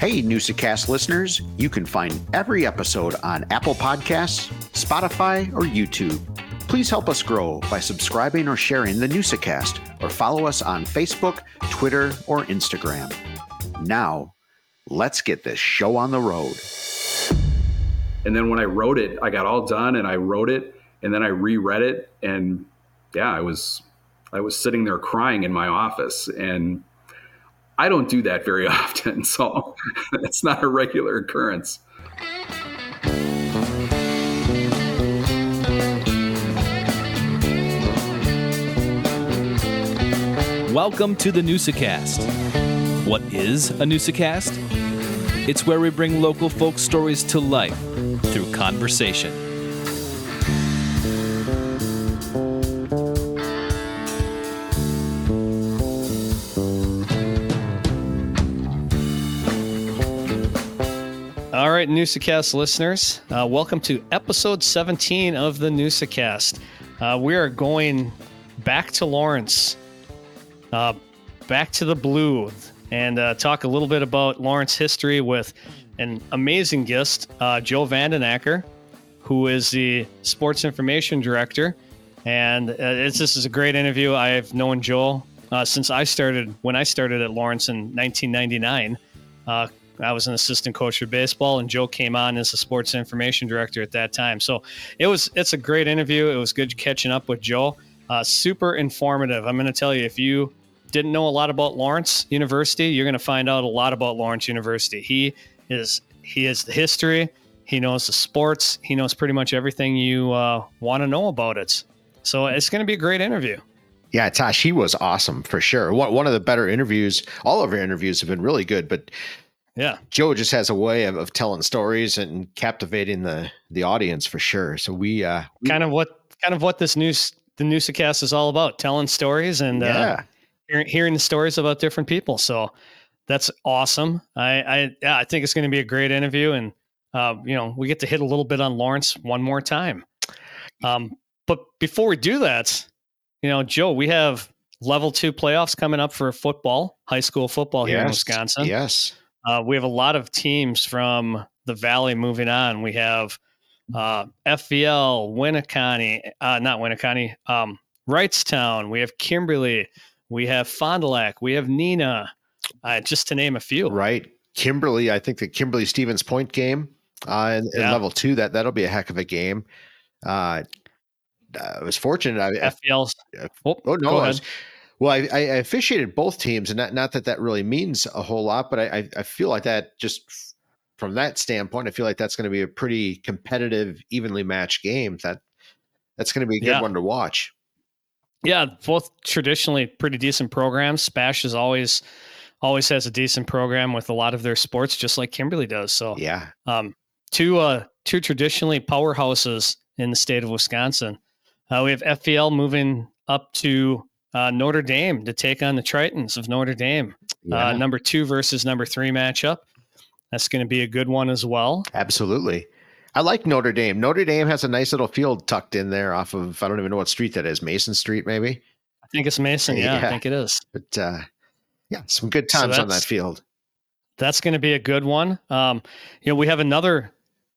Hey, Newsacast listeners, you can find every episode on Apple Podcasts, Spotify, or YouTube. Please help us grow by subscribing or sharing the Newsacast, or follow us on Facebook, Twitter, or Instagram. Now, let's get this show on the road. And then when I wrote it, I got all done and I wrote it and then I reread it and yeah, I was I was sitting there crying in my office and I don't do that very often, so it's not a regular occurrence. Welcome to the Newsacast. What is a Newsacast? It's where we bring local folk stories to life through conversation. Right, Newsacast listeners, uh, welcome to episode 17 of the Newsacast. Uh, we are going back to Lawrence, uh, back to the blue, and uh, talk a little bit about Lawrence history with an amazing guest, uh, Joe Vanden Acker, who is the sports information director. And uh, this is a great interview. I've known Joe since I started, when I started at Lawrence in 1999. I was an assistant coach for baseball, and Joe came on as a sports information director at that time. So it was it's a great interview. It was good catching up with Joe. Uh, super informative. I'm going to tell you if you didn't know a lot about Lawrence University, you're going to find out a lot about Lawrence University. He is he is the history. He knows the sports. He knows pretty much everything you uh, want to know about it. So it's going to be a great interview. Yeah, Tosh, he was awesome for sure. One, one of the better interviews. All of our interviews have been really good, but yeah. Joe just has a way of, of telling stories and captivating the the audience for sure. So we uh kind of what kind of what this news the Newsacast is all about, telling stories and yeah. uh hearing, hearing the stories about different people. So that's awesome. I I yeah, I think it's going to be a great interview and uh, you know, we get to hit a little bit on Lawrence one more time. Um, but before we do that, you know, Joe, we have level two playoffs coming up for football, high school football here yes. in Wisconsin. Yes. Uh, we have a lot of teams from the Valley moving on. We have uh, FVL, Winneconne, uh, not Winneconne, um, Wrightstown. We have Kimberly. We have Fond du Lac. We have Neenah, uh, just to name a few. Right. Kimberly, I think the Kimberly Stevens Point game uh, in, in yeah. level two, that, that'll be a heck of a game. Uh, I was fortunate. I, FVL. Oh, oh no. I was, well, I, I, officiated both teams, and not, not that that really means a whole lot, but I, I feel like that just from that standpoint, I feel like that's going to be a pretty competitive, evenly matched game. That that's going to be a good yeah. one to watch. Yeah, both traditionally pretty decent programs. Spash is always always has a decent program with a lot of their sports, just like Kimberly does. So yeah, um, two uh, two traditionally powerhouses in the state of Wisconsin. Uh, we have FVL moving up to uh, Notre Dame to take on the Tritons of Notre Dame. Uh, yeah. Uh, number two versus number three matchup. That's going to be a good one as well. Absolutely. I like Notre Dame. Notre Dame has a nice little field tucked in there off of, I don't even know what street that is, Mason Street, maybe? I think it's Mason. Yeah, yeah. I think it is. But uh, yeah, some good times so on that field. That's going to be a good one. Um, you know, we have another,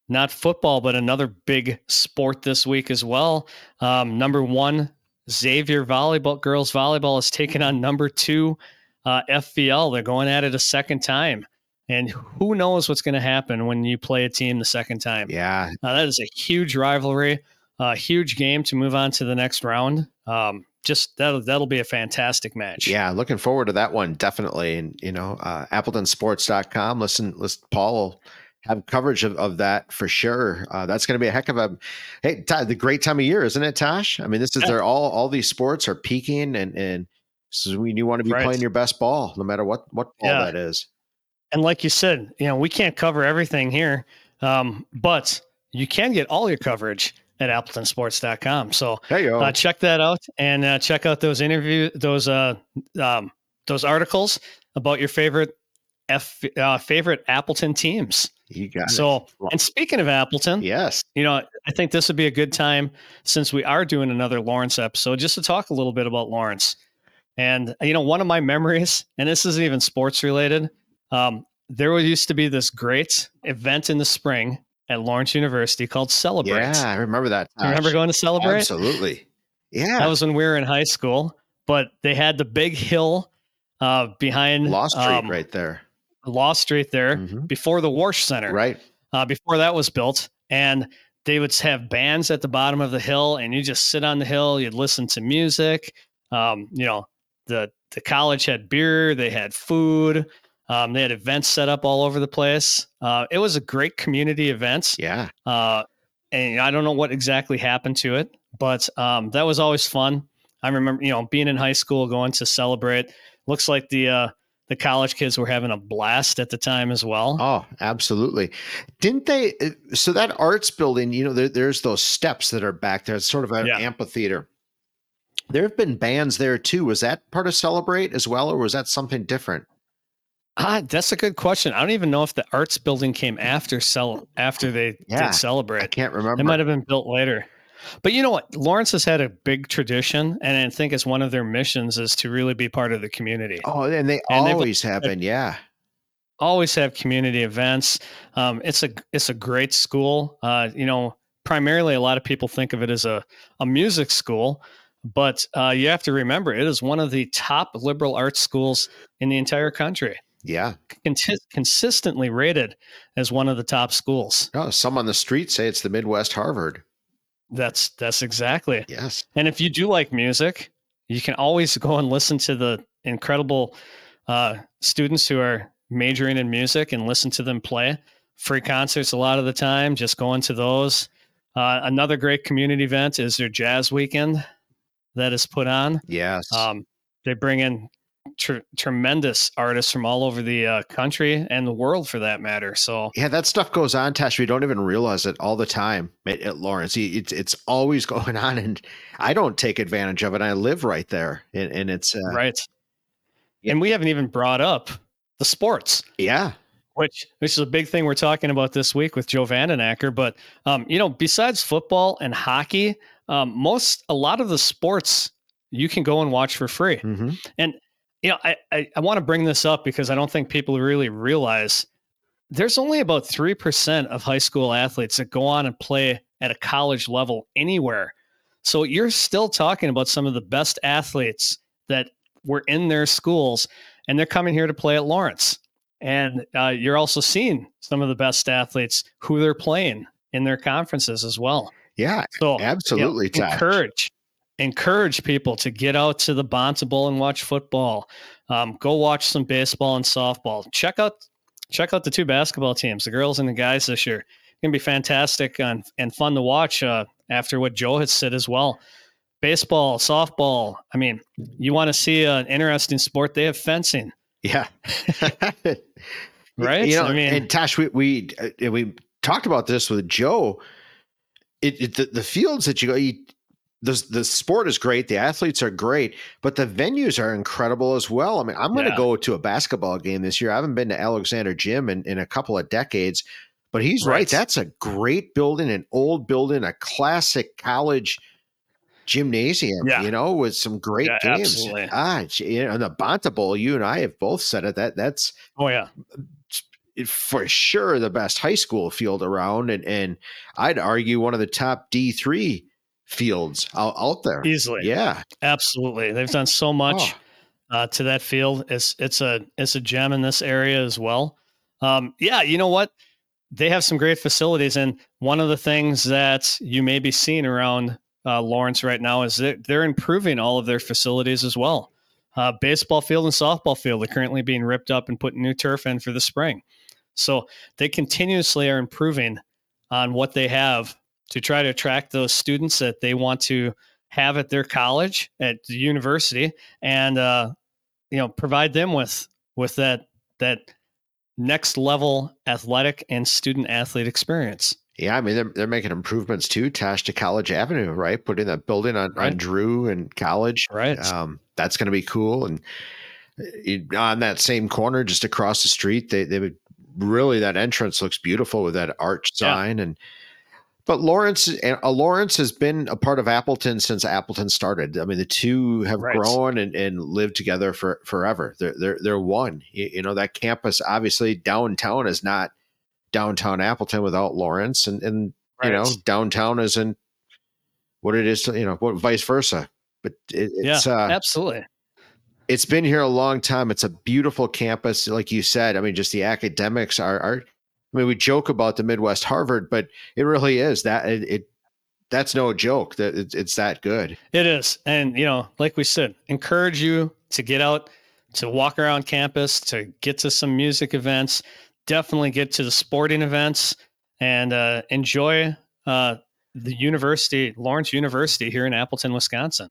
not football, but another big sport this week as well. Um, number one Xavier volleyball girls volleyball is taking on number two uh, FVL. They're going at it a second time, and who knows what's going to happen when you play a team the second time? Yeah, uh, that is a huge rivalry, a huge game to move on to the next round. Um, just that'll that'll be a fantastic match. Yeah, looking forward to that one definitely. And you know, uh, AppletonSports.com. Listen, listen, Paul have coverage of, of that for sure. Uh, that's going to be a heck of a hey the great time of year, isn't it, Tosh? I mean, this is yeah. their all all these sports are peaking, and and so when you want to be right. playing your best ball, no matter what what ball yeah. that is. And like you said, you know, we can't cover everything here, um, but you can get all your coverage at appletonsports.com. So uh, check that out and uh, check out those interview those uh um, those articles about your favorite F uh, favorite Appleton teams. You got so, it. and speaking of Appleton, yes, you know, I think this would be a good time since we are doing another Lawrence episode, just to talk a little bit about Lawrence. And you know, one of my memories, and this isn't even sports related. Um, there used to be this great event in the spring at Lawrence University called Celebrate. Yeah, I remember that. You remember going to Celebrate? Absolutely. Yeah. That was when we were in high school, but they had the big hill uh, behind Lawe Street um, right there. Lawe Street there Mhm. before the Warch Center. Right. uh, before that was built. And they would have bands at the bottom of the hill, and you just sit on the hill. You'd listen to music. Um, you know, the the college had beer. They had food. Um, they had events set up all over the place. Uh, it was a great community event. Yeah. Uh, and I don't know what exactly happened to it, but um, that was always fun. I remember, you know, being in high school, going to celebrate. Looks like the uh, the college kids were having a blast at the time as well. Oh, absolutely. Didn't they? uh, So that arts building, you know, there, there's those steps that are back there. It's sort of an Yeah. amphitheater. There have been bands there too. Was that part of Celebrate as well, or was that something different? Ah, that's a good question. I don't even know if the arts building came after cel after they Yeah, did celebrate. I can't remember. It might have been built later. But you know what? Lawrence has had a big tradition, and I think it's one of their missions is to really be part of the community. Oh, and they And always have been. Yeah. Always have community events. Um, it's a it's a great school. Uh, you know, primarily a lot of people think of it as a a music school, but uh, you have to remember it is one of the top liberal arts schools in the entire country. Yeah. Conti- consistently rated as one of the top schools. Oh, some on the street say it's the Midwest Harvard. That's that's exactly. Yes. And if you do like music, you can always go and listen to the incredible uh, students who are majoring in music and listen to them play. Free concerts a lot of the time. Just going to those. Uh, another great community event is their jazz weekend that is put on. Yes. Um, they bring in tr- tremendous artists from all over the uh, country and the world, for that matter. So yeah, that stuff goes on, Tosh. We don't even realize it all the time at, at Lawrence. It's it's always going on, and I don't take advantage of it. I live right there, and, and it's uh, right. Yeah. And we haven't even brought up the sports. yeah, which which is a big thing we're talking about this week with Joe Vanden Acker. But um, you know, besides football and hockey, um, most a lot of the sports you can go and watch for free. hmm You know, I I, I want to bring this up because I don't think people really realize there's only about three percent of high school athletes that go on and play at a college level anywhere. So you're still talking about some of the best athletes that were in their schools, and they're coming here to play at Lawrence. And uh, you're also seeing some of the best athletes who they're playing in their conferences as well. yeah, So absolutely. you know, encourage encourage people to get out to the Banta Bowl and watch football. Um, go watch some baseball and softball. Check out check out the two basketball teams, the girls and the guys this year. It's gonna be fantastic and, and fun to watch uh, after what Joe has said as well. Baseball, softball. I mean, you want to see an interesting sport? They have fencing, Yeah. right? You know, I mean, and Tosh, we we uh, we talked about this with Joe. It, it the, the fields that you go, you, the the sport is great, the athletes are great, but the venues are incredible as well. I mean, I'm going to Yeah. go to a basketball game this year. I haven't been to Alexander Gym in, in a couple of decades, but he's right. Right. That's a great building, an old building, a classic college gymnasium. Yeah. You know, with some great Yeah, games. absolutely. Ah, you know, the Banta Bowl. You and I have both said it. That that's oh yeah, for sure the best high school field around, and and I'd argue one of the top D three fields out, out there. easily. Yeah, Absolutely. They've done so much Oh, uh, to that field. It's it's a it's a gem in this area as well. Um, yeah, you know what? They have some great facilities, and one of the things that you may be seeing around uh, Lawrence right now is that they're improving all of their facilities as well. Uh, baseball field and softball field are currently being ripped up and putting new turf in for the spring. So they continuously are improving on what they have to try to attract those students that they want to have at their college, at the university, and uh, you know provide them with with that that next level athletic and student athlete experience. yeah. I mean, they're they're making improvements too. Tosh to College Avenue, right? Putting that building on, on Drew and College. Right. Um, that's going to be cool. And it- on that same corner, just across the street, they they would really that entrance looks beautiful with that arch Yeah. sign and. But Lawrence and uh, Lawrence has been a part of Appleton since Appleton started. I mean, the two have Right. grown and, and lived together for forever. They're they're they're one. You, you know that campus obviously downtown is not downtown Appleton without Lawrence, and and you know downtown isn't what it is. To, you know, what vice versa. But it, Yeah, it's uh, absolutely. it's been here a long time. It's a beautiful campus, like you said. I mean, just the academics are. are I mean, we joke about the Midwest Harvard, but it really is that it. it that's no joke. That it's, it's that good. It is. And, you know, like we said, encourage you to get out, to walk around campus, to get to some music events, definitely get to the sporting events and uh, enjoy uh, the university, Lawrence University here in Appleton, Wisconsin.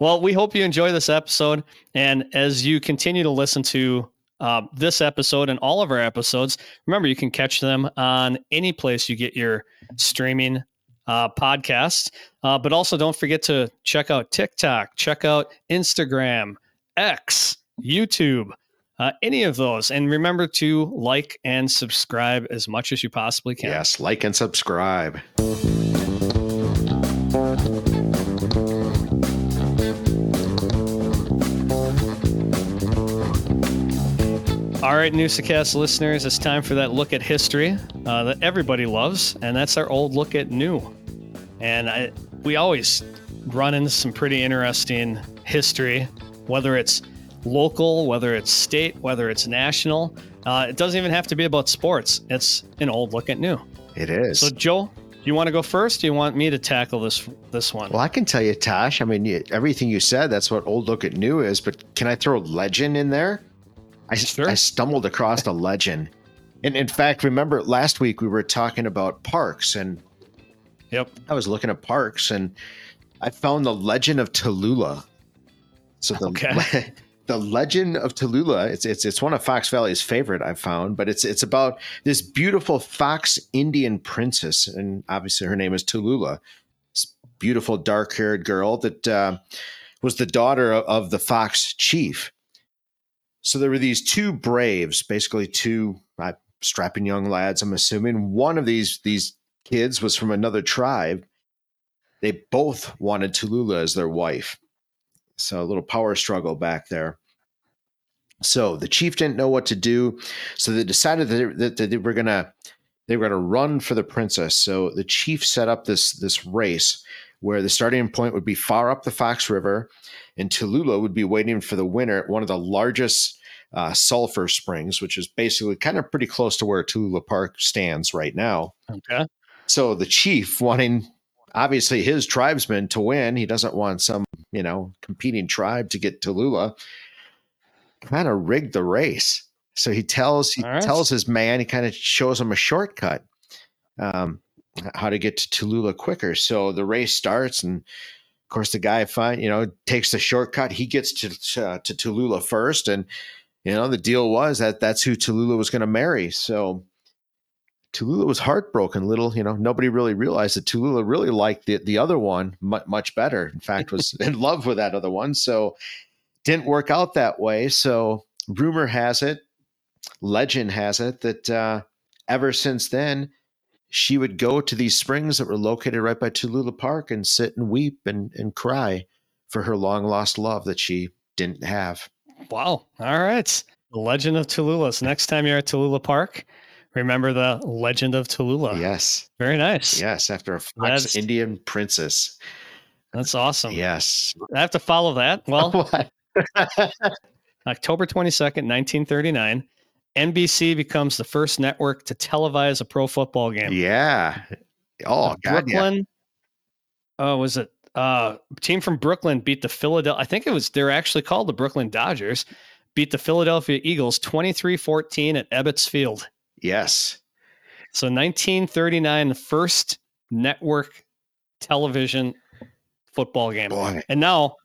Well, we hope you enjoy this episode. And as you continue to listen to uh, this episode and all of our episodes, remember you can catch them on any place you get your streaming uh, podcasts. Uh, but also don't forget to check out TikTok, check out Instagram, X, YouTube, uh, any of those. And remember to like and subscribe as much as you possibly can. Yes, like and subscribe. All right, Newsacast listeners, it's time for that look at history uh, that everybody loves, and that's our old look at new. And I, we always run into some pretty interesting history, whether it's local, whether it's state, whether it's national. Uh, it doesn't even have to be about sports. It's an old look at new. It is. So, Joe, you want to go first? Do you want me to tackle this this one? well, I can tell you, Tosh. I mean, you, everything you said, that's what old look at new is. But can I throw legend in there? I, Sure. I stumbled across a legend. And in fact, remember last week we were talking about parks, and Yep. I was looking at parks, and I found the legend of Telulah. So the Okay. the legend of Telulah, it's it's it's one of Fox Valley's favorite I've found, but it's it's about this beautiful Fox Indian princess, and obviously her name is Telulah. This beautiful dark-haired girl that uh, was the daughter of the Fox chief. So there were these two braves, basically two uh, strapping young lads. I'm assuming one of these these kids was from another tribe. They both wanted Telulah as their wife. So a little power struggle back there. So the chief didn't know what to do, so they decided that they, that they were gonna they were gonna run for the princess. So the chief set up this this race where the starting point would be far up the Fox River, and Telulah would be waiting for the winner at one of the largest uh, sulfur springs, which is basically kind of pretty close to where Telulah Park stands right now. Okay. So the chief wanting obviously his tribesmen to win, he doesn't want some, you know, competing tribe to get Telulah. Kind of rigged the race. So he tells he right. tells his man, he kind of shows him a shortcut. Um how to get to Telulah quicker. So the race starts and of course the guy find, you know, takes the shortcut. He gets to uh, to Telulah first and you know, the deal was that that's who Telulah was going to marry. So Telulah was heartbroken. Little, you know, nobody really realized that Telulah really liked the, the other one much, much better. In fact, was in love with that other one. So didn't work out that way. So rumor has it, legend has it that uh, ever since then, she would go to these springs that were located right by Telulah Park and sit and weep and, and cry for her long lost love that she didn't have. Wow. All right. The Legend of Telulah. So next time you're at Telulah Park, remember the Legend of Telulah. Yes. Very nice. Yes. After a Fox That's- Indian princess. That's awesome. Yes. I have to follow that. Well, October 22nd, 1939, NBC becomes the first network to televise a pro football game. yeah. Oh, God, yeah. Brooklyn. Oh, was it? Uh, team from Brooklyn beat the Philadelphia. I think it was. They're actually called the Brooklyn Dodgers. Beat the Philadelphia Eagles 23-14 at Ebbets Field. Yes. So 1939, the first network television football game. Boy. And now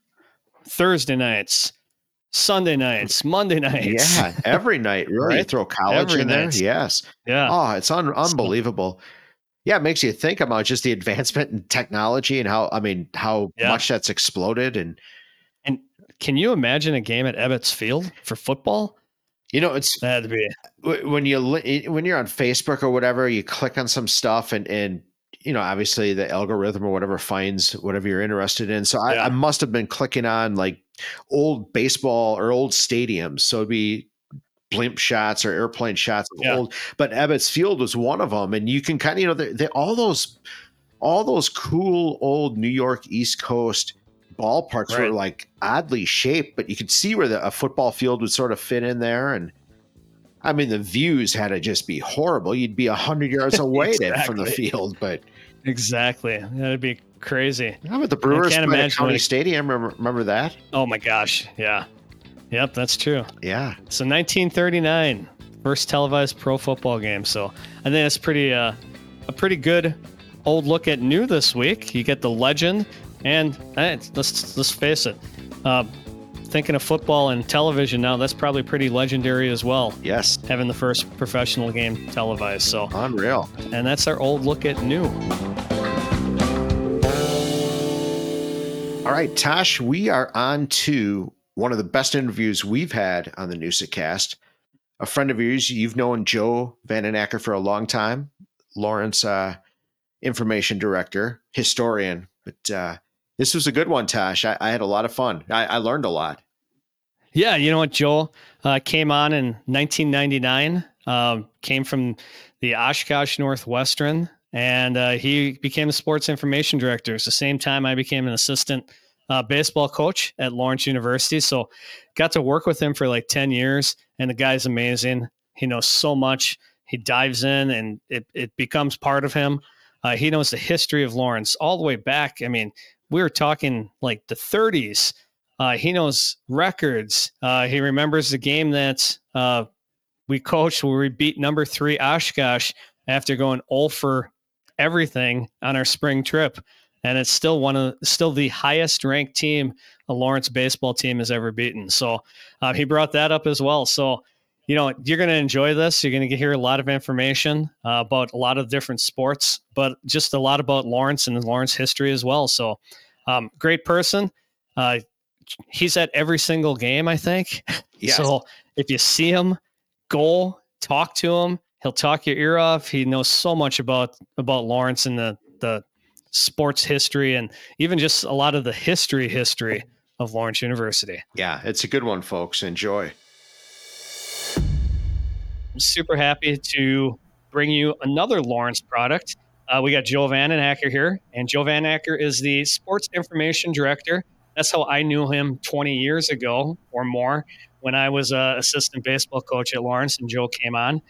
Thursday nights, Sunday nights, Monday nights. Yeah. Every night, really. You Right? throw college Every in there. Yes. Yeah. Oh, it's un- unbelievable. Yeah, it makes you think about just the advancement in technology and how, I mean, how Yeah. much that's exploded. And, and Can you imagine a game at Ebbets Field for football? you know, it's That'd be when you when you're on Facebook or whatever, you click on some stuff and and you know, obviously the algorithm or whatever finds whatever you're interested in. So I, Yeah. I must have been clicking on like old baseball or old stadiums. So it'd be blimp shots or airplane shots of Yeah. old. But Ebbets Field was one of them, and you can kind of you know they they all those all those cool old New York East Coast ballparks were like oddly shaped, but you could see where the, a football field would sort of fit in there and. I mean, the views had to just be horrible. You'd be a hundred yards away to- from the field, but Exactly. That'd be crazy. how about the Brewers can't imagine, County like- Stadium? Remember, remember that? Oh my gosh. Yeah. Yep, that's true. Yeah, So 1939, first televised pro football game. So I think that's pretty uh, a pretty good old look at new this week. You get the legend, and eh, let's let's face it, uh, thinking of football and television now, that's probably pretty legendary as well. yes, Having the first professional game televised. So, unreal. and that's our old look at new. All right, Tosh, we are on to one of the best interviews we've had on the Newsacast. A friend of yours, you've known Joe Vanden Acker for a long time, Lawrence uh, information director, historian. But uh, this was a good one, Tosh. I, I had a lot of fun. I, I learned a lot. Yeah, you know what? Joel uh, came on in 1999. Um, came from the Oshkosh Northwestern, and uh, he became the sports information director. It's the same time I became an assistant uh, baseball coach at Lawrence University. So, got to work with him for like 10 years, and the guy's amazing. He knows so much. He dives in, and it it becomes part of him. Uh, he knows the history of Lawrence all the way back. I mean, we were talking like the 30s. Uh, he knows records. Uh, he remembers the game that uh, we coached where we beat number three Oshkosh after going all for everything on our spring trip, and it's still one of still the highest ranked team a Lawrence baseball team has ever beaten. So uh, he brought that up as well. So you know you're going to enjoy this. You're going to hear a lot of information uh, about a lot of different sports, but just a lot about Lawrence and Lawrence history as well. So um, great person. Uh, he's at every single game, I think. Yes. So if you see him, go talk to him. He'll talk your ear off. He knows so much about about Lawrence and the the sports history and even just a lot of the history history of Lawrence University. yeah, it's a good one, folks. Enjoy. I'm super happy to bring you another Lawrence product. Uh, we got Joe Vanden Acker here, and Joe Vanden Acker is the sports information director. That's how I knew him 20 years ago or more when I was an assistant baseball coach at Lawrence, and Joe came on.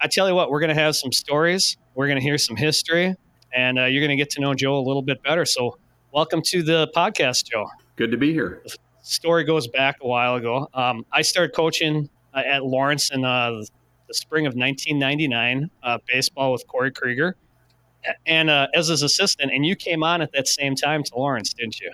I tell you what, we're going to have some stories. We're going to hear some history, and uh, you're going to get to know Joe a little bit better. So, welcome to the podcast, Joe Good to be here. story goes back a while ago. Um, I started coaching uh, at Lawrence in uh, the spring of 1999, uh, baseball with Corey Krieger, and uh, as his assistant. And you came on at that same time to Lawrence, didn't you?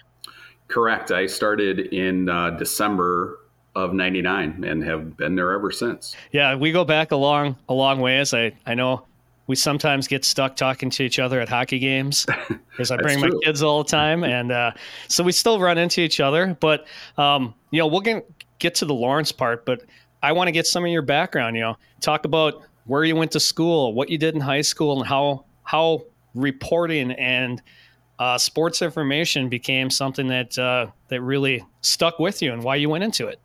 Correct. I started in uh, December of 99 and have been there ever since. Yeah, we go back a long, a long ways. I, I know we sometimes get stuck talking to each other at hockey games because I bring my kids all the time, and uh, so we still run into each other. But um, you know, we'll get get to the Lawrence part, but I want to get some of your background. You know, talk about where you went to school, what you did in high school, and how how reporting and uh, sports information became something that uh, that really stuck with you, and why you went into it.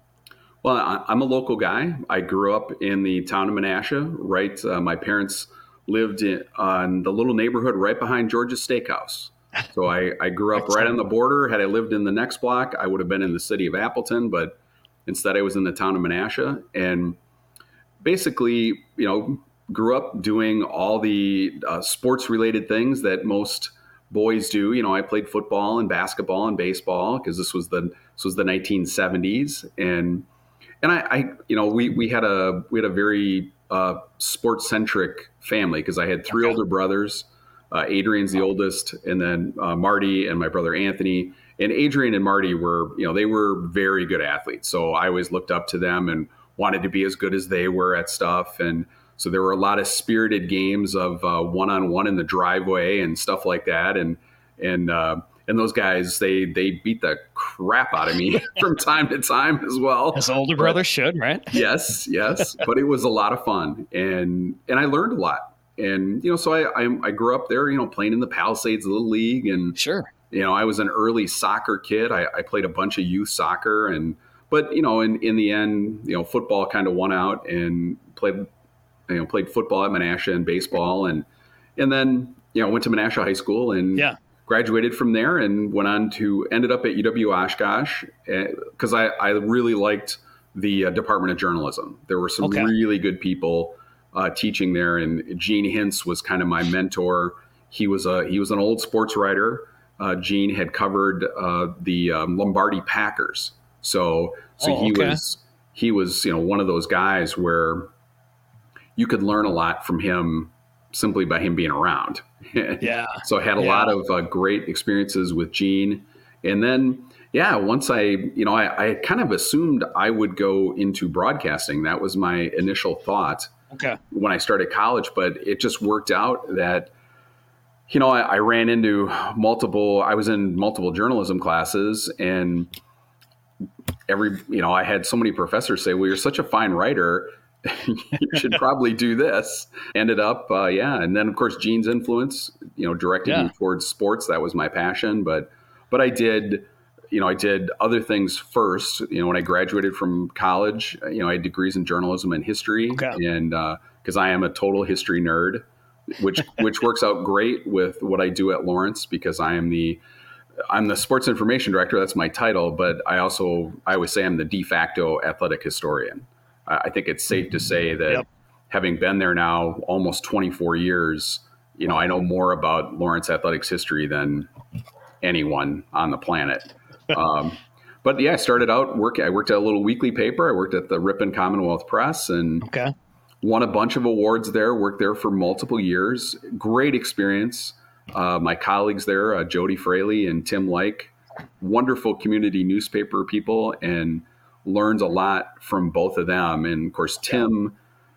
Well, I, I'm a local guy. I grew up in the town of Menasha, right? Uh, my parents lived in on the little neighborhood right behind George's Steakhouse. So I, I grew up right on the border. Had I lived in the next block, I would have been in the city of Appleton, but instead I was in the town of Menasha. And basically, you know, grew up doing all the uh, sports related things that most boys do. You know, I played football and basketball and baseball because this was the this was the 1970s, and and I, I you know we we had a we had a very uh, sports centric family because I had three Okay. older brothers. Uh, Adrian's the oldest, and then uh, Marty and my brother Anthony. And Adrian and Marty were, you know, they were very good athletes. So I always looked up to them and wanted to be as good as they were at stuff. And so there were a lot of spirited games of one on one in the driveway and stuff like that. And and uh, and those guys, they they beat the crap out of me from time to time as well. As older brothers should, right? yes, yes, but it was a lot of fun, and and I learned a lot. and you know, so I, I I grew up there, you know, playing in the Palisades Little League, and Sure. you know, I was an early soccer kid. I, I played a bunch of youth soccer, and but you know, in in the end, you know, football kind of won out, and played you know played football at Menasha and baseball, and and then you know went to Menasha High School and Yeah. Graduated from there and went on to ended up at UW Oshkosh because I I really liked the uh, Department of Journalism. There were some Okay. really good people uh, teaching there, and Gene Hintz was kind of my mentor. He was a he was an old sports writer. Uh, Gene had covered uh, the um, Lombardi Packers, so so Oh, he okay. was he was you know one of those guys where you could learn a lot from him simply by him being around. Yeah. So I had a Yeah. lot of uh, great experiences with Gene. And then, yeah, once I, you know, I, I kind of assumed I would go into broadcasting. That was my initial thought Okay. when I started college, but it just worked out that, you know, I, I ran into multiple, I was in multiple journalism classes and every, you know, I had so many professors say, well, you're such a fine writer. You should probably do this. Ended up, uh, yeah. And then of course, Gene's influence, you know, directed Yeah. me towards sports. That was my passion. But, but I did, you know, I did other things first. You know, when I graduated from college, you know, I had degrees in journalism and history, Okay. and because I am a total history nerd, which which works out great with what I do at Lawrence because I am the I'm the sports information director. That's my title, but I also I always say I'm the de facto athletic historian. I think it's safe to say that Yep. having been there now almost 24 years, you know, I know more about Lawrence athletics history than anyone on the planet. Um, but yeah, I started out working. I worked at a little weekly paper. I worked at the Ripon Commonwealth Press and Okay. won a bunch of awards there. Worked there for multiple years. Great experience. Uh, my colleagues there, uh, Jody Fraley and Tim Lyke, wonderful community newspaper people, and learned a lot from both of them. And of course, Tim.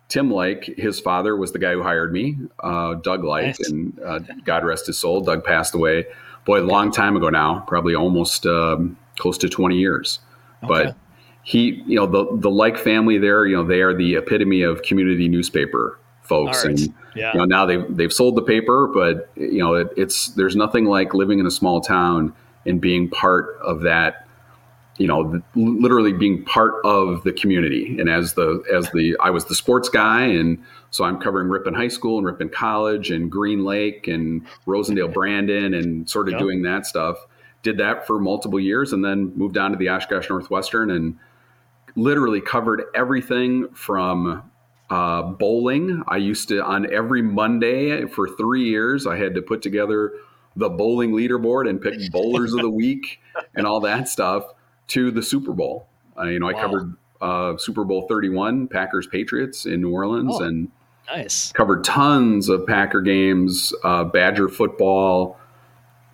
Tim Lyke, his father was the guy who hired me, uh, Doug Lyke, Nice. and uh, God rest his soul. Doug passed away, boy, a long time ago now, probably almost um, close to 20 years. But he, you know, the the Lyke family there, you know, they are the epitome of community newspaper folks, right. and Yeah. you know, now they've they've sold the paper, but you know, it, it's there's nothing like living in a small town and being part of that. You know, literally being part of the community. And as the as the I was the sports guy, and so I'm covering Ripon High School and Ripon College and Green Lake and Rosendale Brandon, and sort of Yeah. doing that stuff. Did that for multiple years, and then moved on to the Oshkosh Northwestern and literally covered everything from uh, bowling. I used to, on every Monday for three years, I had to put together the bowling leaderboard and pick bowlers of the week and all that stuff to the Super Bowl. Uh, you know, I covered uh, Super Bowl 31, Packers Patriots in New Orleans, Oh. and Nice. covered tons of Packer games, uh, Badger football,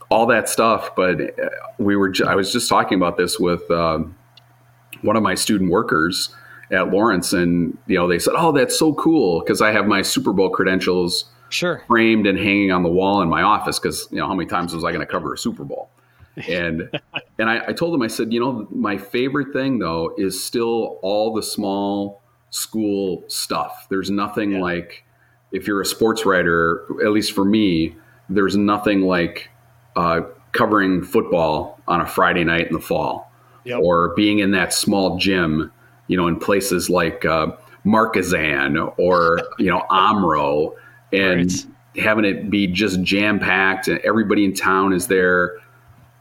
all that stuff. But uh, we were, ju- I was just talking about this with um one of my student workers at Lawrence, and you know, they said, "Oh, that's so cool," because I have my Super Bowl credentials Sure. framed and hanging on the wall in my office. Because you know, how many times was I going to cover a Super Bowl? And and I, I told him, I said, you know, my favorite thing though is still all the small school stuff. There's nothing Yeah. like if you're a sports writer, at least for me, there's nothing like uh, covering football on a Friday night in the fall, Yep. or being in that small gym, you know, in places like uh, Markesan or you know Omro, and Right. having it be just jam packed and everybody in town is there.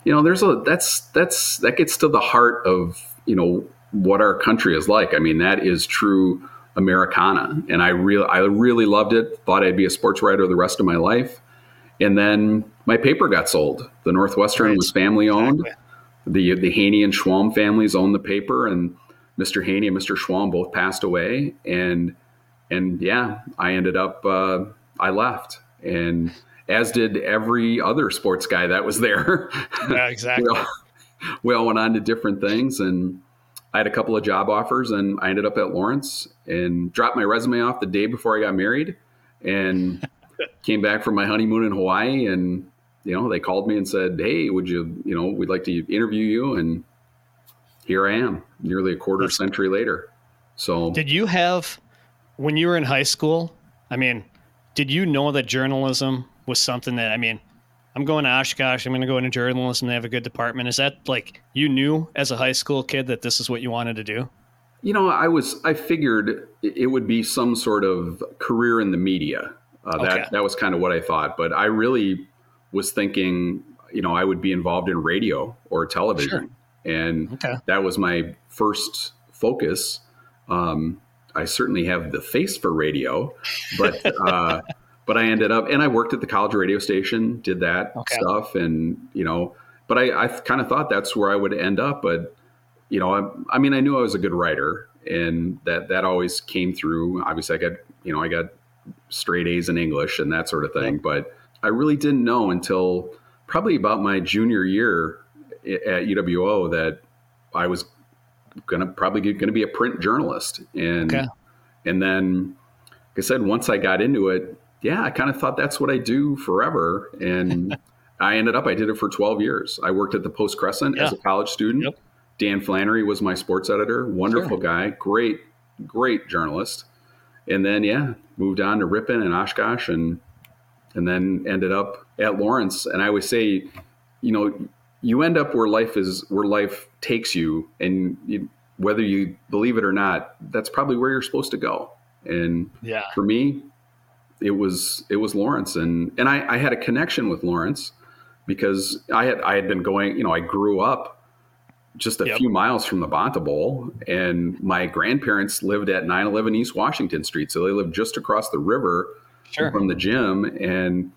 You know, there's a that's that's that gets to the heart of you know what our country is like. I mean, that is true Americana, and I real I really loved it. Thought I'd be a sports writer the rest of my life, and then my paper got sold. The Northwestern Right. was family owned. Exactly. The the Haney and Schwalm families owned the paper, and Mr. Haney and Mr. Schwalm both passed away, and and yeah, I ended up uh, I left, and as did every other sports guy that was there. Yeah, exactly. we, all, we all went on to different things, and I had a couple of job offers, and I ended up at Lawrence and dropped my resume off the day before I got married, and came back from my honeymoon in Hawaii, and you know they called me and said, "Hey, would you, you know, we'd like to interview you," and here I am, nearly a quarter That's- century later. So Did you have when you were in high school? I mean, did you know that journalism was something that I mean, I'm going to Oshkosh. I'm going to go into journalism. They have a good department. Is that like you knew as a high school kid that this is what you wanted to do? You know, I was I figured it would be some sort of career in the media. Uh, that Okay. that was kind of what I thought, but I really was thinking, you know, I would be involved in radio or television, and Okay. that was my first focus. Um, I certainly have the face for radio, but uh, but I ended up and I worked at the college radio station, did that Okay. stuff, and you know, but I, I kind of thought that's where I would end up, but you know, I, I mean, I knew I was a good writer, and that that always came through. Obviously, I got you know, I got straight A's in English and that sort of thing, but I really didn't know until probably about my junior year at UWO that I was gonna probably gonna be a print journalist, and Okay. and then, like I said, once I got into it, yeah, I kind of thought that's what I do forever, and I ended up I did it for twelve years. I worked at the Post Crescent as a college student. Yep. Dan Flannery was my sports editor. Wonderful Sure. guy, great, great journalist. And then yeah, moved on to Ripon and Oshkosh, and and then ended up at Lawrence. And I always say, you know, you end up where life is, where life takes you, and you, whether you believe it or not, that's probably where you're supposed to go. And Yeah. for me, it was it was Lawrence, and and I, I had a connection with Lawrence because I had I had been going, you know, I grew up just a Yep. few miles from the Banta Bowl, and my grandparents lived at 911 East Washington Street, so they lived just across the river Sure. from the gym, and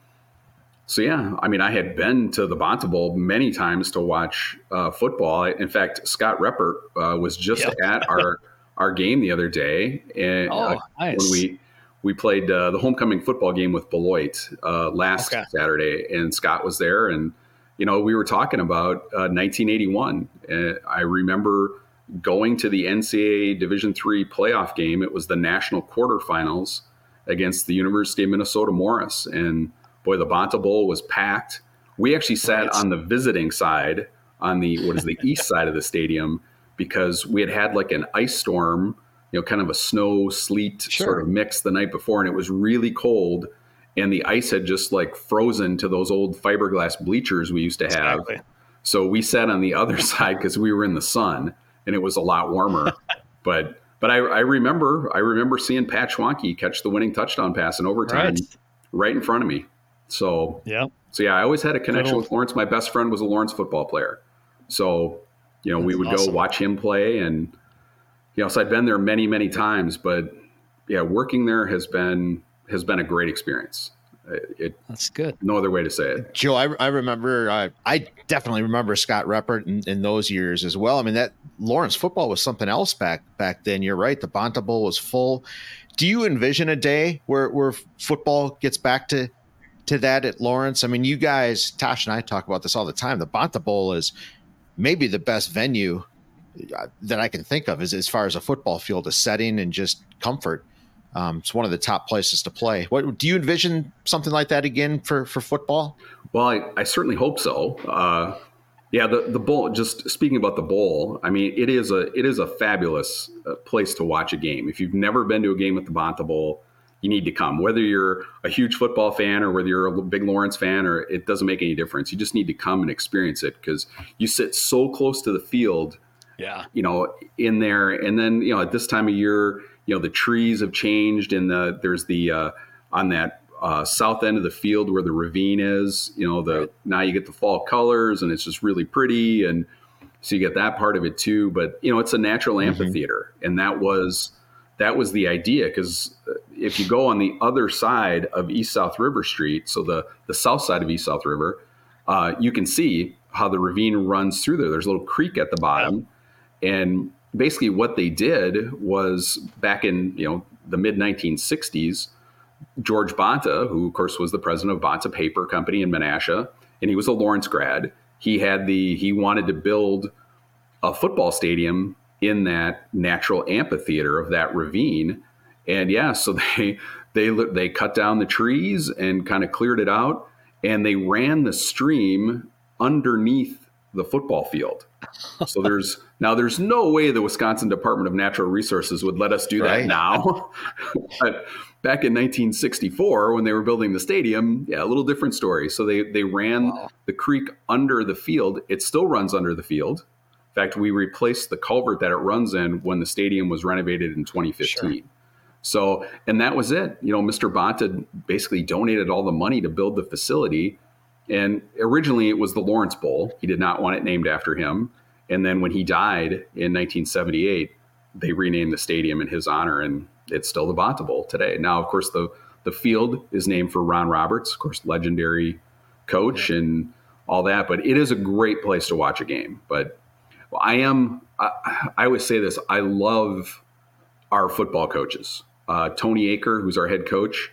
so yeah, I mean, I had been to the Banta Bowl many times to watch uh, football. In fact, Scott Reppert uh, was just Yep. at our our game the other day, and Oh, uh, nice. when we we played uh, the homecoming football game with Beloit uh, last Okay. Saturday, and Scott was there, and you know we were talking about uh, 1981. Uh, I remember going to the NCAA Division three playoff game. It was the national quarterfinals against the University of Minnesota Morris, and boy, the Banta Bowl was packed. We actually sat Right. on the visiting side, on the what is the east side of the stadium, because we had had like an ice storm, you know, kind of a snow sleet Sure. sort of mix the night before, and it was really cold, and the ice had just like frozen to those old fiberglass bleachers we used to have. Exactly. So we sat on the other side because we were in the sun and it was a lot warmer. but but I, I remember I remember seeing Pat Schwanke catch the winning touchdown pass in overtime Right. right, in front of me. So Yeah. so yeah, I always had a connection old- with Lawrence. My best friend was a Lawrence football player. So, you know, we would awesome. go watch him play and you know, so I've been there many, many times, but yeah, working there has been has been a great experience. It, it That's good. no other way to say it. Joe, I, I remember, uh, I definitely remember Scott Reppert in, in those years as well. I mean, that Lawrence football was something else back back then. You're right. The Banta Bowl was full. Do you envision a day where, where football gets back to to that at Lawrence? I mean, you guys, Tosh and I talk about this all the time. The Banta Bowl is maybe the best venue that I can think of as, as far as a football field, a setting and just comfort. Um, it's one of the top places to play. What do you envision something like that again for for football? Well, I, I certainly hope so. Uh, yeah, the the bowl. Just speaking about the bowl, I mean, it is a it is a fabulous uh, place to watch a game. If you've never been to a game at the Banta Bowl, you need to come. Whether you're a huge football fan or whether you're a big Lawrence fan, or it doesn't make any difference. You just need to come and experience it because you sit so close to the field Yeah. you know, in there. And then, you know, at this time of year, you know, the trees have changed and the, there's the, uh, on that, uh, south end of the field where the ravine is, you know, the, now you get the fall colors and it's just really pretty. And so you get that part of it too. But, you know, it's a natural amphitheater. And that was, that was the idea. Cause if you go on the other side of East South River Street, so the, the south side of East South River, uh, you can see how the ravine runs through there. There's a little creek at the bottom. And basically, what they did was back in you know the mid 1960s, George Banta, who of course was the president of Banta Paper Company in Menasha, and he was a Lawrence grad. He had the he wanted to build a football stadium in that natural amphitheater of that ravine, and yeah, so they they they cut down the trees and kind of cleared it out, and they ran the stream underneath the football field. So there's now there's no way the Wisconsin Department of Natural Resources would let us do that Right. now. but back in 1964 when they were building the stadium, yeah, a little different story. So they they ran wow. the creek under the field. It still runs under the field. In fact, we replaced the culvert that it runs in when the stadium was renovated in 2015. Sure. So, and that was it. You know, Mr. Banta basically donated all the money to build the facility. And originally it was the Lawrence Bowl. He did not want it named after him. And then when he died in 1978, they renamed the stadium in his honor, and it's still the Banta Bowl today. Now, of course, the the field is named for Ron Roberts, of course, legendary coach and all that. But it is a great place to watch a game. But I am, I, I always say this: I love our football coaches. Uh, Tony Aker, who's our head coach,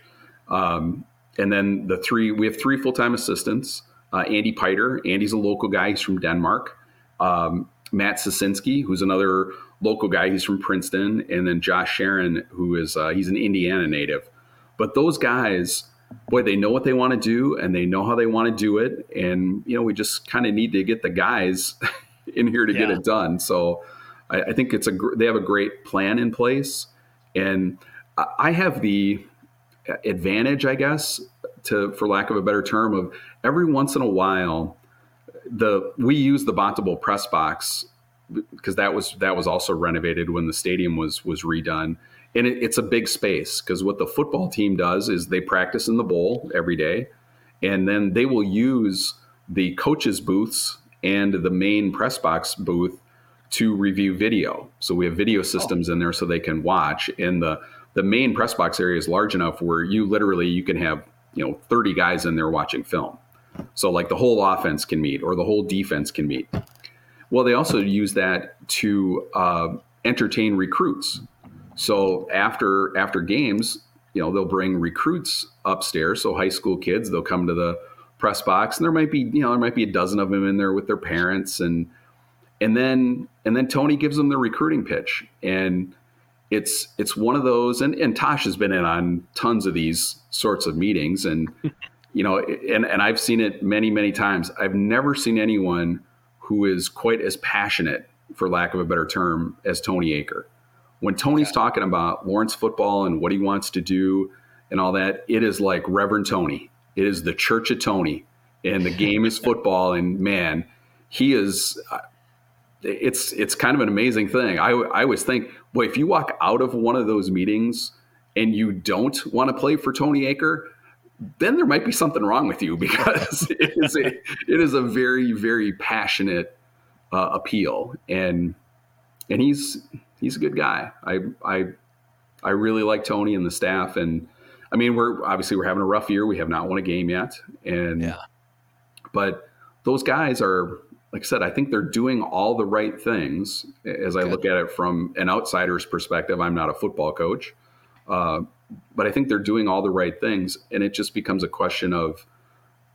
um, and then the three. We have three full time assistants. Uh, Andy Piter. Andy's a local guy. He's from Denmark. Um, Matt Sasinski, who's another local guy. He's from Princeton, and then Josh Sharon, who is uh, he's an Indiana native. But those guys, boy, they know what they want to do, and they know how they want to do it. And you know, we just kind of need to get the guys in here to yeah. get it done. So I, I think it's a they have a great plan in place, and I have the advantage, I guess, to for lack of a better term, of every once in a while the we use the Banta Bowl press box because that was that was also renovated when the stadium was was redone and it, it's a big space because what the football team does is they practice in the bowl every day and then they will use the coaches booths and the main press box booth to review video so we have video oh. systems oh. in there so they can watch and the the main press box area is large enough where you literally you can have you know 30 guys in there watching film so like the whole offense can meet or the whole defense can meet. Well, they also use that to uh, entertain recruits. So after after games, you know, they'll bring recruits upstairs. So high school kids, they'll come to the press box, and there might be you know there might be a dozen of them in there with their parents, and and then and then Tony gives them the recruiting pitch, and it's it's one of those, and and Tosh has been in on tons of these sorts of meetings, and you know, and, and I've seen it many, many times. I've never seen anyone who is quite as passionate, for lack of a better term, as Tony Aker. When Tony's talking about Lawrence football and what he wants to do and all that, it is like Reverend Tony. It is the Church of Tony, and the game is football. And man, he is. It's it's kind of an amazing thing. I I always think, boy, if you walk out of one of those meetings and you don't want to play for Tony Aker, then there might be something wrong with you because it is a it is a very very passionate uh, appeal and and he's he's a good guy. I I I really like Tony and the staff and I mean we're obviously we're having a rough year. We have not won a game yet and yeah. but those guys are like I said, I think they're doing all the right things as I look at it from an outsider's perspective. I'm not a football coach. Uh, but I think they're doing all the right things. And it just becomes a question of,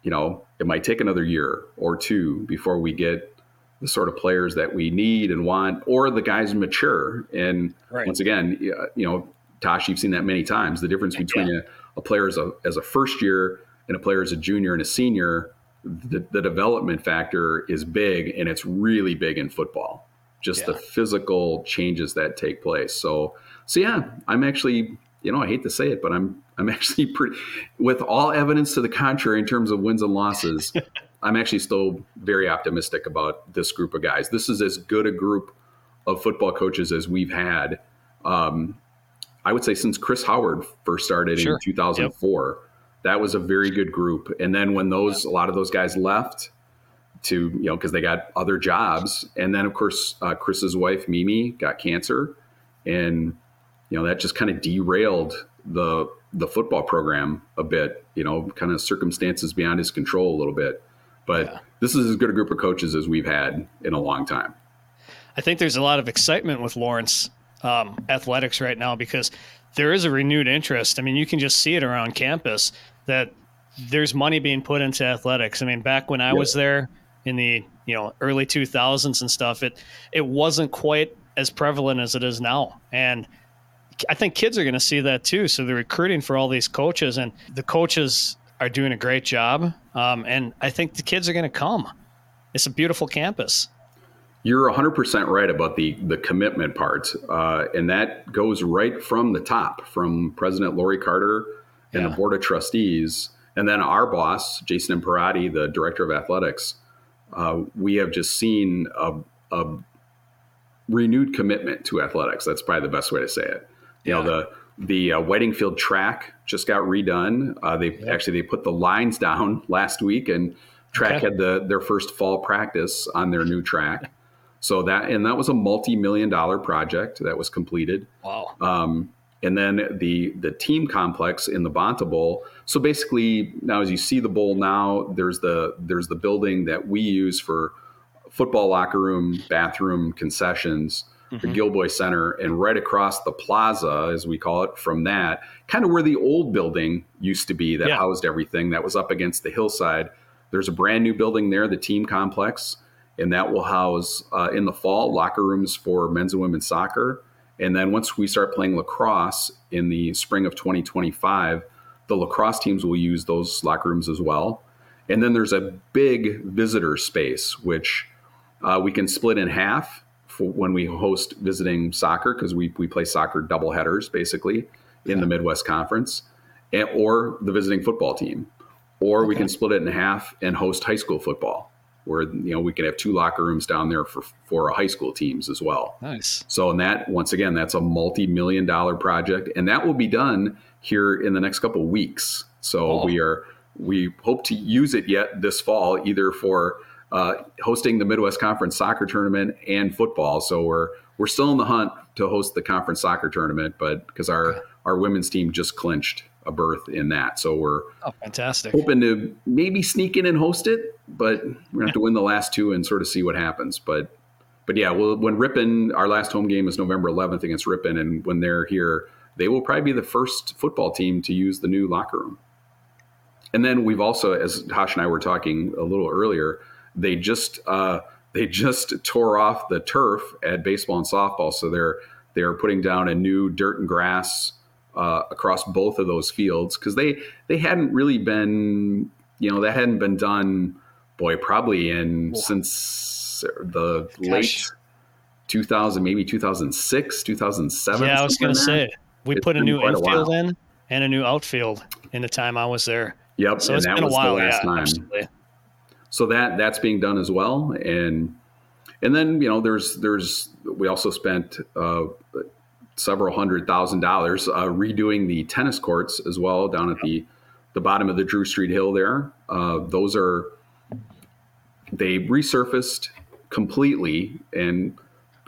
you know, it might take another year or two before we get the sort of players that we need and want, or the guys mature. And right. once again, you know, Tosh, you've seen that many times. The difference between yeah. a, a, player as a, as a first year and a player as a junior and a senior, the, the development factor is big, and it's really big in football. Just yeah. the physical changes that take place. So, so yeah, I'm actually you know, I hate to say it, but I'm I'm actually pretty with all evidence to the contrary in terms of wins and losses. I'm actually still very optimistic about this group of guys. This is as good a group of football coaches as we've had. Um, I would say since Chris Howard first started sure. in 2004. Yep. That was a very good group. And then when those a lot of those guys left to you know because they got other jobs, and then of course uh, Chris's wife Mimi got cancer, and you know that just kind of derailed the the football program a bit. You know, kind of circumstances beyond his control a little bit. But yeah. this is as good a group of coaches as we've had in a long time. I think there's a lot of excitement with Lawrence um, athletics right now because there is a renewed interest. I mean, you can just see it around campus that there's money being put into athletics. I mean, back when I was there in the you know early 2000s and stuff, it it wasn't quite as prevalent as it is now, and I think kids are going to see that too. So they're recruiting for all these coaches, and the coaches are doing a great job. Um, and I think the kids are going to come. It's a beautiful campus. You're 100% right about the the commitment part, uh, and that goes right from the top, from President Laurie Carter and Yeah. the board of trustees, and then our boss, Jason Imperati, the director of athletics. Uh, we have just seen a, a renewed commitment to athletics. That's probably the best way to say it. You know, the the uh, Whiting Field track just got redone. Uh, they actually they put the lines down last week, and track Okay. had the their first fall practice on their new track. So that and that was a multi-million dollar project that was completed. Wow. Um, and then the the team complex in the Banta Bowl. So basically, now as you see the bowl now, there's the there's the building that we use for football locker room, bathroom, concessions, the Mhm. Gilboy Center, and right across the plaza, as we call it, from that, kind of where the old building used to be that Yeah. housed everything that was up against the hillside. There's a brand new building there, the team complex, and that will house uh, in the fall locker rooms for men's and women's soccer. And then once we start playing lacrosse in the spring of 2025, the lacrosse teams will use those locker rooms as well. And then there's a big visitor space, which uh, we can split in half for when we host visiting soccer, because we, we play soccer double headers basically in the Midwest Conference, and, or the visiting football team. Or we can split it in half and host high school football, where you know we can have two locker rooms down there for for high school teams as well. Nice. So, and that once again, that's a multi-million dollar project, and that will be done here in the next couple of weeks. So Oh. we are we hope to use it yet this fall, either for uh, hosting the Midwest Conference soccer tournament and football. So we're we're still in the hunt to host the conference soccer tournament, but because our our women's team just clinched a berth in that, so we're Oh, fantastic. hoping to maybe sneak in and host it, but we're gonna have to win the last two and sort of see what happens. But but yeah, well, when Ripon, our last home game is November 11th against Ripon, and when they're here, they will probably be the first football team to use the new locker room. And then we've also, as Tosh and I were talking a little earlier, they just uh, they just tore off the turf at baseball and softball, so they're they're putting down a new dirt and grass uh, across both of those fields because they they hadn't really been you know that hadn't been done boy probably in Wow. since the Gosh. late 2000 maybe 2006 2007 Yeah, I was going to somewhere in there. say we It's put a new quite a infield in and a new outfield in the time I was there. yep So and it's that been a was while. the last yeah, time absolutely. so that that's being done as well and and then you know there's there's we also spent uh, several hundred thousand dollars uh, redoing the tennis courts as well down at the the bottom of the Drew Street Hill there. Uh, those are they resurfaced completely and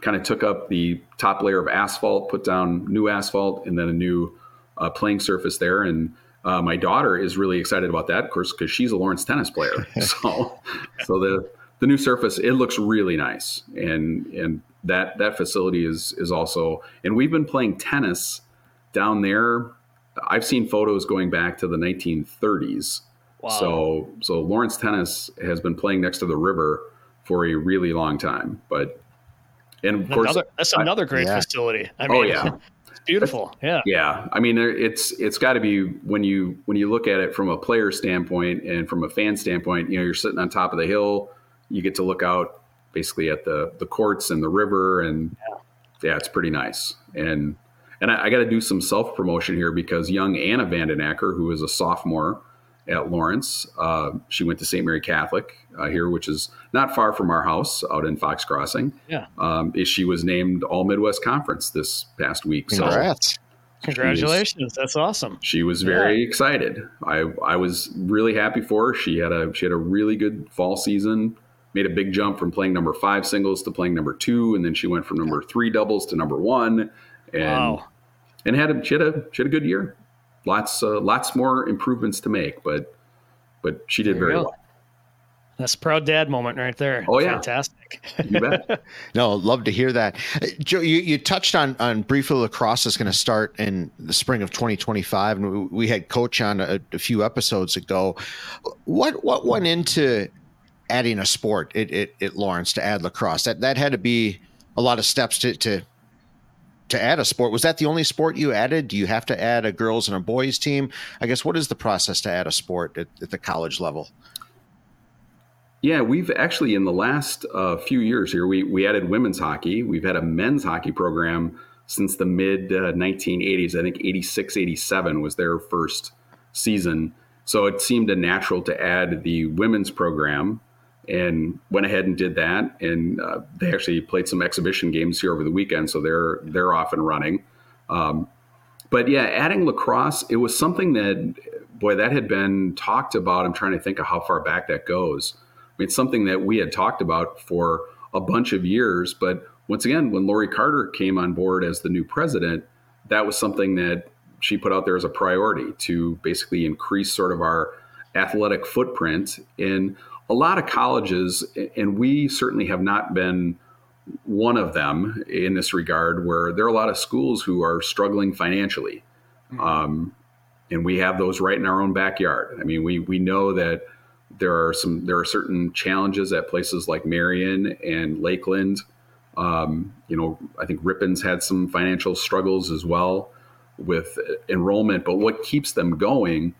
kind of took up the top layer of asphalt, put down new asphalt, and then a new uh, playing surface there. And uh, my daughter is really excited about that, of course, because she's a Lawrence tennis player. so, so the the new surface it looks really nice, and and that that facility is is also. And we've been playing tennis down there. I've seen photos going back to the 1930s. Wow. So so Lawrence Tennis has been playing next to the river for a really long time. But and of course, another, that's another great Yeah. facility. I oh yeah, it's beautiful. Yeah. yeah. I mean, it's it's got to be when you when you look at it from a player standpoint and from a fan standpoint. You know, you're sitting on top of the hill. You get to look out basically at the the courts and the river, and yeah, it's pretty nice. And and I, I got to do some self promotion here because young Anna Vanden Acker, who is a sophomore at Lawrence, uh, she went to St. Mary Catholic uh, here, which is not far from our house out in Fox Crossing. Yeah. Um, she was named All Midwest Conference this past week. So Congrats. Congratulations. That's awesome. she was very excited. I I was really happy for her. She had a she had a really good fall season. Made a big jump from playing number five singles to playing number two, and then she went from number three doubles to number one, and Wow. and had a she had a she had a good year. Lots uh, lots more improvements to make, but but she did very go. well. That's a proud dad moment right there. Oh, yeah. Fantastic. You bet. No, love to hear that. Uh, Joe, you, you touched on on briefly lacrosse is going to start in the spring of 2025, and we, we had coach on a, a few episodes ago. What what went into adding a sport at, at, at Lawrence to add lacrosse? That that had to be a lot of steps to to to add a sport. Was that the only sport you added? Do you have to add a girls and a boys team? I guess what is the process to add a sport at, at the college level? Yeah, we've actually in the last uh, few years here, we we added women's hockey. We've had a men's hockey program since the mid uh, 1980s. I think 86, 87 was their first season. So it seemed a natural to add the women's program and went ahead and did that. And uh, they actually played some exhibition games here over the weekend, so they're they're off and running. Um, but yeah, adding lacrosse, it was something that boy that had been talked about. I'm trying to think of how far back that goes. I mean, it's something that we had talked about for a bunch of years. But once again, when Laurie Carter came on board as the new president, that was something that she put out there as a priority to basically increase sort of our athletic footprint in a lot of colleges, and we certainly have not been one of them in this regard, where there are a lot of schools who are struggling financially. Mm-hmm. Um, and we have those right in our own backyard. I mean, we, we know that there are some there are certain challenges at places like Marian and Lakeland. Um, you know, I think Ripon's had some financial struggles as well with enrollment, but what keeps them going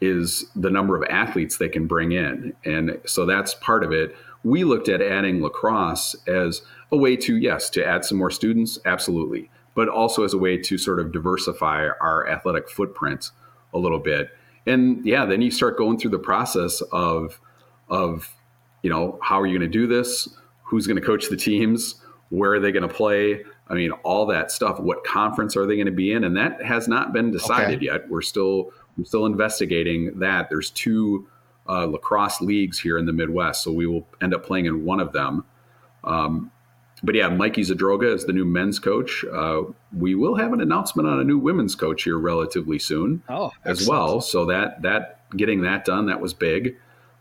is the number of athletes they can bring in. And so that's part of it. We looked at adding lacrosse as a way to, yes, to add some more students, absolutely, but also as a way to sort of diversify our athletic footprint a little bit. And yeah, then you start going through the process of, of, you know, how are you going to do this? Who's going to coach the teams? Where are they going to play? I mean, all that stuff. What conference are they going to be in? And that has not been decided okay. yet. We're still I'm still investigating that. There's two uh, lacrosse leagues here in the Midwest, so we will end up playing in one of them. Um, but yeah, Mikey Zadroga is the new men's coach. Uh, we will have an announcement on a new women's coach here relatively soon, oh, as well. So that that getting that done that was big.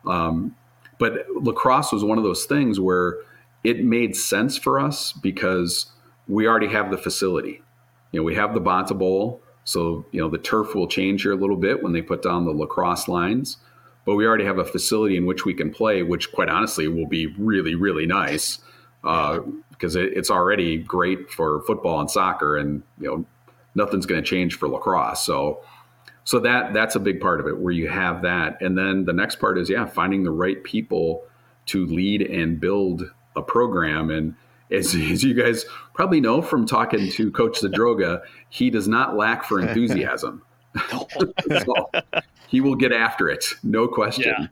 Um, but lacrosse was one of those things where it made sense for us because we already have the facility. You know, we have the Banta Bowl. So, you know, the turf will change here a little bit when they put down the lacrosse lines, but we already have a facility in which we can play, which quite honestly will be really, really nice because uh, it, it's already great for football and soccer, and you know, nothing's going to change for lacrosse. So, so that that's a big part of it where you have that, and then the next part is yeah, finding the right people to lead and build a program and as, as you guys probably know from talking to Coach Zadroga, he does not lack for enthusiasm. so he will get after it, no question. Yeah.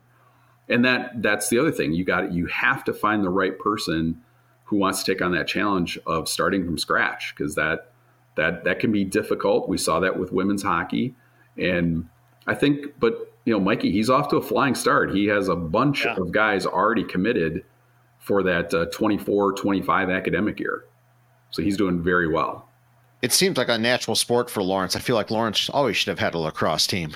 And that that's the other thing. You got you have to find the right person who wants to take on that challenge of starting from scratch because that that that can be difficult. We saw that with women's hockey, and I think, but you know, Mikey, he's off to a flying start. He has a bunch yeah. of guys already committed for that uh, 24 25 academic year. So he's doing very well. It seems like a natural sport for Lawrence. I feel like Lawrence always should have had a lacrosse team.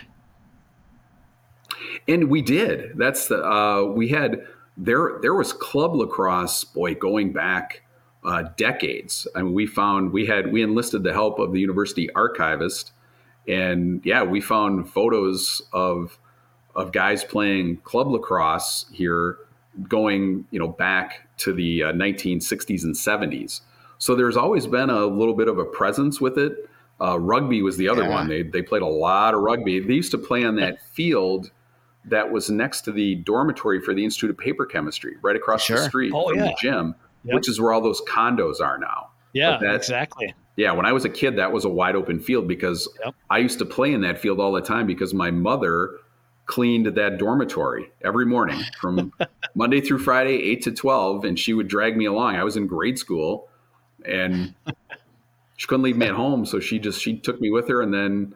And we did. That's the uh, we had there. There was club lacrosse, boy, going back uh, decades. I mean, we found we had we enlisted the help of the university archivist, and yeah, we found photos of of guys playing club lacrosse here going you know back to the uh, 1960s and 70s. So there's always been a little bit of a presence with it. Uh, rugby was the other yeah. one. They they played a lot of rugby. They used to play on that field that was next to the dormitory for the Institute of Paper Chemistry, right across sure. the street oh, from yeah. the gym, yep. which is where all those condos are now. Yeah, exactly. Yeah, when I was a kid, that was a wide open field because yep. I used to play in that field all the time because my mother cleaned that dormitory every morning from Monday through Friday, eight to 12. And she would drag me along. I was in grade school and she couldn't leave me at home. So she just, she took me with her. And then,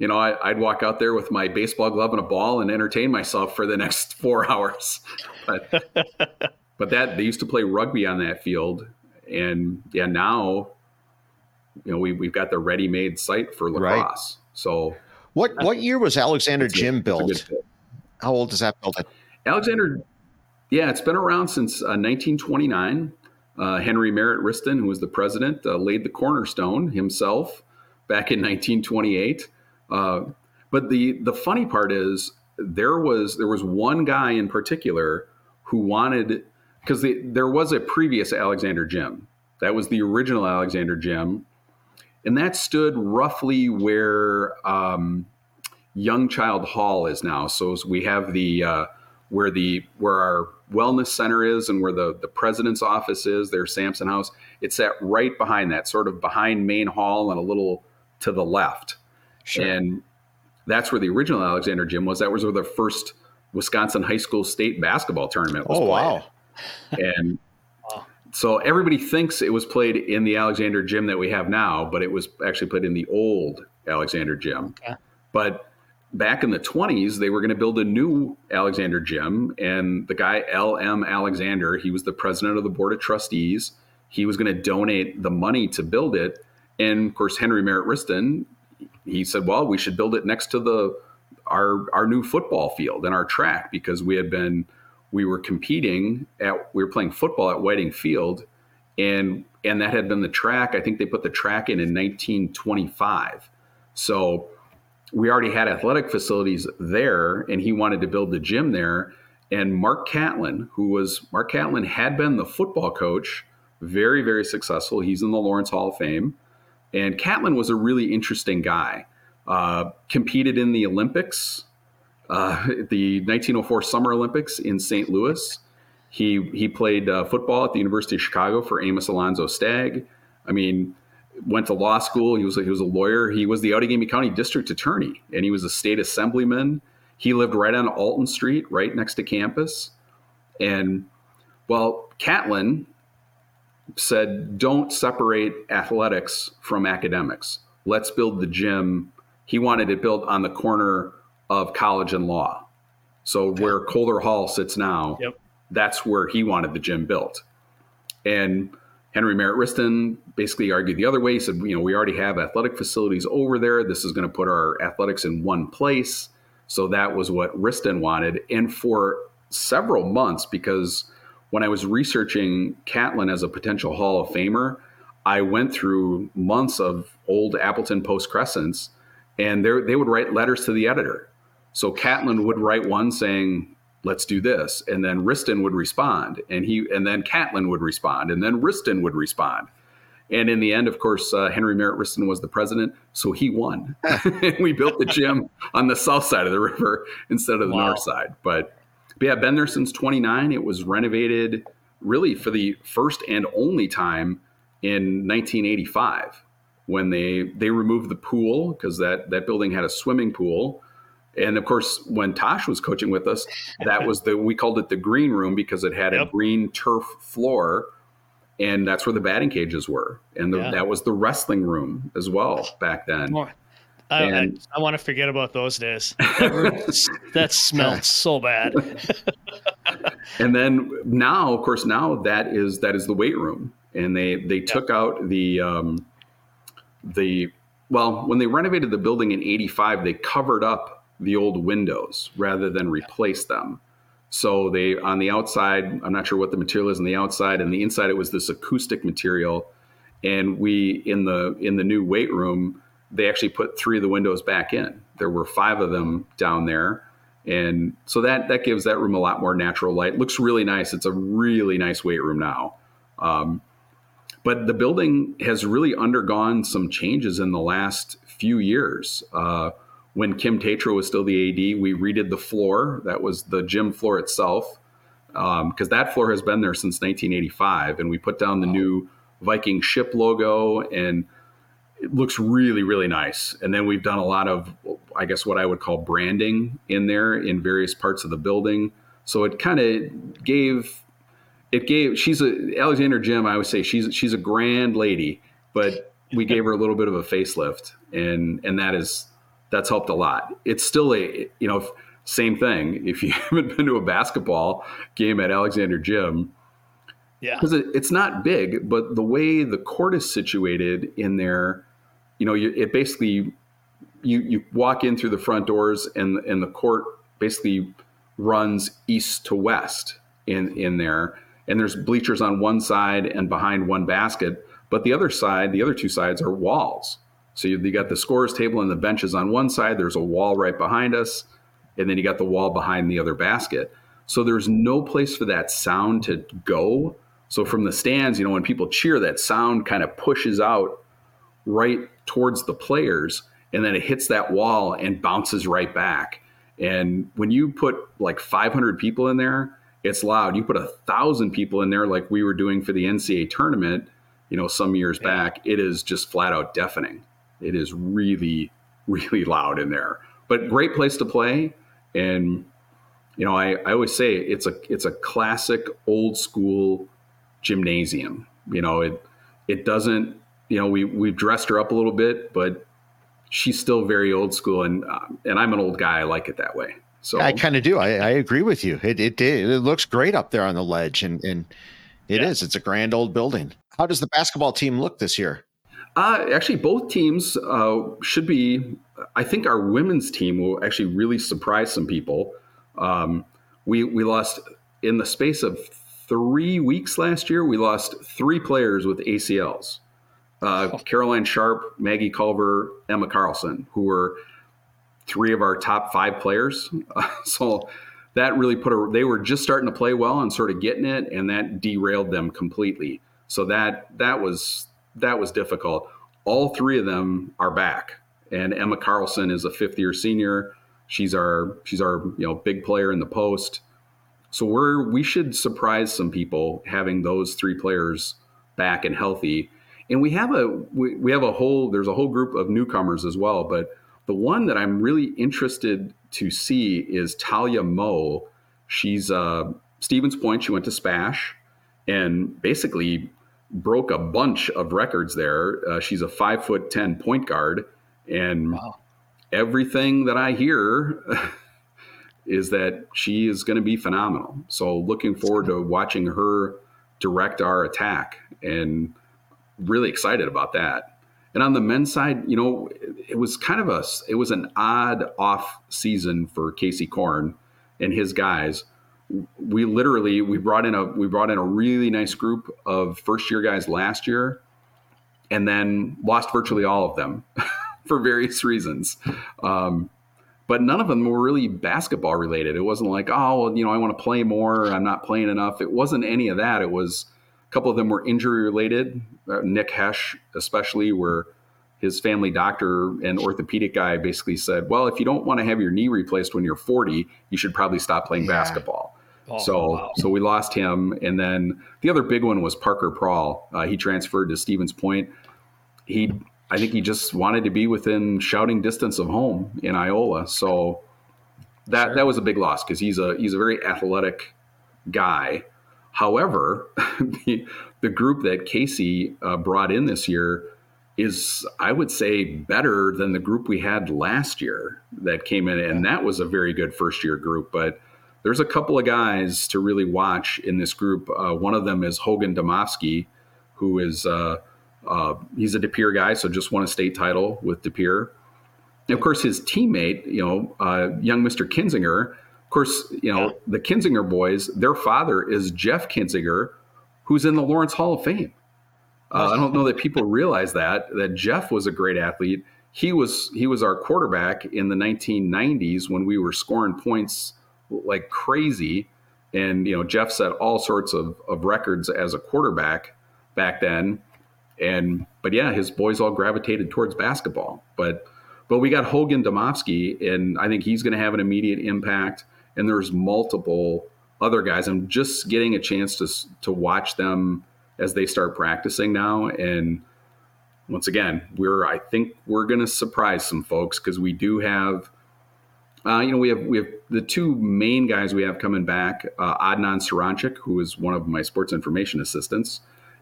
you know, I, would walk out there with my baseball glove and a ball and entertain myself for the next four hours. But, but that they used to play rugby on that field. And yeah, now, you know, we, we've got the ready made site for lacrosse. Right. So what what year was Alexander Gym built? How old is that built? Alexander, yeah, it's been around since uh, 1929. Uh, Henry Merritt Wriston, who was the president, uh, laid the cornerstone himself back in 1928. Uh, but the the funny part is there was there was one guy in particular who wanted because the, there was a previous Alexander Gym. That was the original Alexander Gym and that stood roughly where um, Youngchild Hall is now. So we have the uh, where the where our wellness center is and where the the president's office is, their Sampson House. It's at right behind that, sort of behind main hall and a little to the left. Sure. And that's where the original Alexander Gym was. That was where the first Wisconsin high school state basketball tournament was oh, played. wow. And so everybody thinks it was played in the Alexander Gym that we have now, but it was actually played in the old Alexander Gym. Okay. But back in the 20s, they were going to build a new Alexander Gym. And the guy, L.M. Alexander, he was the president of the board of trustees. He was going to donate the money to build it. And of course, Henry Merritt Wriston, he said, well, we should build it next to the our our new football field and our track because we had been we were competing at we were playing football at Whiting Field and and that had been the track. I think they put the track in in 1925. So we already had athletic facilities there, and he wanted to build the gym there. And Mark Catlin, who was Mark Catlin, had been the football coach, very, very successful. He's in the Lawrence Hall of Fame. And Catlin was a really interesting guy. Uh, competed in the Olympics, uh, the 1904 Summer Olympics in St. Louis. He he played uh, football at the University of Chicago for Amos Alonzo Stagg. I mean, went to law school. He was a, he was a lawyer. He was the Outagamie County District Attorney, and he was a state assemblyman. He lived right on Alton Street, right next to campus. And well, Catlin said, "Don't separate athletics from academics. Let's build the gym." He wanted it built on the corner of College and Lawe, so okay. where Coulter Hall sits now. Yep. That's where he wanted the gym built, and Henry Merritt Wriston basically argued the other way. He said, you know, we already have athletic facilities over there. This is going to put our athletics in one place. So that was what Wriston wanted. And for several months, because when I was researching Catlin as a potential Hall of Famer, I went through months of old Appleton Post Crescents, and they would write letters to the editor. So Catlin would write one saying, let's do this. And then Wriston would respond, and he, and then Catlin would respond, and then Wriston would respond. And in the end, of course, uh, Henry Merritt Wriston was the president, so he won. we built the gym on the south side of the river instead of the wow. north side. But, but yeah, been there since 29. It was renovated really for the first and only time in 1985 when they they removed the pool because that that building had a swimming pool and of course, when Tosh was coaching with us, that was the we called it the green room because it had yep. a green turf floor, and that's where the batting cages were, and the, yeah. that was the wrestling room as well back then. I, and, I, I, want to forget about those days. That, that smelled so bad. and then now, of course, now that is that is the weight room, and they they took out the um, the well when they renovated the building in '85, they covered up the old windows rather than replace them. So they on the outside, I'm not sure what the material is on the outside, and the inside it was this acoustic material. And we in the in the new weight room, they actually put three of the windows back in. There were five of them down there. And so that that gives that room a lot more natural light. Looks really nice. It's a really nice weight room now. Um, but the building has really undergone some changes in the last few years. Uh, when Kim Tatro was still the AD, we redid the floor. That was the gym floor itself, because um, that floor has been there since 1985. And we put down the new Viking ship logo, and it looks really, really nice. And then we've done a lot of, I guess, what I would call branding in there in various parts of the building. So it kind of gave, it gave. She's a Alexander Gym. I would say she's she's a grand lady, but we gave her a little bit of a facelift, and and that is that's helped a lot. It's still a, you know, same thing. If you haven't been to a basketball game at Alexander Gym, yeah, because it, it's not big, but the way the court is situated in there, you know, you, it basically you you walk in through the front doors and and the court basically runs east to west in in there, and there's bleachers on one side and behind one basket, but the other side, the other two sides are walls. So you, you got the scores table and the benches on one side. There's a wall right behind us, and then you got the wall behind the other basket. So there's no place for that sound to go. So from the stands, you know, when people cheer, that sound kind of pushes out right towards the players, and then it hits that wall and bounces right back. And when you put like 500 people in there, it's loud. You put a thousand people in there, like we were doing for the NCAA tournament, you know, some years yeah. back, it is just flat out deafening. It is really, really loud in there. But great place to play. And you know, I, I always say it's a it's a classic old school gymnasium. You know, it it doesn't. You know, we we've dressed her up a little bit, but she's still very old school, and uh, and I'm an old guy. I like it that way. So I kind of do. I, I agree with you. It, it it looks great up there on the ledge, and and it yeah. is. It's a grand old building. How does the basketball team look this year? Uh, actually, both teams uh, should be. I think our women's team will actually really surprise some people. Um, we we lost in the space of three weeks last year. We lost three players with ACLs. Uh, oh. Caroline Sharp, Maggie Culver, Emma Carlson, who were three of our top five players. so that really put a. They were just starting to play well and sort of getting it, and that derailed them completely. So that that was that was difficult. All three of them are back, and Emma Carlson is a fifth year senior. She's our she's our you know big player in the post. So we're we should surprise some people having those three players back and healthy. And we have a we, we have a whole there's a whole group of newcomers as well. But the one that I'm really interested to see is Talia Moe. She's uh, Stevens Point. She went to Spash and basically broke a bunch of records there. Uh, she's a five foot ten point guard, and wow everything that I hear is that she is going to be phenomenal. So looking forward to watching her direct our attack and really excited about that. And on the men's side, you know, it was kind of a it was an odd off season for Casey Korn and his guys. We literally we brought in a we brought in a really nice group of first year guys last year and then lost virtually all of them. for various reasons. Um, but none of them were really basketball related. It wasn't like, oh, well, you know, I want to play more. I'm not playing enough. It wasn't any of that. It was a couple of them were injury related. Uh, Nick Hesh, especially, where his family doctor and orthopedic guy basically said, well, if you don't want to have your knee replaced when you're 40, you should probably stop playing yeah. basketball. Oh, so, wow. so we lost him, and then the other big one was Parker Prawl. Uh, he transferred to Stevens Point. He I think he just wanted to be within shouting distance of home in Iola. So that sure. that was a big loss because he's a he's a very athletic guy. However, the, the group that Casey uh, brought in this year is, I would say, better than the group we had last year that came in, and that was a very good first year group. But there's a couple of guys to really watch in this group. Uh, one of them is Hogan Domovsky, who is uh, uh, he's a De Pere guy, so just won a state title with De Pere. And of course, his teammate, you know, uh, young Mr. Kinzinger. Of course, you know yeah. the Kinzinger boys. Their father is Jeff Kinzinger, who's in the Lawrence Hall of Fame. Uh, I don't know that people realize that that Jeff was a great athlete. He was he was our quarterback in the 1990s when we were scoring points like crazy, and you know Jeff set all sorts of, of records as a quarterback back then and but yeah, his boys all gravitated towards basketball. But but we got Hogan Domovsky, and I think he's going to have an immediate impact. And there's multiple other guys. I'm just getting a chance to to watch them as they start practicing now. And once again, we're I think we're going to surprise some folks because we do have. Uh, you know, we have we have the two main guys we have coming back. Uh, Adnan Saranchik, who is one of my sports information assistants,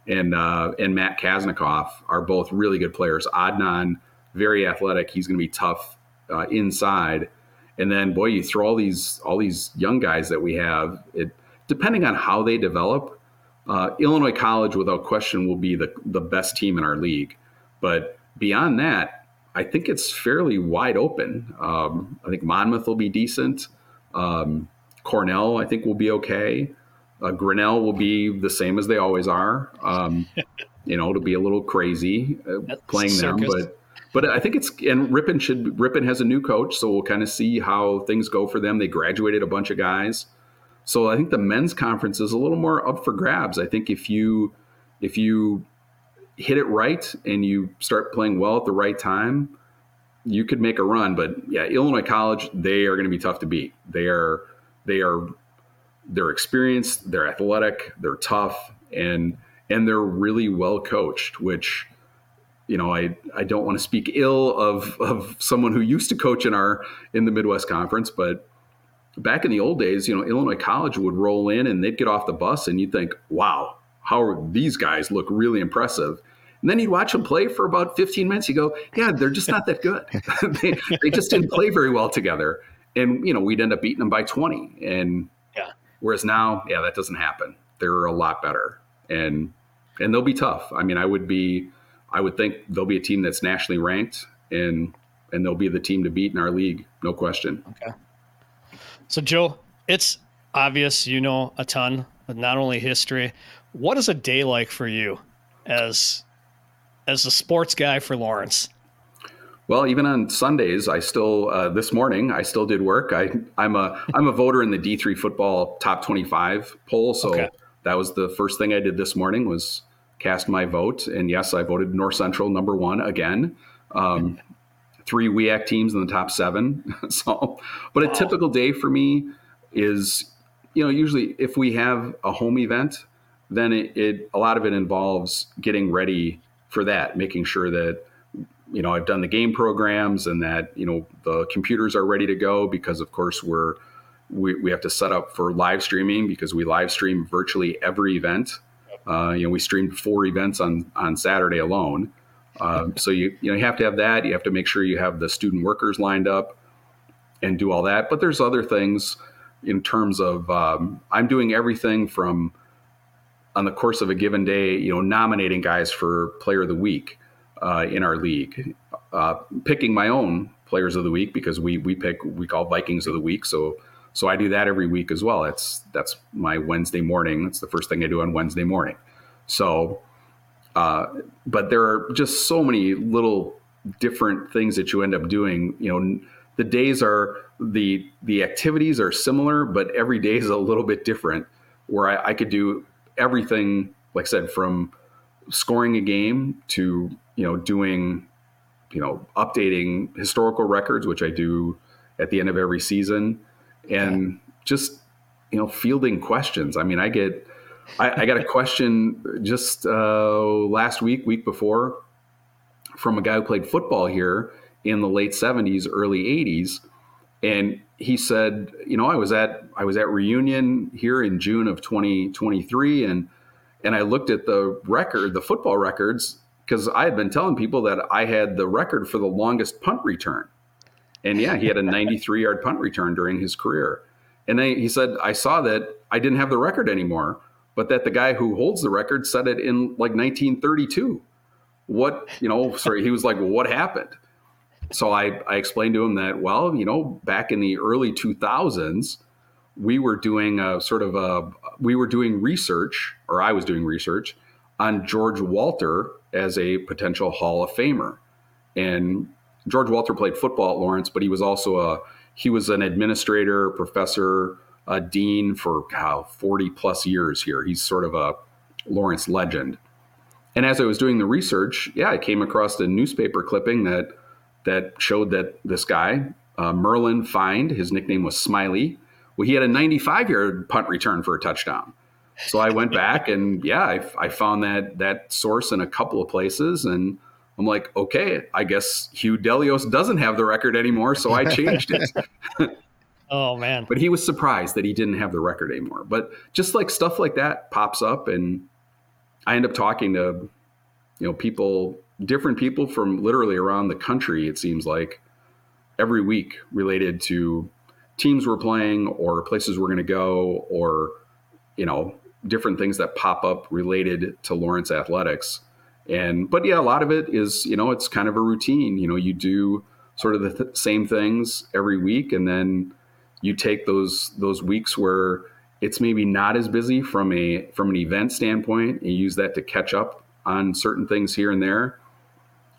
and uh, and Matt Kaznikoff are both really good players. Adnan, very athletic. He's going to be tough uh, inside. And then, boy, you throw all these all these young guys that we have. It depending on how they develop. Uh, Illinois College, without question, will be the the best team in our league. But beyond that, I think it's fairly wide open. Um, I think Monmouth will be decent. Um, Cornell, I think, will be okay. Uh, Grinnell will be the same as they always are. Um, you know, it'll be a little crazy uh, playing them, but but I think it's and Ripon should Ripon has a new coach, so we'll kind of see how things go for them. They graduated a bunch of guys, so I think the men's conference is a little more up for grabs. I think if you if you hit it right and you start playing well at the right time, you could make a run, but yeah, Illinois College, they are going to be tough to beat. They are, they are, they're experienced, they're athletic, they're tough, and and they're really well coached. Which, you know, I I don't want to speak ill of of someone who used to coach in our in the Midwest Conference, but back in the old days, you know, Illinois College would roll in and they'd get off the bus, and you'd think, wow, how are these guys look really impressive and then you'd watch them play for about 15 minutes. You go, yeah, they're just not that good. they, they just didn't play very well together. And, you know, we'd end up beating them by 20. And yeah. whereas now, yeah, that doesn't happen. They're a lot better. And, and they'll be tough. I mean, I would be, I would think they'll be a team that's nationally ranked and, and they'll be the team to beat in our league. No question. Okay. So Joe, it's obvious, you know, a ton, but not only history. What is a day like for you as as a sports guy for Lawrence? Well, even on Sundays, I still uh, this morning I still did work. I I'm a I'm a voter in the D three football top twenty five poll, so okay. that was the first thing I did this morning was cast my vote. And yes, I voted North Central number one again. Um, three WIAC teams in the top seven. so, but a wow. typical day for me is, you know, usually if we have a home event, then it, it a lot of it involves getting ready for that, making sure that you know I've done the game programs and that you know the computers are ready to go because of course we're we, we have to set up for live streaming because we live stream virtually every event. Uh, you know, we streamed four events on on Saturday alone. Um, so you you know you have to have that. You have to make sure you have the student workers lined up and do all that. But there's other things in terms of um, I'm doing everything from on the course of a given day, you know, nominating guys for Player of the Week uh, in our league, uh, picking my own Players of the Week because we we pick we call Vikings of the Week. So so I do that every week as well. That's that's my Wednesday morning. That's the first thing I do on Wednesday morning. So, uh, but there are just so many little different things that you end up doing. You know, the days are the the activities are similar, but every day is a little bit different. Where I, I could do everything, like I said, from scoring a game to you know doing you know updating historical records, which I do at the end of every season, and just you know fielding questions. I mean, I get I, I got a question just uh, last week, week before, from a guy who played football here in the late '70s, early '80s, and he said, you know, I was at I was at reunion here in June of 2023, and and I looked at the record, the football records, because I had been telling people that I had the record for the longest punt return, and yeah, he had a 93 yard punt return during his career, and then he said I saw that I didn't have the record anymore, but that the guy who holds the record said it in like 1932. What you know? Sorry, he was like, well, what happened? So I, I explained to him that, well, you know, back in the early 2000s, we were doing a sort of a, we were doing research, or I was doing research on George Walter as a potential Hall of Famer. And George Walter played football at Lawrence, but he was also a, he was an administrator, professor, a dean for how 40 plus years here. He's sort of a Lawrence legend. And as I was doing the research, yeah, I came across a newspaper clipping that that showed that this guy, uh, Merlin Find, his nickname was Smiley, well, he had a 95 yard punt return for a touchdown. So I went back and yeah, I, I found that that source in a couple of places and I'm like, okay, I guess Hugh Delios doesn't have the record anymore, so I changed it. oh man! But he was surprised that he didn't have the record anymore. But just like stuff like that pops up, and I end up talking to, you know, people different people from literally around the country, it seems like, every week related to teams we're playing or places we're going to go or, you know, different things that pop up related to Lawrence athletics. And, but yeah, a lot of it is, you know, it's kind of a routine. You know, you do sort of the th- same things every week and then you take those, those weeks where it's maybe not as busy from a, from an event standpoint and use that to catch up on certain things here and there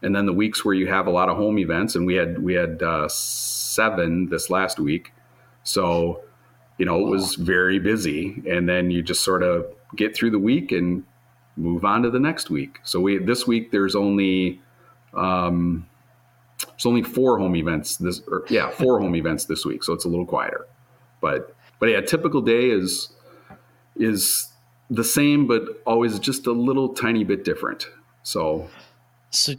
and then the weeks where you have a lot of home events, and we had we had uh, seven this last week, so you know it was very busy. And then you just sort of get through the week and move on to the next week. So we this week there's only um, There's only four home events this, or yeah, four home events this week, so it's a little quieter. But but yeah, typical day is is the same, but always just a little tiny bit different. So So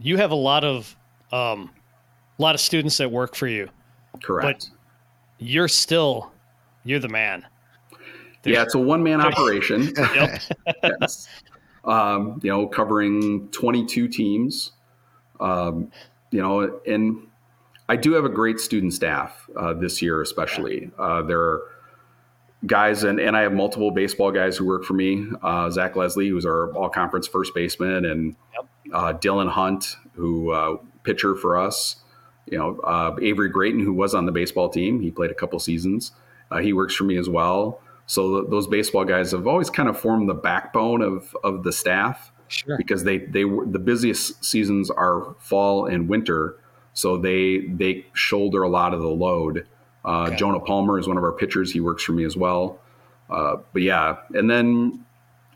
you have a lot of um, a lot of students that work for you. correct. But You're still you're the man. yeah, it's a one man operation. Yep. yes. Um, you know, covering 22 teams. Um, you know, and I do have a great student staff uh, this year, especially. Uh, there are guys, and, and I have multiple baseball guys who work for me. Uh, Zach Leslie, who's our all conference first baseman, and uh, Dylan Hunt, who uh, pitcher for us. You know, uh, Avery Grayton, who was on the baseball team, he played a couple seasons. Uh, he works for me as well. So th- those baseball guys have always kind of formed the backbone of of the staff Sure. because they they the busiest seasons are fall and winter, so they they shoulder a lot of the load. Uh, Okay. Jonah Palmer is one of our pitchers; he works for me as well. Uh, but yeah, and then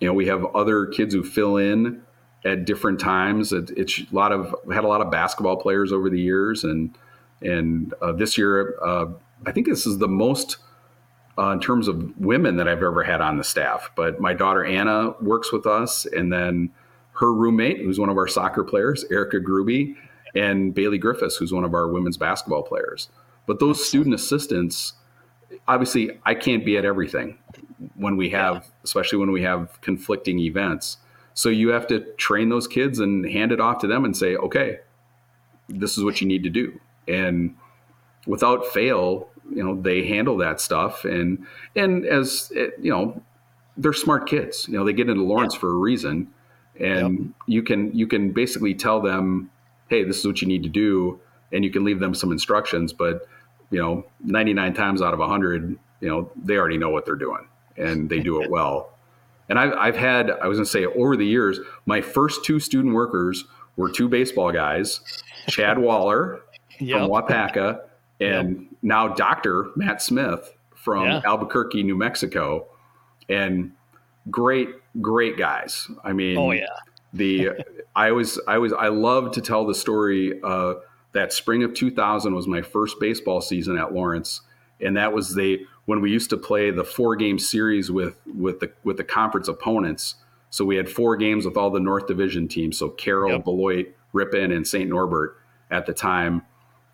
you know we have other kids who fill in at different times. It, it's a lot of had a lot of basketball players over the years, and and uh, this year uh, I think this is the most uh, in terms of women that I've ever had on the staff. But my daughter Anna works with us, and then her roommate, who's one of our soccer players, Erica Gruby, and Bailey Griffiths, who's one of our women's basketball players. But those student assistants, obviously, I can't be at everything when we have, especially when we have conflicting events. So you have to train those kids and hand it off to them and say, okay, this is what you need to do. And without fail, you know, they handle that stuff. And, and as, eh, you know, they're smart kids, you know, they get into Lawrence for a reason and you can, you can basically tell them, Hey, this is what you need to do. And you can leave them some instructions, but you know, 99 times out of 100, you know, they already know what they're doing and they do it well. And I've, I've had, I was going to say, over the years, my first two student workers were two baseball guys, Chad Waller from Yep. Waupaca, and now Dr. Matt Smith from Yeah. Albuquerque, New Mexico. And great, great guys. I mean, Oh yeah. the I always I always I love to tell the story uh, that spring of 2000 was my first baseball season at Lawrence, and that was the when we used to play the four game series with with the with the conference opponents. So we had four games with all the North Division teams. So Carroll, Yep. Beloit, Ripon, and St. Norbert at the time.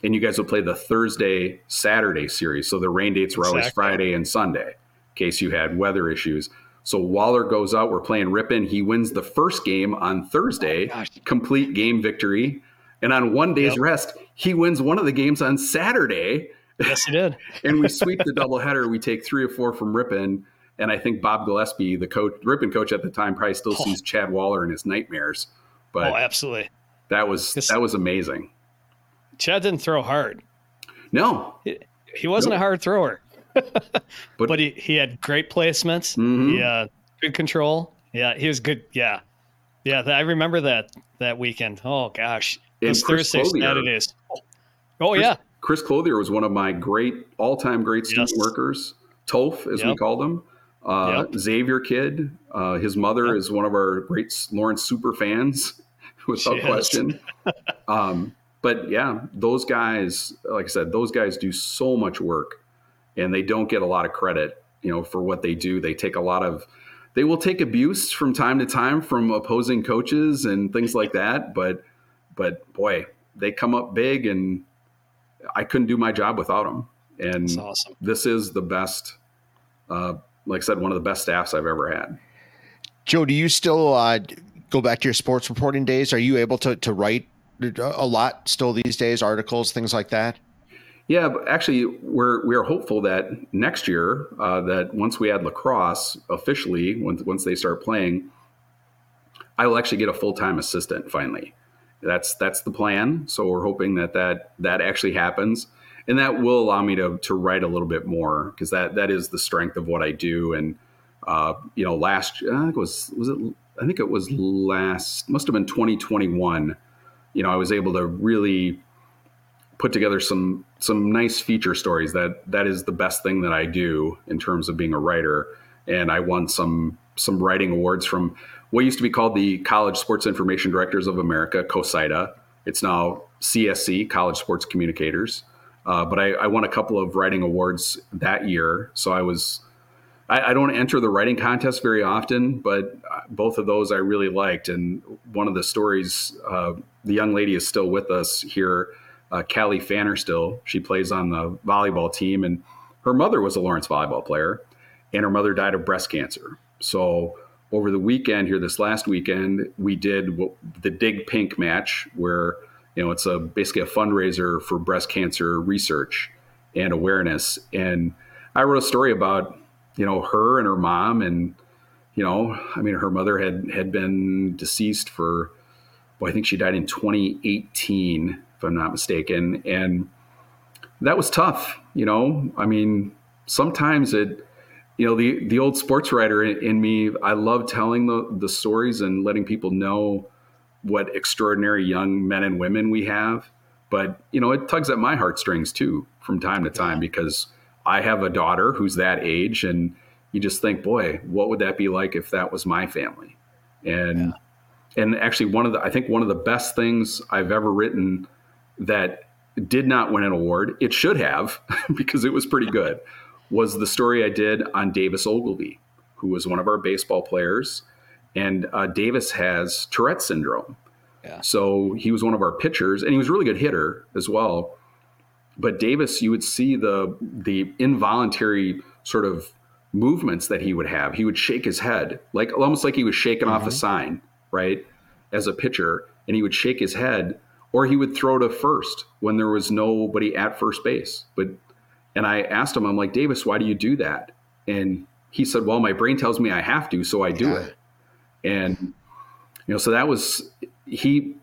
And you guys would play the Thursday Saturday series. So the rain dates were always Exactly. Friday and Sunday in case you had weather issues. So Waller goes out. We're playing Ripon. He wins the first game on Thursday, oh gosh. complete game victory. And on one day's Yep. rest, he wins one of the games on Saturday. Yes, he did. And we sweep the doubleheader. We take three or four from Ripon. And I think Bob Gillespie, the coach, Ripon coach at the time, probably still Oh. sees Chad Waller in his nightmares. But oh, absolutely. that was that was amazing. Chad didn't throw hard. No, He wasn't a hard thrower, But- but, he, he had great placements. Mhm. Yeah, good control. Yeah, he was good. Yeah, yeah. I remember that that weekend. Oh gosh, Chris Thursday Clothier. Saturdays. Oh Chris- yeah, Chris Clothier was one of my great all-time great student Yes. workers. Toph, as we Yep. called him. Uh, Yep. Xavier Kid. Uh, his mother Yep. is one of our great Lawrence super fans, without She question. um, but yeah, those guys, like I said, those guys do so much work, and they don't get a lot of credit, you know, for what they do. They take a lot of, they will take abuse from time to time from opposing coaches and things like that. But, but boy, they come up big, and I couldn't do my job without them. And it's awesome. this is the best, uh, like I said, one of the best staffs I've ever had. Joe, do you still uh, go back to your sports reporting days? Are you able to to write a lot still these days, articles, things like that? Yeah, but actually, we're we are hopeful that next year, uh, that once we add lacrosse officially, once once they start playing, I will actually get a full time assistant finally. That's that's the plan. So we're hoping that that that actually happens, and that will allow me to to write a little bit more because that that is the strength of what I do. And uh, you know, last I think it was was it I think it was last must have been 2021. You know, I was able to really put together some some nice feature stories that that is the best thing that I do in terms of being a writer and I won some some writing awards from what used to be called the College Sports Information Directors of America COSIDA it's now CSC, College Sports Communicators. Uh, but I, I, won a couple of writing awards that year. So I was, I, I, don't enter the writing contest very often, but both of those I really liked. And one of the stories, uh, the young lady is still with us here, uh, Callie Fanner still. She plays on the volleyball team, and her mother was a Lawrence volleyball player, and her mother died of breast cancer. So over the weekend here, this last weekend, we did what, the Dig Pink match, where you know it's a basically a fundraiser for breast cancer research and awareness. And I wrote a story about you know her and her mom, and you know, I mean, her mother had had been deceased for, well, I think she died in 2018, if I'm not mistaken, and that was tough. You know, I mean, sometimes it you know the the old sports writer in, me i love telling the the stories and letting people know what extraordinary young men and women we have but you know it tugs at my heartstrings too from time to time because i have a daughter who's that age and you just think boy what would that be like if that was my family and yeah. and actually one of the i think one of the best things i've ever written that did not win an award it should have because it was pretty good was the story I did on Davis Ogilvy, who was one of our baseball players. And uh, Davis has Tourette syndrome. Yeah. So he was one of our pitchers, and he was a really good hitter as well. But Davis, you would see the the involuntary sort of movements that he would have. He would shake his head, like almost like he was shaking mm-hmm. off a mm-hmm. sign, right? As a pitcher, and he would shake his head, or he would throw to first when there was nobody at first base. But and I asked him, I'm like, Davis, why do you do that? And he said, Well, my brain tells me I have to, so I do yeah. it. And you know, so that was he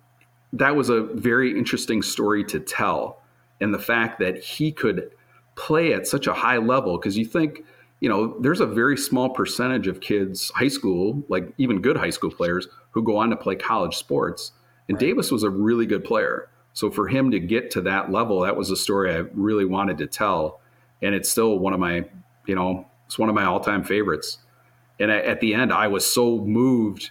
that was a very interesting story to tell. And the fact that he could play at such a high level, because you think, you know, there's a very small percentage of kids, high school, like even good high school players, who go on to play college sports. And right. Davis was a really good player. So for him to get to that level, that was a story I really wanted to tell, and it's still one of my, you know, it's one of my all-time favorites. And at the end, I was so moved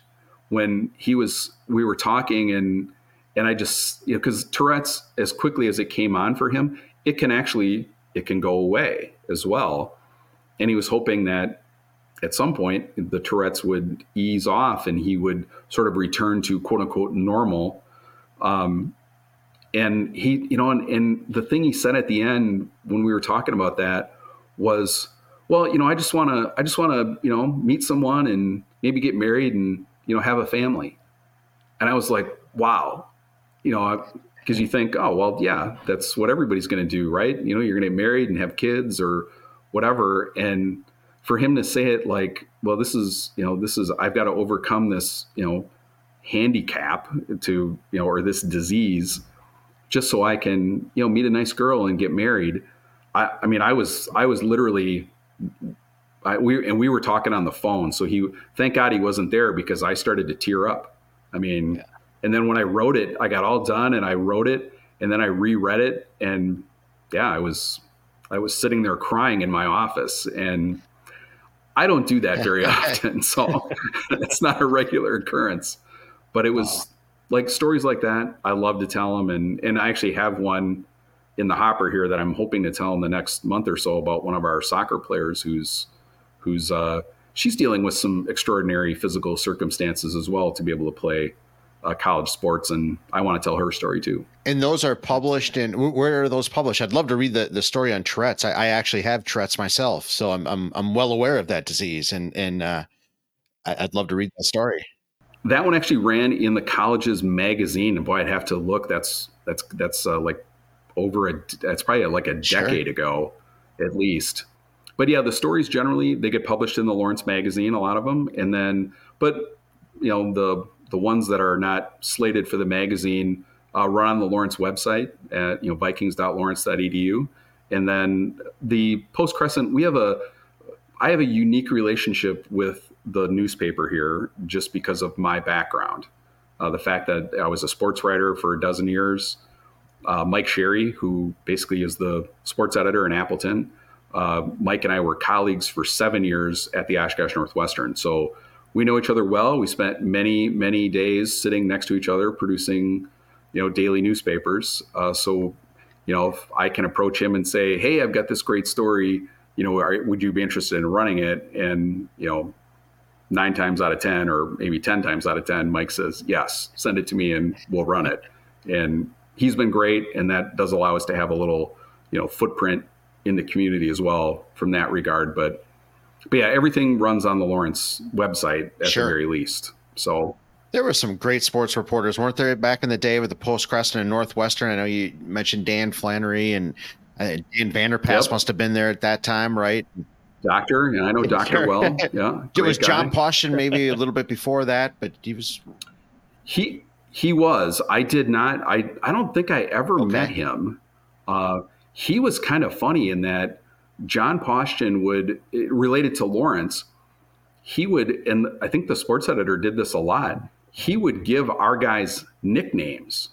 when he was we were talking and and I just you know because Tourette's as quickly as it came on for him, it can actually it can go away as well. And he was hoping that at some point the Tourette's would ease off and he would sort of return to quote unquote normal. Um, and he you know and, and the thing he said at the end when we were talking about that was well you know i just want to i just want to you know meet someone and maybe get married and you know have a family. And i was like wow. You know because you think oh well yeah that's what everybody's going to do right? You know you're going to get married and have kids or whatever. And for him to say it like well this is you know this is i've got to overcome this you know handicap to you know or this disease just so I can, you know, meet a nice girl and get married. I, I mean, I was, I was literally, I, we, and we were talking on the phone. So he, thank God he wasn't there because I started to tear up. I mean, yeah. and then when I wrote it, I got all done and I wrote it and then I reread it and yeah, I was, I was sitting there crying in my office and I don't do that very often. So it's not a regular occurrence, but it was, like stories like that, I love to tell them, and and I actually have one in the hopper here that I'm hoping to tell in the next month or so about one of our soccer players who's who's uh, she's dealing with some extraordinary physical circumstances as well to be able to play uh, college sports, and I want to tell her story too. And those are published in where are those published? I'd love to read the, the story on Tourette's. I, I actually have Tourette's myself, so I'm I'm I'm well aware of that disease, and and uh, I'd love to read that story that one actually ran in the college's magazine, and boy, I'd have to look. That's that's that's uh, like over a that's probably like a decade sure. ago, at least. But yeah, the stories generally they get published in the Lawrence magazine, a lot of them, and then but you know the the ones that are not slated for the magazine uh, run on the Lawrence website at you know vikings.lawrence.edu, and then the Post Crescent. We have a I have a unique relationship with the newspaper here just because of my background. Uh, the fact that I was a sports writer for a dozen years. Uh, Mike Sherry, who basically is the sports editor in Appleton, uh, Mike and I were colleagues for seven years at the Oshkosh Northwestern. So we know each other well. We spent many, many days sitting next to each other producing, you know, daily newspapers. Uh, so, you know, if I can approach him and say, "Hey, I've got this great story. You know, are, would you be interested in running it?" And you know, nine times out of ten, or maybe ten times out of ten, Mike says, "Yes, send it to me, and we'll run it." And he's been great, and that does allow us to have a little, you know, footprint in the community as well from that regard. But, but yeah, everything runs on the Lawrence website at sure. the very least. So there were some great sports reporters, weren't there, back in the day with the Post Crescent and Northwestern? I know you mentioned Dan Flannery and uh, Dan Vanderpass yep. must have been there at that time, right? Doctor, and I know Doctor well. Yeah, it was guy. John Poston maybe a little bit before that, but he was. He he was. I did not. I I don't think I ever okay. met him. Uh, he was kind of funny in that John Poston would related to Lawrence. He would, and I think the sports editor did this a lot he would give our guys nicknames.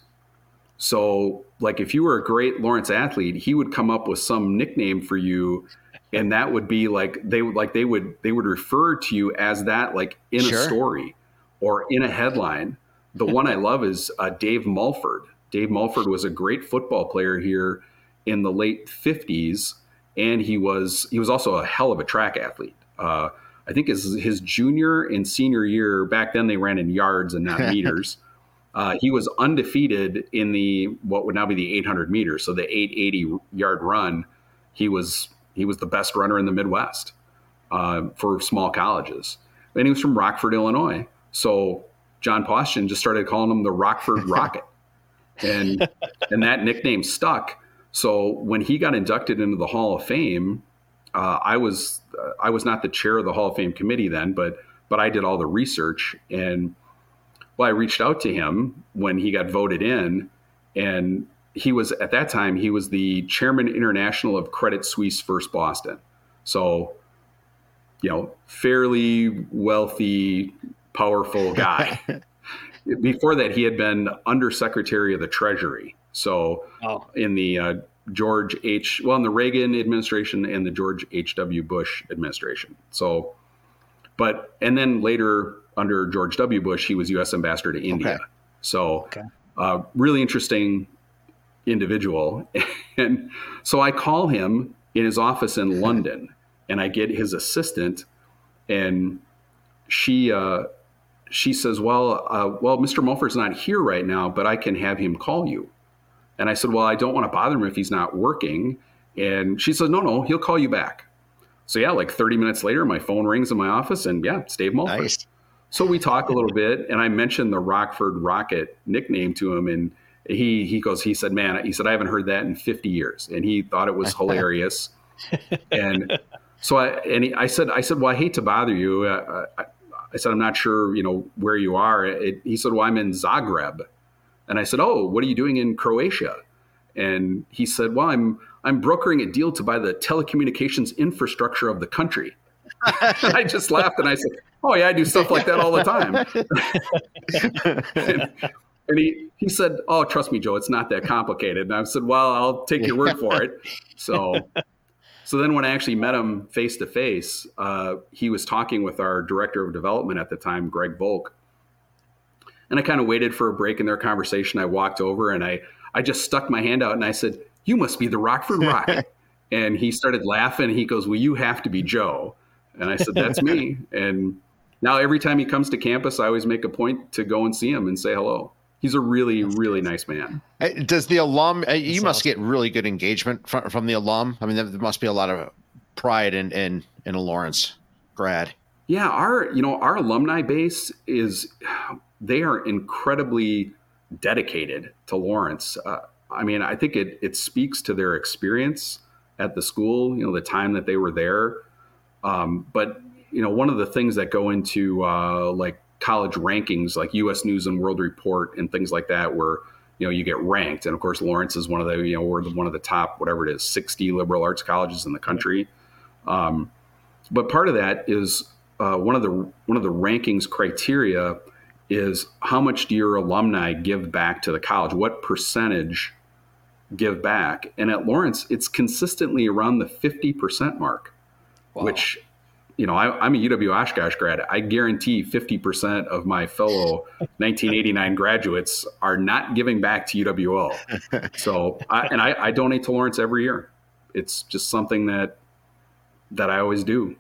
So, like if you were a great Lawrence athlete, he would come up with some nickname for you, and that would be like they would like they would they would refer to you as that like in sure. a story or in a headline. The one I love is uh, Dave Mulford. Dave Mulford was a great football player here in the late '50s, and he was he was also a hell of a track athlete. Uh, I think his his junior and senior year back then they ran in yards and not meters. Uh, he was undefeated in the what would now be the 800 meters, so the 880 yard run. He was he was the best runner in the Midwest uh, for small colleges, and he was from Rockford, Illinois. So John Poston just started calling him the Rockford Rocket, and and that nickname stuck. So when he got inducted into the Hall of Fame, uh, I was uh, I was not the chair of the Hall of Fame committee then, but but I did all the research and well, I reached out to him when he got voted in, and he was at that time he was the chairman international of Credit Suisse First Boston, so you know fairly wealthy, powerful guy. Before that, he had been undersecretary of the Treasury. So oh. in the uh, George H. Well, in the Reagan administration and the George H. W. Bush administration. So, but and then later under George W. Bush, he was U.S. ambassador to India. Okay. So, okay. Uh, really interesting individual. and so I call him in his office in London, and I get his assistant, and she uh, she says, "Well, uh, well, Mr. Mulford's not here right now, but I can have him call you." And I said, Well, I don't want to bother him if he's not working. And she says, No, no, he'll call you back. So yeah, like 30 minutes later, my phone rings in my office, and yeah, it's Dave Mulford. Nice. So we talk a little bit, and I mentioned the Rockford Rocket nickname to him, and he he goes, he said, "Man," he said, "I haven't heard that in 50 years," and he thought it was hilarious. and so I and he, I said, I said, "Well, I hate to bother you." Uh, I, I, said, "I'm not sure, you know, where you are." It, he said, "Well, I'm in Zagreb." And I said, "Oh, what are you doing in Croatia?" And he said, "Well, I'm I'm brokering a deal to buy the telecommunications infrastructure of the country." I just laughed and I said, "Oh yeah, I do stuff like that all the time." And, he he said, "Oh, trust me, Joe, it's not that complicated." And I said, "Well, I'll take your word for it." So, so then when I actually met him face to face, he was talking with our director of development at the time, Greg Volk, and I kind of waited for a break in their conversation. I walked over and I, I just stuck my hand out and I said, You must be the Rockford Rocket. and he started laughing. He goes, Well, you have to be Joe. And I said, That's me. And now every time he comes to campus, I always make a point to go and see him and say hello. He's a really, really nice man. Does the alum, uh, you must get really good engagement from, from the alum. I mean, there must be a lot of pride in, in, in a Lawrence grad. Yeah, our you know our alumni base is they are incredibly dedicated to Lawrence. Uh, I mean, I think it it speaks to their experience at the school. You know, the time that they were there. Um, but you know, one of the things that go into uh, like college rankings, like U.S. News and World Report and things like that, where you know you get ranked, and of course Lawrence is one of the you know we're one of the top whatever it is, sixty liberal arts colleges in the country. Um, but part of that is uh, one of the one of the rankings criteria is how much do your alumni give back to the college? What percentage give back? And at Lawrence, it's consistently around the 50% mark, wow. which you know, I, am a UW Oshkosh grad. I guarantee 50% of my fellow 1989 graduates are not giving back to UWL. So, I, and I, I donate to Lawrence every year. It's just something that that I always do.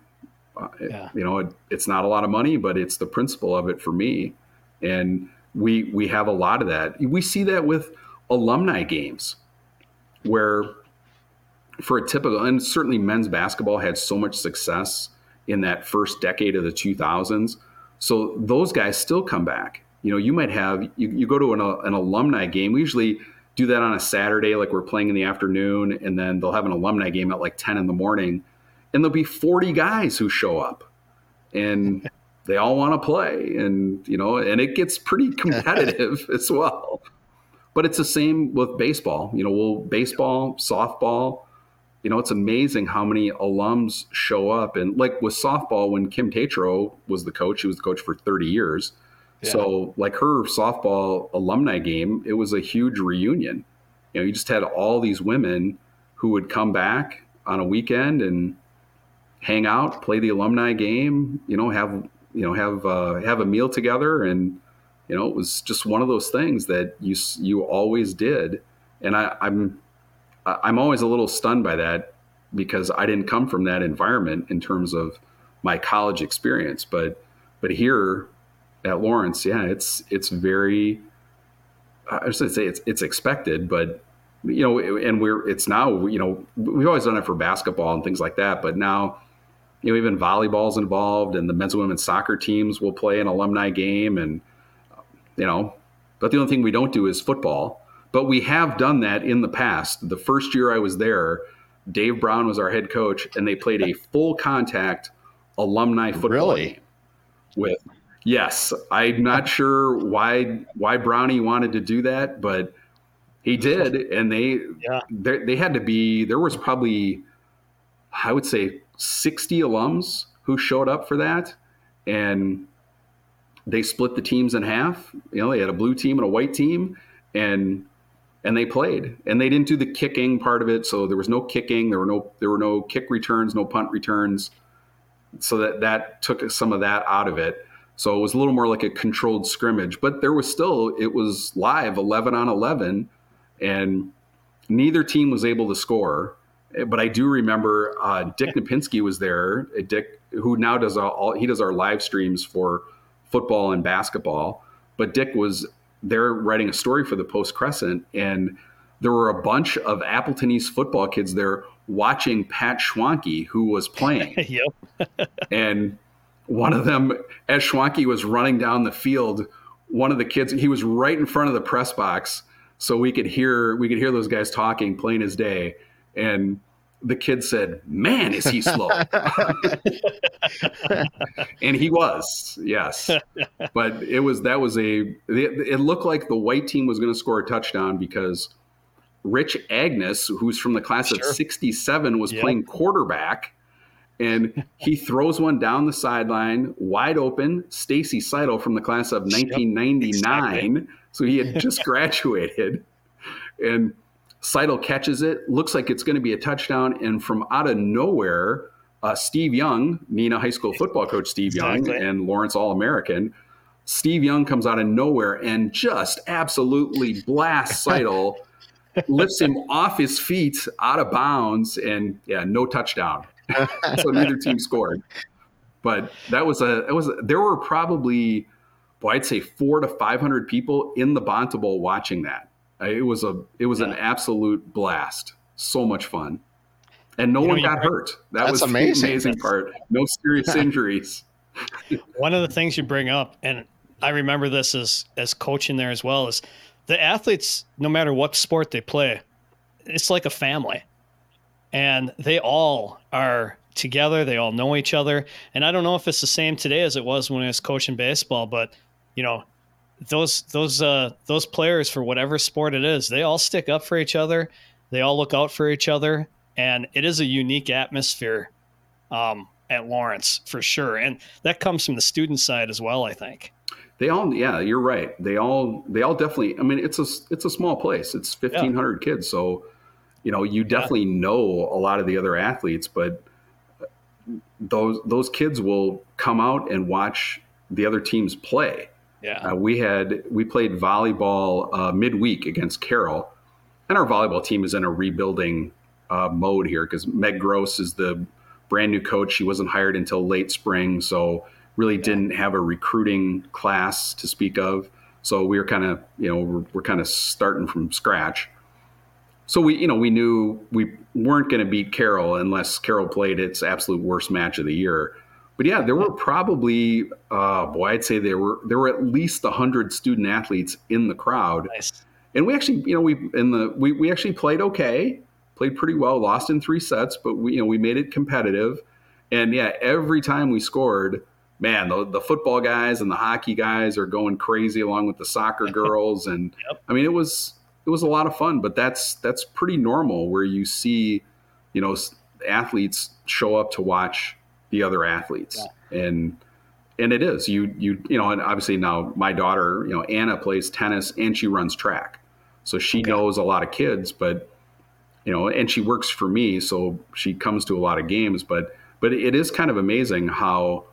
Uh, yeah. You know, it, it's not a lot of money, but it's the principle of it for me. And we we have a lot of that. We see that with alumni games, where for a typical and certainly men's basketball had so much success in that first decade of the 2000s. So those guys still come back. You know, you might have you, you go to an, an alumni game. We usually do that on a Saturday, like we're playing in the afternoon, and then they'll have an alumni game at like 10 in the morning, and there'll be 40 guys who show up, and they all want to play, and you know, and it gets pretty competitive as well. But it's the same with baseball. You know, we'll baseball, softball, you know, it's amazing how many alums show up. And like with softball, when Kim Tatro was the coach, he was the coach for 30 years. Yeah. So, like her softball alumni game, it was a huge reunion. You know, you just had all these women who would come back on a weekend and hang out, play the alumni game, you know, have you know have uh, have a meal together, and you know, it was just one of those things that you you always did. And I, I'm I'm always a little stunned by that because I didn't come from that environment in terms of my college experience. But but here at Lawrence, yeah, it's it's very I was going to say it's it's expected, but you know, and we're it's now you know we've always done it for basketball and things like that, but now you know even volleyball's involved, and the men's and women's soccer teams will play an alumni game, and you know, but the only thing we don't do is football. But we have done that in the past. The first year I was there, Dave Brown was our head coach, and they played a full contact alumni football really? game with yes. I'm not sure why why Brownie wanted to do that, but he did, and they yeah. they, they had to be. There was probably I would say 60 alums who showed up for that, and they split the teams in half. You know, they had a blue team and a white team, and and they played and they didn't do the kicking part of it. So there was no kicking there were no there were no kick returns no punt returns. So that that took some of that out of it. So it was a little more like a controlled scrimmage but there was still it was live 11 on 11 and neither team was able to score. But i do remember uh, dick Napinski was there dick who now does all he does our live streams for football and basketball. But dick was they're writing a story for the Post Crescent, and there were a bunch of Appleton East football kids there watching Pat Schwanke, who was playing. yep. and one of them, as Schwanke was running down the field, one of the kids, he was right in front of the press box, so we could hear we could hear those guys talking, plain as day, and the kid said, "Man, is he slow?" and he was, yes. But it was that was a it, it looked like the white team was going to score a touchdown because Rich Agnes, who's from the class sure. of '67, was yep. playing quarterback. And he throws one down the sideline, wide open. Stacy Seidel from the class of 1999. Yep, exactly. So he had just graduated. And Seidel catches it, looks like it's going to be a touchdown, and from out of nowhere, uh, Steve Young, Neenah High School football coach Steve exactly. Young, and Lawrence All American, Steve Young comes out of nowhere and just absolutely blasts Seidel, lifts him off his feet out of bounds, and yeah, no touchdown. so neither team scored. But that was a it was a, there were probably, boy, I'd say four to five hundred people in the Banta Bowl watching that. It was a it was yeah. an absolute blast. So much fun, and no you one got hurt. That was amazing. the amazing part. No serious injuries. one of the things you bring up, and I remember this as as coaching there as well, is the athletes. No matter what sport they play, it's like a family, and they all are together. They all know each other, and I don't know if it's the same today as it was when I was coaching baseball, but you know, those those uh those players for whatever sport it is, they all stick up for each other. They all look out for each other, and it is a unique atmosphere um, at Lawrence for sure. And that comes from the student side as well, I think. They all, yeah, you're right. They all, they all definitely. I mean, it's a it's a small place. It's 1,500 yeah. kids, so you know you definitely yeah. know a lot of the other athletes, but those those kids will come out and watch the other teams play. Yeah. Uh, we had we played volleyball uh, midweek against Carroll, and our volleyball team is in a rebuilding uh, mode here because Meg Gross is the brand new coach. She wasn't hired until late spring, so really didn't have a recruiting class to speak of. So we were kind of you know we're, we're kind of starting from scratch. So we you know we knew we weren't going to beat Carroll unless Carroll played its absolute worst match of the year. But yeah, there were probably, uh, boy, I'd say there were there were at least hundred student athletes in the crowd, Nice. and we actually, you know, we in the we we actually played okay, played pretty well, lost in three sets, but we you know we made it competitive, and yeah, every time we scored, man, the, the football guys and the hockey guys are going crazy along with the soccer girls, and Yep. I mean it was it was a lot of fun, but that's that's pretty normal where you see, you know, athletes show up to watch the other athletes, and and it is. You you you know, and obviously now my daughter, you know, Anna plays tennis and she runs track, so she Okay. knows a lot of kids, but you know, and she works for me, so she comes to a lot of games, but but it is kind of amazing how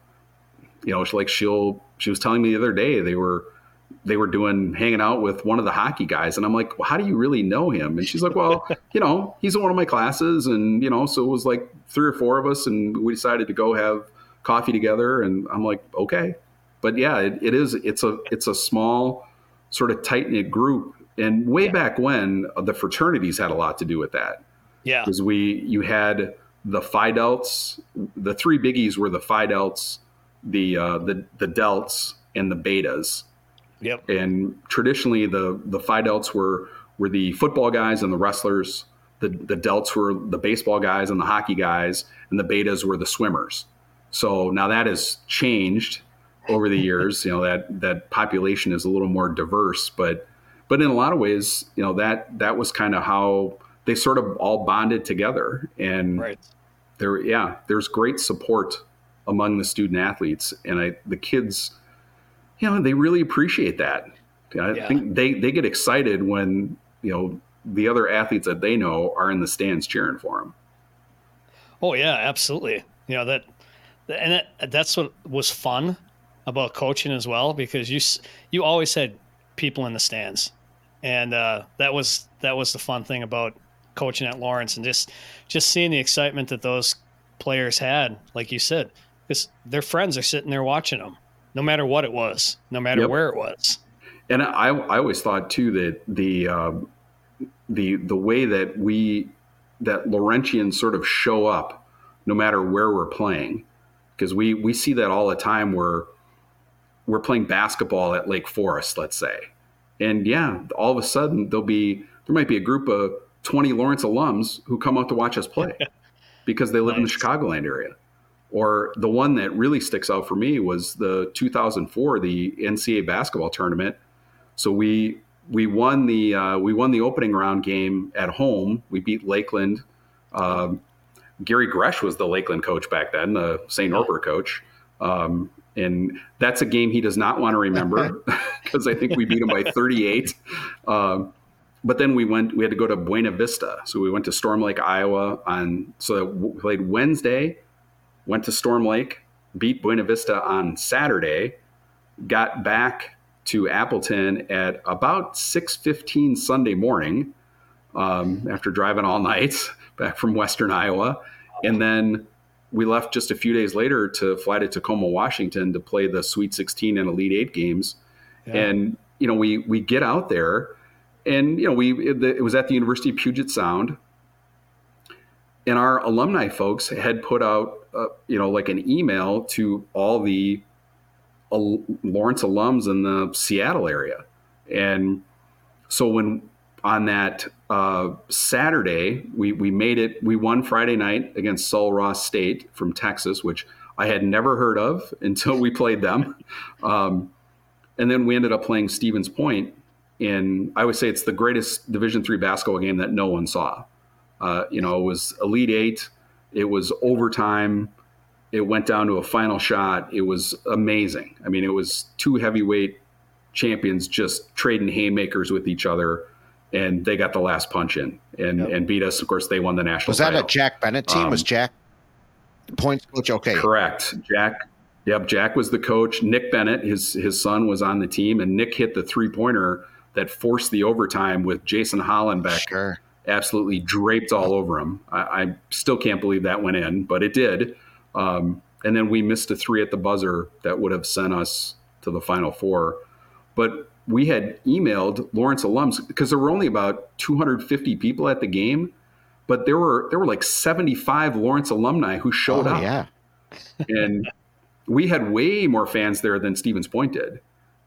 you know, like she'll she was telling me the other day they were they were doing hanging out with one of the hockey guys and i'm like well how do you really know him and she's like well you know he's in one of my classes and you know so it was like three or four of us and we decided to go have coffee together and i'm like okay but yeah it, it is it's a it's a small sort of tight knit group and way Yeah. back when uh, the fraternities had a lot to do with that Yeah. because we you had the Phi Delts. The three biggies were the Phi Delts, the uh, the the Delts, and the Betas. Yep. And traditionally, the the Phi Delts were were the football guys and the wrestlers. The the Delts were the baseball guys and the hockey guys, and the Betas were the swimmers. So now that has changed over the years. You know that that population is a little more diverse, but but in a lot of ways, you know that that was kind of how they sort of all bonded together and Right. there yeah there's great support among the student athletes and I, the kids you know they really appreciate that i Yeah. think they they get excited when you know the other athletes that they know are in the stands cheering for them Oh yeah, absolutely. You know that, and that, that's what was fun about coaching as well because you you always had people in the stands, and uh, that was that was the fun thing about coaching at Lawrence and just just seeing the excitement that those players had, like you said, because their friends are sitting there watching them, no matter what it was, no matter Yep. where it was. and I, I always thought too that the um, the the way that we that Laurentians sort of show up, no matter where we're playing, because we we see that all the time where we're playing basketball at Lake Forest, let's say, and yeah, all of a sudden there'll be there might be a group of twenty Lawrence alums who come out to watch us play because they live in the Chicagoland area. Or the one that really sticks out for me was the 2004 the NCAA basketball tournament. So we we won the uh, we won the opening round game at home. We beat Lakeland. Um, Gary Grzesk was the Lakeland coach back then, the St. Norbert coach. Um, and that's a game he does not want to remember because I think we beat him by 38. Um, but then we went. We had to go to Buena Vista, so we went to Storm Lake, Iowa. On so we played Wednesday, went to Storm Lake, beat Buena Vista on Saturday, got back to Appleton at about 6:15 Sunday morning um, after driving all night back from Western Iowa, and then we left just a few days later to fly to Tacoma, Washington, to play the Sweet 16 and Elite Eight games. Yeah. And you know, we we get out there, and you know, we it, it was at the University of Puget Sound, and our alumni folks had put out, uh, you know, like an email to all the Lawrence alums in the Seattle area, and so when on that uh, Saturday we we made it, we won Friday night against Sul Ross State from Texas, which I had never heard of until we played them. Um, and then we ended up playing Stevens Point, and I would say it's the greatest Division three basketball game that no one saw. Uh, you know, it was Elite Eight, it was overtime, it went down to a final shot. It was amazing. I mean, it was two heavyweight champions just trading haymakers with each other, and they got the last punch in and Yep. and beat us. Of course, they won the national. Was that a. Jack Bennett team? was Um, Jack? points coach. Okay, correct. Jack. Yep, Jack was the coach. Nick Bennett, his his son, was on the team, and Nick hit the three pointer that forced the overtime with Jason Hollenbeck sure. Absolutely draped all over him. I, I, still can't believe that went in, but it did. Um, and then we missed a three at the buzzer that would have sent us to the final four. But we had emailed Lawrence alums because there were only about 250 people at the game, but there were there were like 75 Lawrence alumni who showed oh, up. Yeah. and we had way more fans there than Stevens Point did.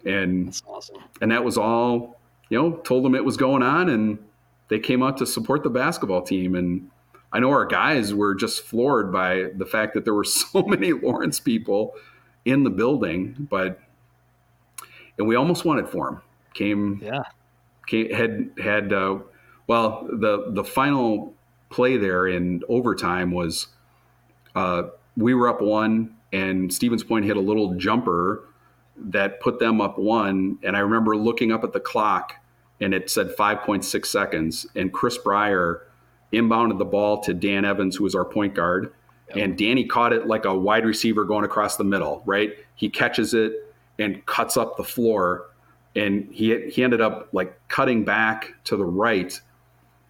And That's awesome. and that was all, you know, told them it was going on and they came out to support the basketball team. And I know our guys were just floored by the fact that there were so many Lawrence people in the building, but and we almost won it for him. Came, yeah, came, had had uh, well the the final play there in overtime was uh, we were up one and Stevens Point hit a little jumper that put them up one, and I remember looking up at the clock and it said 5.6 seconds, and Chris Breyer inbounded the ball to Dan Evans, who was our point guard. Yep. And Danny caught it like a wide receiver going across the middle, right? He catches it and cuts up the floor. And he he ended up like cutting back to the right.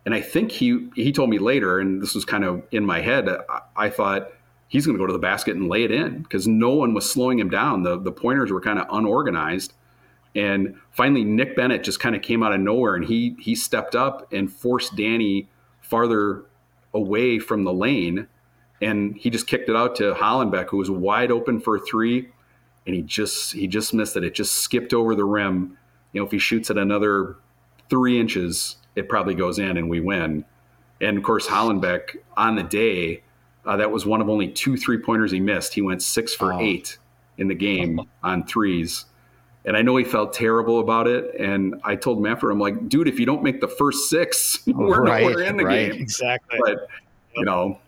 And I think he he told me later, and this was kind of in my head, I, I thought he's going to go to the basket and lay it in because no one was slowing him down. The the pointers were kind of unorganized. And finally, Nick Bennett just kind of came out of nowhere, and he he stepped up and forced Danny farther away from the lane, and he just kicked it out to Hollenbeck, who was wide open for a three, and he just he just missed it. It just skipped over the rim. You know, if he shoots it another three inches, it probably goes in, and we win. And of course, Hollenbeck on the day, uh, that was one of only two three pointers he missed. He went six for oh. eight in the game on threes. And I know he felt terrible about it. And I told him after, I'm like, dude, if you don't make the first six, we're right, nowhere in the right. game. Exactly. But you know,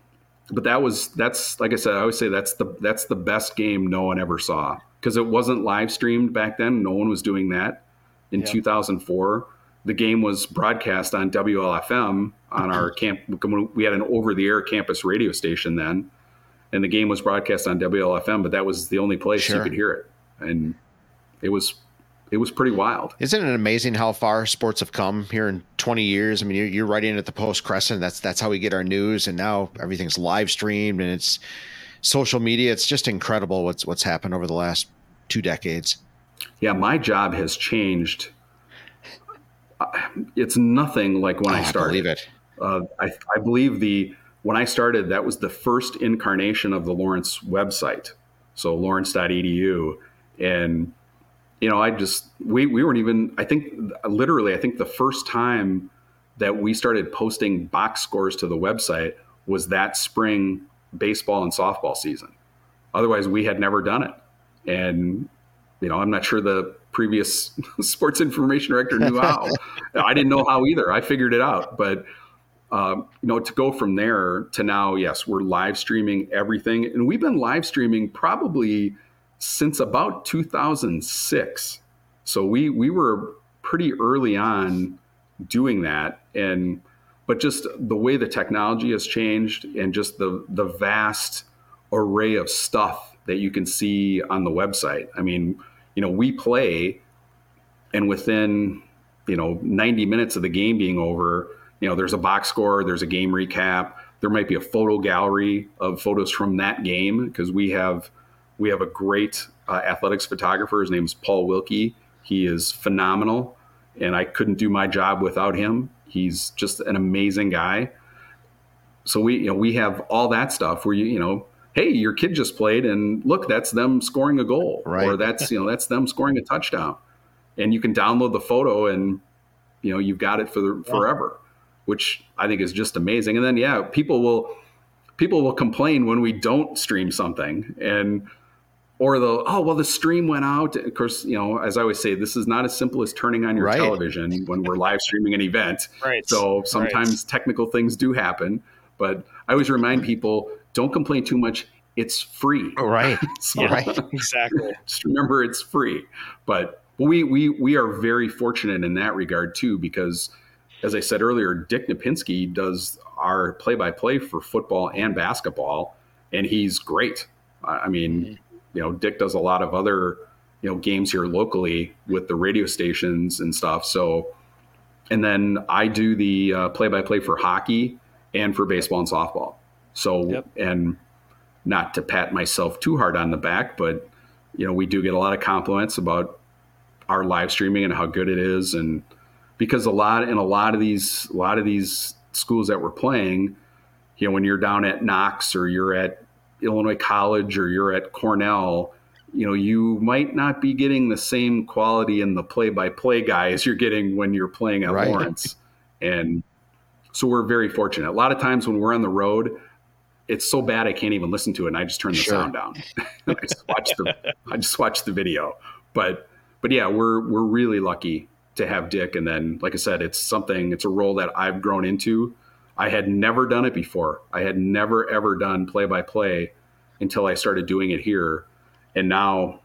but that was that's like I said, I always say that's the that's the best game no one ever saw because it wasn't live streamed back then. No one was doing that in yep. 2004. The game was broadcast on WLFM on our camp. We had an over-the-air campus radio station then, and the game was broadcast on WLFM. But that was the only place sure. you could hear it, and it was it was pretty wild. Isn't it amazing how far sports have come here in 20 years? I mean, you're, you're writing at the Post Crescent. That's that's how we get our news, and now everything's live streamed and it's social media. It's just incredible what's what's happened over the last two decades. Yeah, my job has changed. It's nothing like when oh, I started. I believe it. Uh, I, I believe the when I started, that was the first incarnation of the Lawrence website. So lawrence.edu, and you know, I just we we weren't even. I think literally, I think the first time that we started posting box scores to the website was that spring baseball and softball season. Otherwise, we had never done it, and you know, I'm not sure the previous sports information director knew how. I didn't know how either. I figured it out, but. Um, you know, to go from there to now, yes, we're live streaming everything, and we've been live streaming probably since about 2006. So we we were pretty early on doing that and but just the way the technology has changed and just the the vast array of stuff that you can see on the website. I mean, you know, we play and within, you know, 90 minutes of the game being over, you know, there's a box score, there's a game recap, there might be a photo gallery of photos from that game because we have we have a great uh, athletics photographer. His name is Paul Wilkie. He is phenomenal, and I couldn't do my job without him. He's just an amazing guy. So we, you know, we have all that stuff where you, you know, hey, your kid just played, and look, that's them scoring a goal, right. or that's you know, that's them scoring a touchdown, and you can download the photo, and you know, you've got it for the, yeah. forever, which I think is just amazing. And then yeah, people will people will complain when we don't stream something, and or the oh well the stream went out. Of course you know as i always say this is not as simple as turning on your right. television when we're live streaming an event. Right. So sometimes right. technical things do happen but i always remind people don't complain too much. It's free. Right. So, yeah, right. Exactly. just remember it's free. But we we we are very fortunate in that regard too because as i said earlier dick napinski does our play-by-play for football and basketball and he's great. I mean, mm-hmm. You know, Dick does a lot of other you know games here locally with the radio stations and stuff. So, and then I do the uh, play-by-play for hockey and for baseball and softball. So, yep. and not to pat myself too hard on the back, but you know, we do get a lot of compliments about our live streaming and how good it is, and because a lot in a lot of these a lot of these schools that we're playing, you know, when you're down at Knox or you're at Illinois College or you're at Cornell, you know, you might not be getting the same quality in the play-by-play guy as you're getting when you're playing at right. Lawrence, and so we're very fortunate. A lot of times when we're on the road, it's so bad I can't even listen to it, and I just turn the sure. sound down. I just watch the I just watch the video. But but yeah, we're we're really lucky to have Dick. And then, like I said, it's something. It's a role that I've grown into. I had never done it before. I had never ever done play by play until I started doing it here, and now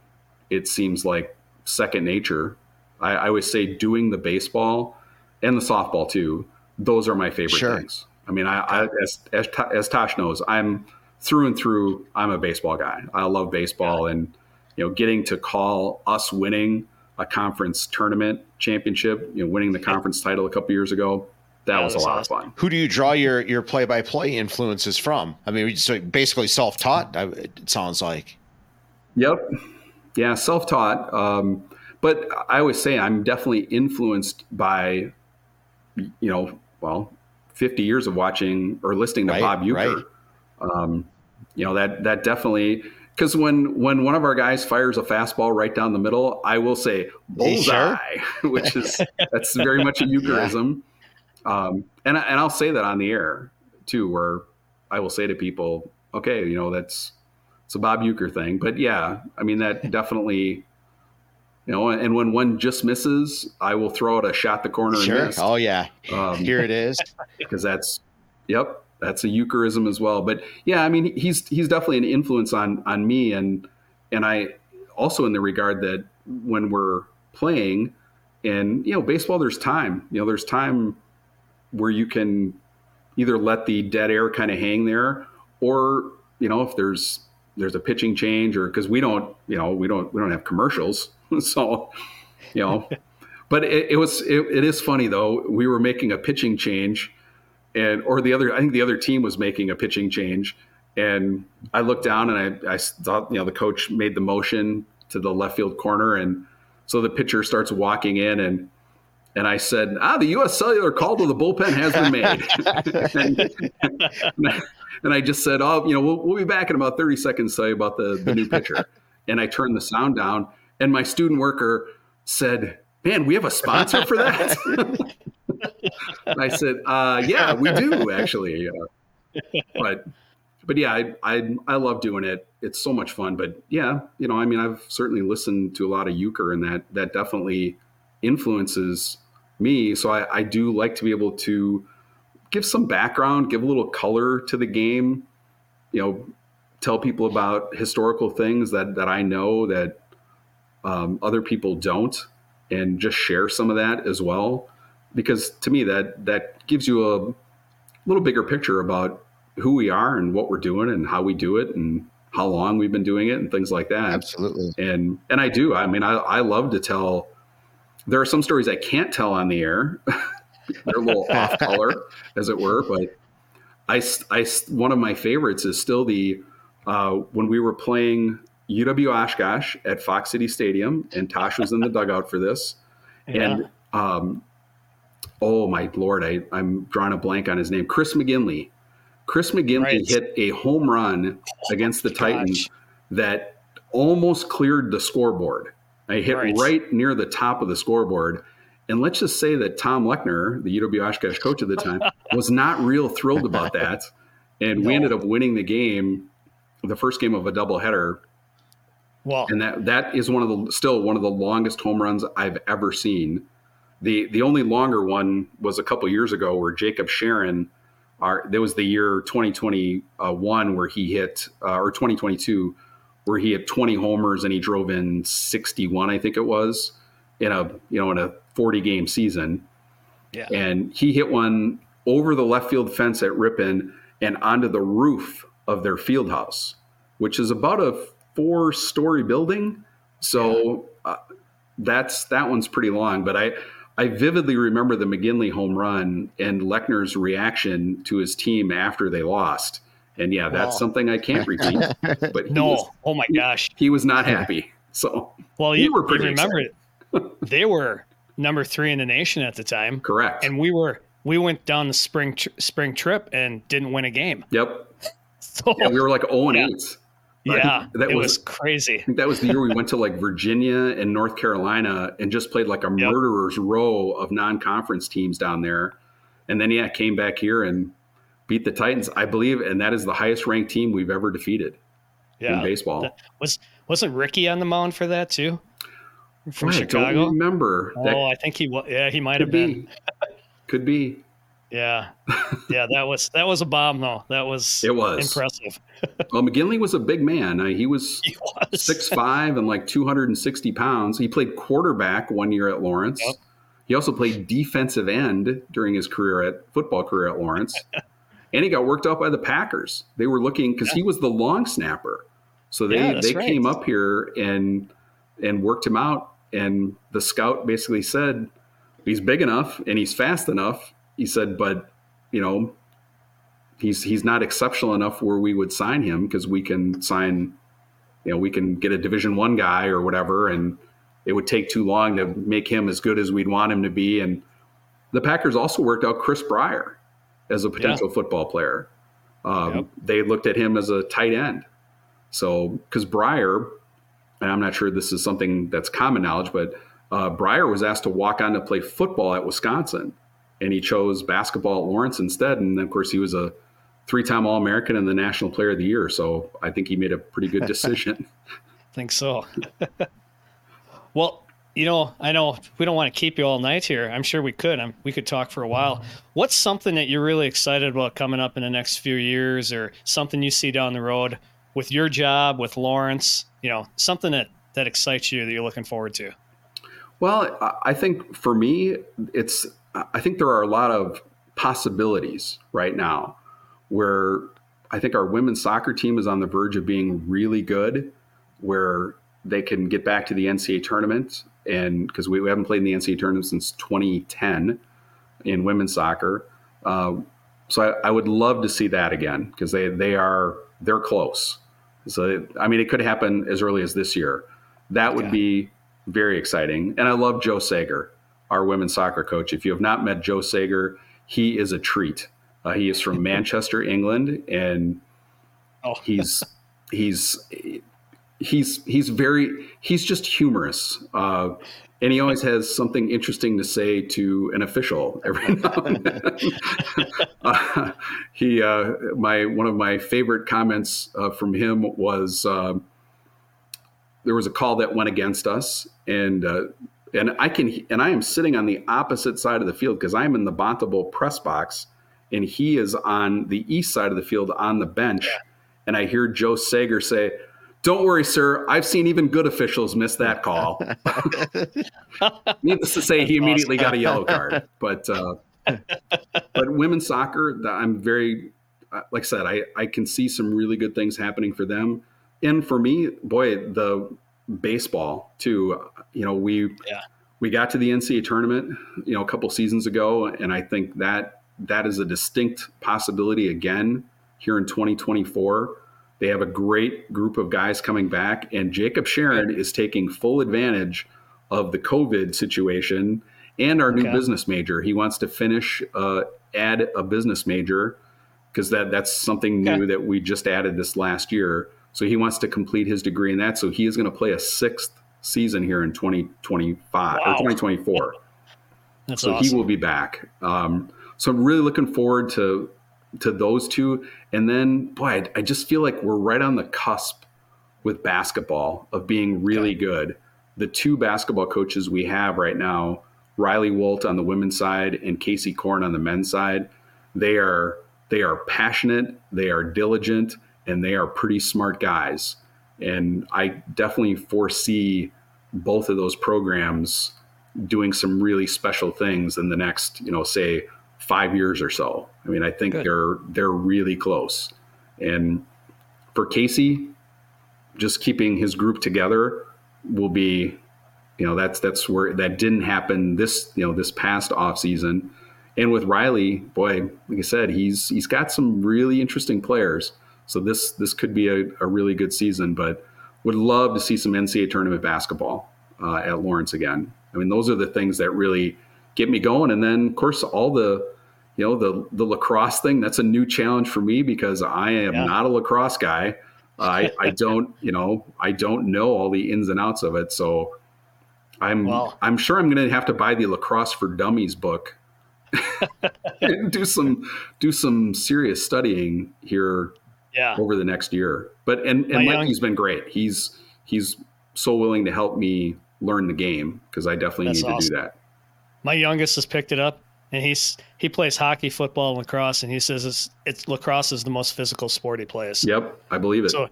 it seems like second nature. I, I always say doing the baseball and the softball too. Those are my favorite sure. things. I mean, I, I as, as, as Tosh knows, I'm through and through. I'm a baseball guy. I love baseball, and you know, getting to call us winning a conference tournament championship, you know, winning the conference title a couple years ago. That, was, was, a lot awesome. of fun. Who do you draw your your play by play influences from? I mean, so basically self taught. It sounds like. Yep. Yeah, self taught. Um, but I always say I'm definitely influenced by, you know, well, 50 years of watching or listening to right, Bob Uecker. Right. Um, you know that that definitely because when when one of our guys fires a fastball right down the middle, I will say bullseye, sure? which is that's very much a Ueckerism. Um, and and I'll say that on the air too, where I will say to people, okay, you know that's it's a Bob Uecker thing, but yeah, I mean that definitely you know, and when one just misses, I will throw out a shot the corner sure. Oh yeah, um, here it is. Because that's, yep, that's a Ueckerism as well. But yeah, I mean, he's he's definitely an influence on on me, and and I also in the regard that when we're playing, and you know, baseball, there's time. You know, there's time where you can either let the dead air kind of hang there, or you know, if there's there's a pitching change, or because we don't, you know, we don't we don't have commercials so, you know, but it, it was it, it is funny though. We were making a pitching change, and or the other I think the other team was making a pitching change, and I looked down and I I thought you know the coach made the motion to the left field corner, and so the pitcher starts walking in and. And I said, "Ah, the U.S. Cellular call to the bullpen has been made." and, and, I just said, "Oh, you know, we'll, we'll be back in about 30 seconds to tell you about the, the new pitcher." and I turned the sound down, and my student worker said, "Man, we have a sponsor for that." I said, uh, "Yeah, we do actually." Uh, but but yeah, I, I I love doing it. It's so much fun. But yeah, you know, I mean, I've certainly listened to a lot of Uecker and that that definitely influences me. So I, I do like to be able to give some background, give a little color to the game. You know, tell people about historical things that that I know that um, other people don't, and just share some of that as well. Because to me, that that gives you a little bigger picture about who we are and what we're doing and how we do it and how long we've been doing it and things like that. Absolutely. And and I do. I mean, I, I love to tell. There are some stories I can't tell on the air. They're a little off color, as it were. But I, I one of my favorites is still the uh, when we were playing UW Oshkosh at Fox City Stadium, and Tosh was in the dugout for this. Yeah. And um, oh my lord, I, I'm drawing a blank on his name. Chris McGinley. Chris McGinley right. hit a home run against the Titans that almost cleared the scoreboard. I hit right. right. near the top of the scoreboard. And let's just say that Tom Lechner, the UW Oshkosh coach at the time, was not real thrilled about that. And no. we ended up winning the game, the first game of a doubleheader, Wow. And that that is one of the still one of the longest home runs I've ever seen. The the only longer one was a couple years ago where Jacob Sharon our there was the year 2021 where he hit uh, or 2022 where he had 20 homers and he drove in 61 I think it was in a you know in a 40 game season. Yeah. And he hit one over the left field fence at Ripon and onto the roof of their field house, which is about a four story building. So uh, that's that one's pretty long. But I I vividly remember the McGinley home run and Lechner's reaction to his team after they lost. And yeah, that's Wow. something I can't repeat. But he No. was, oh my gosh. he was not happy. So Well, We you, were you pretty remember they were number three in the nation at the time, correct. and we were we went down the spring tr- spring trip and didn't win a game. yep. So Yeah, we were like 0 and Yeah. 8. yeah, that it was- was, crazy. That was the year we went to like Virginia and North Carolina and just played like a Yep. murderer's row of non-conference teams down there. And then yeah, came back here and beat the Titans, I believe, and that is the highest ranked team we've ever defeated in Yeah, baseball. That- was wasn't Ricky on the mound for that too? From I Chicago. don't remember. That Oh, I think he was. Yeah, he might have been. be. Could be. Yeah, yeah. That was that was a bomb though. That was It was. impressive. Well, McGinley was a big man. Uh, he was He was six five and like 260 pounds. He played quarterback one year at Lawrence. Yep. He also played defensive end during his career at football career at Lawrence. and he got worked out by the Packers. They were looking because he was the long snapper. So they, Yeah, they right. came up here and and worked him out. And the scout basically said, he's big enough and he's fast enough. He said, but you know, he's he's not exceptional enough where we would sign him because we can sign you know we can get a division one guy or whatever and it would take too long to make him as good as we'd want him to be and the packers also worked out chris Braier as a potential football player um, Yep. they looked at him as a tight end so because Braier and i'm not sure this is something that's common knowledge but uh, Braier was asked to walk on to play football at wisconsin and he chose basketball at lawrence instead and of course he was a three-time all-american and the national player of the year so i think he made a pretty good decision I think so. well, you know, I know we don't want to keep you all night here. I'm sure we could. I'm, we could talk for a while. What's something that you're really excited about coming up in the next few years, or something you see down the road with your job with Lawrence? You know, something that that excites you that you're looking forward to. Well, I- think for me, it's, I think there are a lot of possibilities right now where I think our women's soccer team is on the verge of being really good, where they can get back to the NCAA tournament. And because we, we haven't played in the NCAA tournament since 2010 in women's soccer. Uh, so I, I would love to see that again because they, they are, they're close. So, I mean, it could happen as early as this year. That would Yeah. be very exciting. And I love Joe Sager, our women's soccer coach. If you have not met Joe Sager, he is a treat. Uh, he is from Manchester, England, and Oh, he's he's he's he's very he's just humorous. Uh, and he always has something interesting to say to an official every now and then. uh, he, uh, my one of my favorite comments uh, from him was um there was a call that went against us, and uh, and I can and I am sitting on the opposite side of the field because I'm in the Banta Bowl press box, and he is on the east side of the field on the bench, and I hear Joe Sager say. Don't worry, sir. I've seen even good officials miss that call. Needless to say, he That's immediately got a yellow card. But uh, but women's soccer, I'm very uh, like I said, I I can see some really good things happening for them, and for me, boy, the baseball too. You know, we Yeah. we got to the NCAA tournament, you know, a couple seasons ago, and I think that that is a distinct possibility again here in 2024. They have a great group of guys coming back, and Jacob Sharon is taking full advantage of the COVID situation and our new business major. He wants to finish, uh, add a business major because that that's something new that we just added this last year. So he wants to complete his degree in that. So he is going to play a sixth season here in 2025 or 2024 that's so awesome. he will be back. Um, so I'm really looking forward to to those two. And then, boy, I, I just feel like we're right on the cusp with basketball of being really good. The two basketball coaches we have right now, Riley Wolt on the women's side and Casey Korn on the men's side, they are they are passionate, they are diligent, and they are pretty smart guys. And I definitely foresee both of those programs doing some really special things in the next, you know, say five years or so. I mean, I think Good. they're they're really close, and for Casey, just keeping his group together will be, you know, that's that's where that didn't happen this you know this past off season. And with Riley, boy, like I said, he's he's got some really interesting players. So this this could be a, a really good season. But would love to see some NCAA tournament basketball uh, at Lawrence again. I mean, those are the things that really get me going. And then, of course, all the you know the the lacrosse thing. That's a new challenge for me because I am yeah. not a lacrosse guy. I I don't you know I don't know all the ins and outs of it. So I'm I'm sure I'm going to have to buy the lacrosse for dummies book and do some do some serious studying here yeah. over the next year. But and and My Mikey's young, been great. He's he's so willing to help me learn the game because I definitely need to awesome. do that. My youngest has picked it up and he's he plays hockey, football, and lacrosse, and he says it's it's lacrosse is the most physical sport he plays. Yep, I believe it. So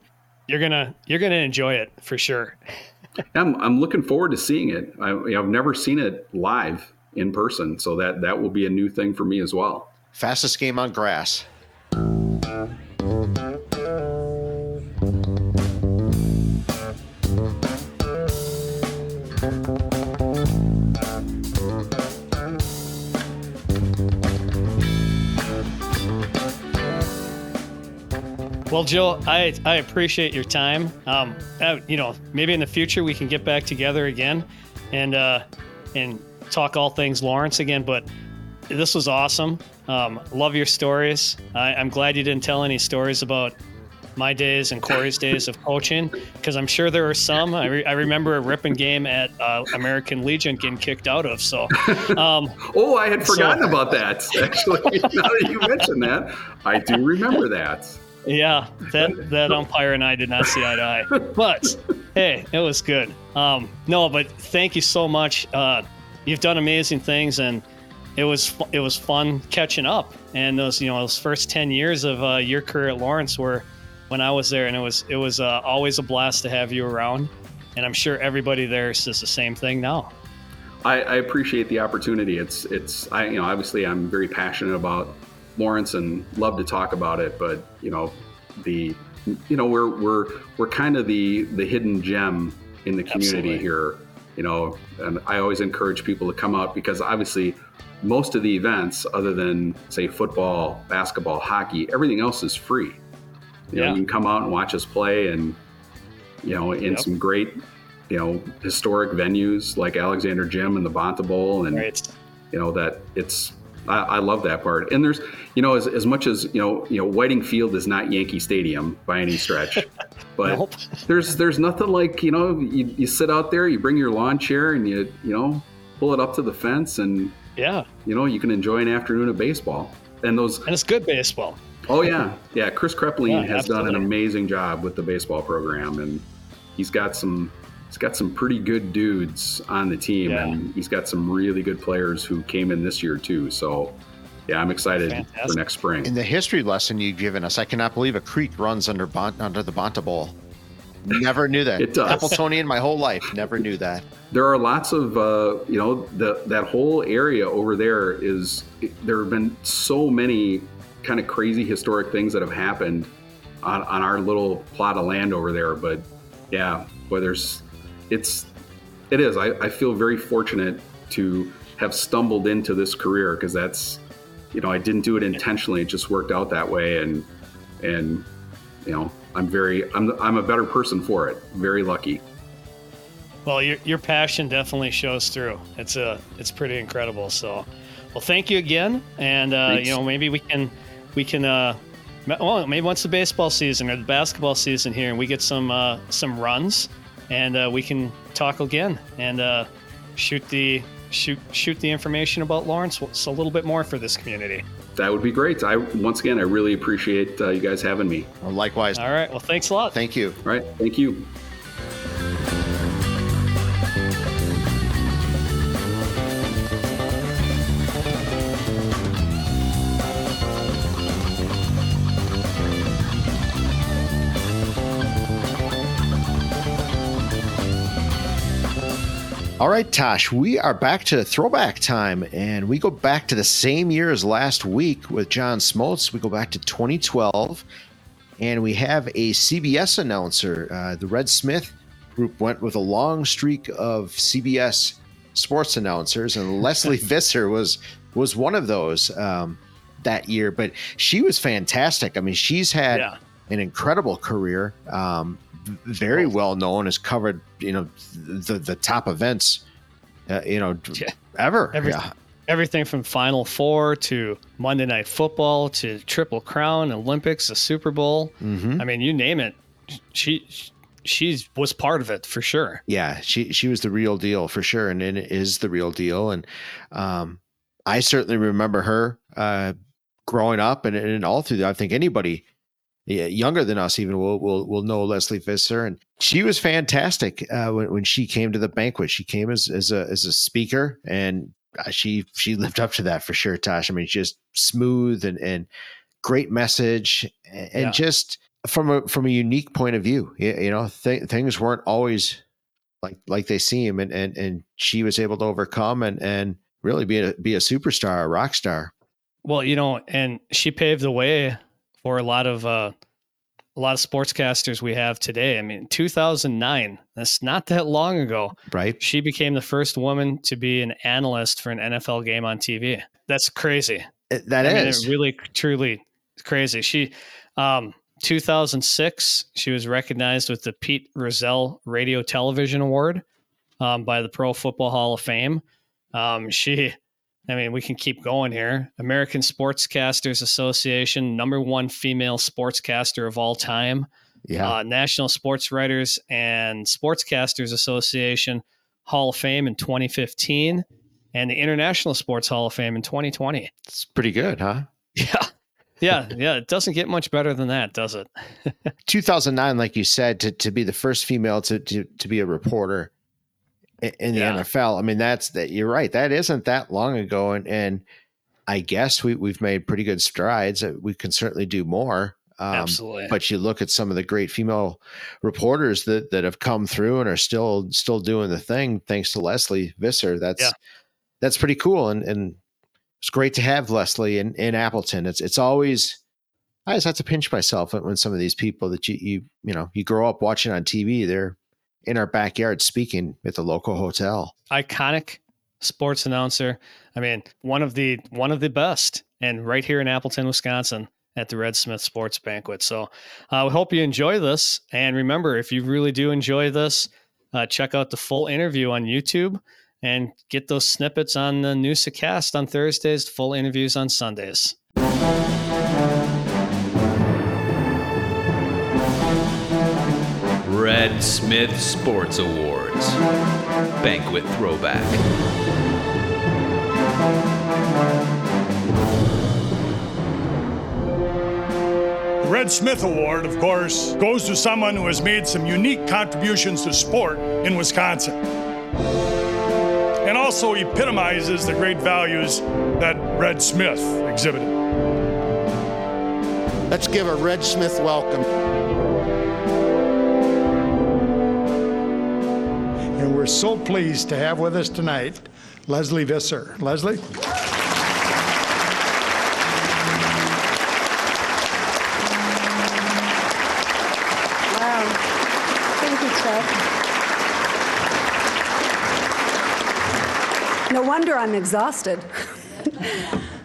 you're gonna you're gonna enjoy it for sure. I'm I'm looking forward to seeing it. I, I've never seen it live in person, so that that will be a new thing for me as well. Fastest game on grass. Well, Joe, I, I appreciate your time. Um, uh, you know, maybe in the future we can get back together again, and uh, and talk all things Lawrence again. But this was awesome. Um, love your stories. I, I'm glad you didn't tell any stories about my days and Corey's days of coaching because I'm sure there are some. I, re- I remember a ripping game at uh, American Legion getting kicked out of. So, um, oh, I had forgotten so, about that. Actually, now that you mentioned that, I do remember that. Yeah, that that umpire and I did not see eye to eye. But hey, it was good. Um, no, but thank you so much. Uh, you've done amazing things, and it was it was fun catching up. And those you know those first ten years of uh, your career at Lawrence were when I was there, and it was it was uh, always a blast to have you around. And I'm sure everybody there says the same thing now. I, I appreciate the opportunity. It's it's I you know obviously I'm very passionate about Lawrence and love to talk about it, but you know, the you know we're we're we're kind of the the hidden gem in the community Absolutely. here. You know, and I always encourage people to come out because obviously most of the events, other than say football, basketball, hockey, everything else is free. You yeah. know, you can come out and watch us play, and you know, in yep. some great, you know, historic venues like Alexander Gym and the Banta Bowl, and right. you know that it's I, I, love that part. And there's, you know, as, as much as you know, you know, Whiting Field is not Yankee Stadium by any stretch, but nope. there's there's nothing like you know, you, you sit out there, you bring your lawn chair, and you you know, pull it up to the fence, and yeah, you know, you can enjoy an afternoon of baseball. And those and it's good baseball. Oh yeah, yeah. Chris Krepling yeah, has absolutely. done an amazing job with the baseball program, and he's got some he's got some pretty good dudes on the team, yeah. and he's got some really good players who came in this year too. So, yeah, I'm excited Fantastic. for next spring. In the history lesson you've given us, I cannot believe a creek runs under bon- under the Banta Bowl. Never knew that. it does. Appletonian my whole life. Never knew that. There are lots of, uh, you know, the, that whole area over there is, there have been so many kind of crazy historic things that have happened on, on our little plot of land over there. But yeah, boy, there's it's it is. I, I feel very fortunate to have stumbled into this career because that's you know I didn't do it intentionally. It just worked out that way, and and you know I'm very I'm I'm a better person for it. Very lucky. Well, your your passion definitely shows through. It's a it's pretty incredible. So, well, thank you again, and uh, you know maybe we can we can uh, well maybe once the baseball season or the basketball season here, and we get some uh, some runs and uh, we can talk again and uh, shoot the shoot shoot the information about Lawrence a little bit more for this community. That would be great. I once again, I really appreciate uh, you guys having me. Well, likewise. All right. Well, thanks a lot. Thank you. All right. Thank you. All right, Tosh, we are back to throwback time, and we go back to the same year as last week with John Smoltz. We go back to 2012. and we have a CBS announcer. Uh, the Red Smith group went with a long streak of CBS sports announcers, and Lesley Visser was was one of those um, that year. But she was fantastic. I mean, she's had Yeah. an incredible career. Um, very well known, has covered you know the the top events, uh, you know Yeah. ever. Everything. Yeah. Everything from Final Four to Monday Night Football to Triple Crown, Olympics, the Super Bowl. Mhm. I mean, you name it. She she was part of it for sure. yeah, she she was the real deal for sure, and, and it is the real deal. And um, I certainly remember her uh, growing up, and, and all through. that. I think anybody younger than us even will will will know Lesley Visser, and she was fantastic uh, when when she came to the banquet. She came as as a as a speaker, and uh, she she lived up to that for sure. Tosh, I mean, just smooth and and great message, and, Yeah. just from a from a unique point of view. You, you know, th- things weren't always like like they seem, and and and she was able to overcome and and really be a be a superstar, a rock star. Well, you know, and she paved the way for a lot of uh, a lot of sportscasters we have today. I mean, 2009. That's not that long ago. Right? She became the first woman to be an analyst for an NFL game on TV. That's crazy. It- That I mean, is it really, truly crazy. She, um, 2006, she was recognized with the Pete Rozelle Radio Television Award um, by the Pro Football Hall of Fame. Um, she, I mean, we can keep going here. American Sportscasters Association, number one female sportscaster of all time. yeah. Uh, National Sports Writers and Sportscasters Association Hall of Fame in 2015, and the International Sports Hall of Fame in 2020. it's pretty good, huh? Yeah. Yeah. Yeah. It doesn't get much better than that, does it? 2009, like you said, to, to be the first female to, to, to be a reporter in the Yeah. NFL. I mean, that's that you're right. That isn't that long ago. And, and I guess we, we've made pretty good strides. Uh, We can certainly do more. Um, Absolutely. but you look at some of the great female reporters that, that have come through and are still, still doing the thing. Thanks to Lesley Visser. That's, Yeah. that's pretty cool. And, and it's great to have Lesley in, in Appleton. It's, it's always, I just have to pinch myself when when some of these people that you you you know you grow up watching on TV, they're in our backyard speaking at the local hotel. Iconic sports announcer. I mean, one of the one of the best, and right here in Appleton, Wisconsin, at the Red Smith Sports Banquet. So, uh, hope you enjoy this. And remember, if you really do enjoy this, uh, check out the full interview on YouTube and get those snippets on the Newsacast on Thursdays. Full interviews on Sundays. Red Smith Sports Awards. Banquet Throwback. The Red Smith Award, of course, goes to someone who has made some unique contributions to sport in Wisconsin. And also epitomizes the great values that Red Smith exhibited. Let's give a Red Smith welcome. And we're so pleased to have with us tonight Lesley Visser. Lesley? Wow. Thank you, Chuck. No wonder I'm exhausted.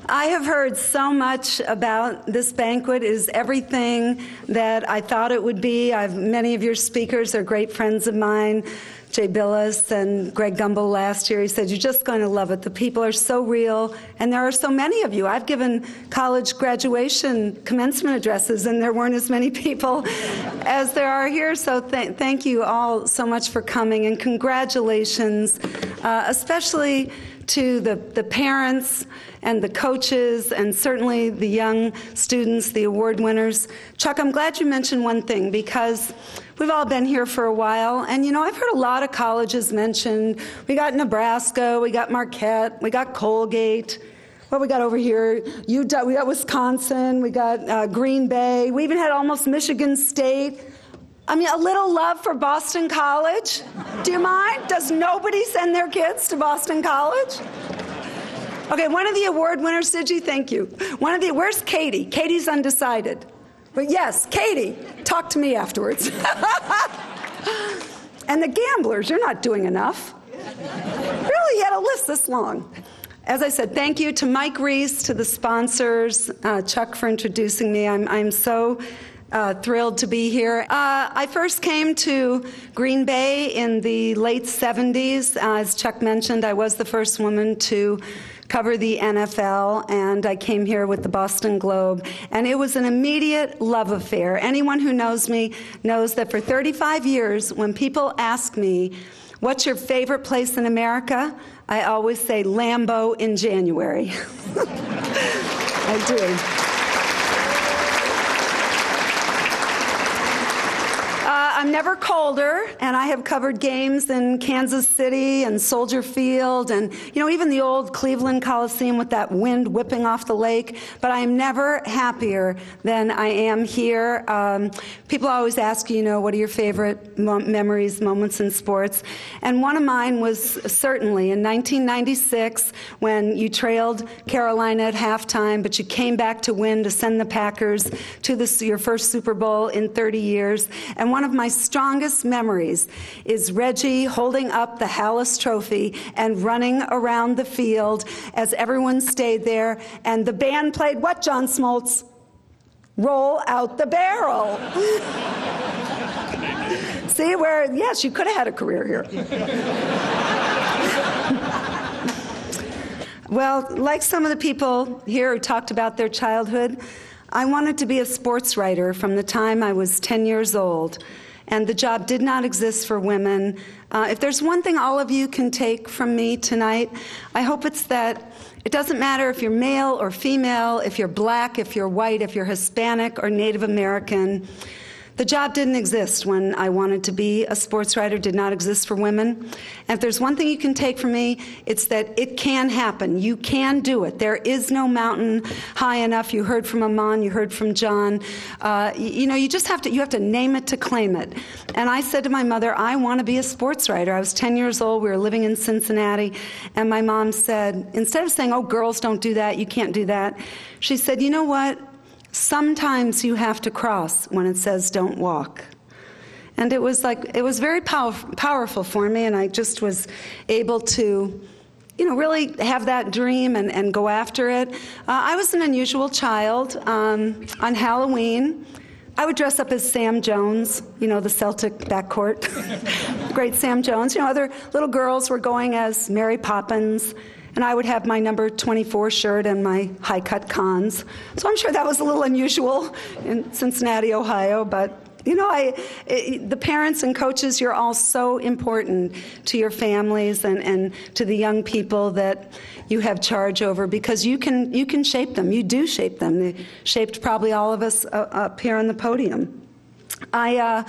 I have heard so much about this banquet. It is everything that I thought it would be. I've many of your speakers are great friends of mine. Jay Bilas and Greg Gumbel last year. He said, You're just going to love it. The people are so real, and there are so many of you. I've given college graduation commencement addresses, and there weren't as many people as there are here. So th- thank you all so much for coming, and congratulations, uh, especially to the, the parents and the coaches and certainly the young students, the award winners. Chuck, I'm glad you mentioned one thing because we've all been here for a while. And you know, I've heard a lot of colleges mentioned. We got Nebraska, we got Marquette, we got Colgate. What we got over here? Utah, we got Wisconsin, we got uh, Green Bay, we even had almost Michigan State. I mean, a little love for Boston College. Do you mind? Does nobody send their kids to Boston College? Okay, one of the award winners, Digi, thank you. One of the, where's Katie? Katie's undecided. But yes, Katie, talk to me afterwards. and the gamblers, you're not doing enough. Really, you had a list this long. As I said, thank you to Mike Reese, to the sponsors, uh, Chuck for introducing me. I'm, I'm so uh, thrilled to be here. Uh, I first came to Green Bay in the late 70s. Uh, as Chuck mentioned, I was the first woman to cover the NFL, and I came here with the Boston Globe. And it was an immediate love affair. Anyone who knows me knows that for 35 years, when people ask me, What's your favorite place in America? I always say Lambeau in January. I do. Uh, I'm never colder, and I have covered games in Kansas City and Soldier Field, and you know even the old Cleveland Coliseum with that wind whipping off the lake. But I am never happier than I am here. Um, people always ask, you know, what are your favorite mo- memories, moments in sports? And one of mine was certainly in 1996 when you trailed Carolina at halftime, but you came back to win to send the Packers to your first Super Bowl in 30 years. And one of my strongest memories is Reggie holding up the Halas Trophy and running around the field as everyone stayed there. And the band played what, John Smoltz? Roll out the barrel. See, where, yes, you could have had a career here. well, like some of the people here who talked about their childhood, I wanted to be a sports writer from the time I was 10 years old, and the job did not exist for women. Uh, if there's one thing all of you can take from me tonight, I hope it's that it doesn't matter if you're male or female, if you're black, if you're white, if you're Hispanic or Native American. The job didn't exist when I wanted to be a sports writer, did not exist for women. And if there's one thing you can take from me, it's that it can happen. You can do it. There is no mountain high enough. You heard from Ahman, you heard from John. Uh, you, you know, you just have to, you have to name it to claim it. And I said to my mother, I want to be a sports writer. I was 10 years old. We were living in Cincinnati. And my mom said, instead of saying, oh, girls don't do that, you can't do that, she said, you know what? Sometimes you have to cross when it says don't walk. And it was like, it was very pow- powerful for me, and I just was able to, you know, really have that dream and, and go after it. Uh, I was an unusual child. Um, on Halloween, I would dress up as Sam Jones, you know, the Celtic backcourt. Great Sam Jones. You know, other little girls were going as Mary Poppins and I would have my number 24 shirt and my high cut cons. So I'm sure that was a little unusual in Cincinnati, Ohio, but you know, I, it, the parents and coaches, you're all so important to your families and, and to the young people that you have charge over because you can, you can shape them. You do shape them. They shaped probably all of us uh, up here on the podium. I, uh,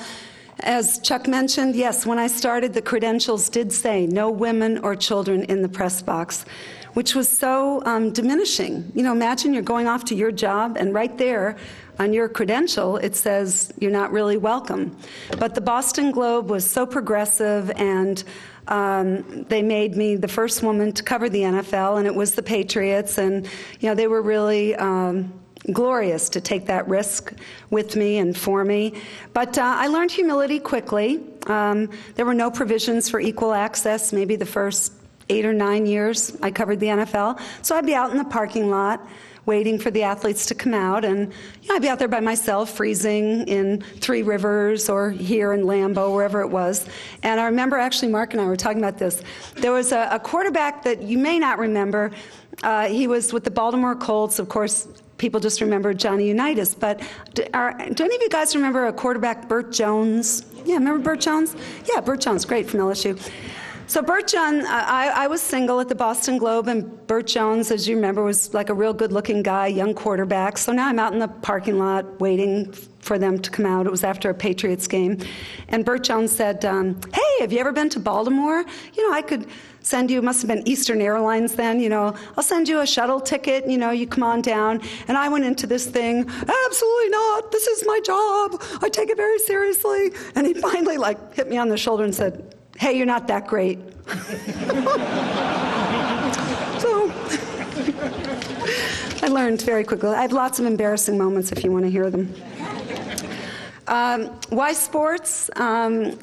as Chuck mentioned, yes, when I started, the credentials did say no women or children in the press box, which was so um, diminishing. You know, imagine you're going off to your job, and right there on your credential, it says you're not really welcome. But the Boston Globe was so progressive and um, they made me the first woman to cover the NFL, and it was the Patriots, and you know they were really um, glorious to take that risk with me and for me. But uh, I learned humility quickly. Um, there were no provisions for equal access, maybe the first eight or nine years I covered the NFL. So I'd be out in the parking lot waiting for the athletes to come out. And you know, I'd be out there by myself, freezing in Three Rivers or here in Lambeau, wherever it was. And I remember actually, Mark and I were talking about this. There was a, a quarterback that you may not remember. Uh, he was with the Baltimore Colts, of course. People just remember Johnny Unitas, but do, are, do any of you guys remember a quarterback, Bert Jones? Yeah, remember Bert Jones? Yeah, Bert Jones, great from LSU. So Bert Jones, I, I, was single at the Boston Globe, and Bert Jones, as you remember, was like a real good-looking guy, young quarterback. So now I'm out in the parking lot waiting for them to come out. It was after a Patriots game, and Bert Jones said, um, "Hey, have you ever been to Baltimore? You know, I could." Send you, must have been Eastern Airlines then, you know, I'll send you a shuttle ticket, you know, you come on down. And I went into this thing, absolutely not, this is my job, I take it very seriously. And he finally like hit me on the shoulder and said, hey, you're not that great. so I learned very quickly. I have lots of embarrassing moments if you want to hear them. Um, why sports? Um,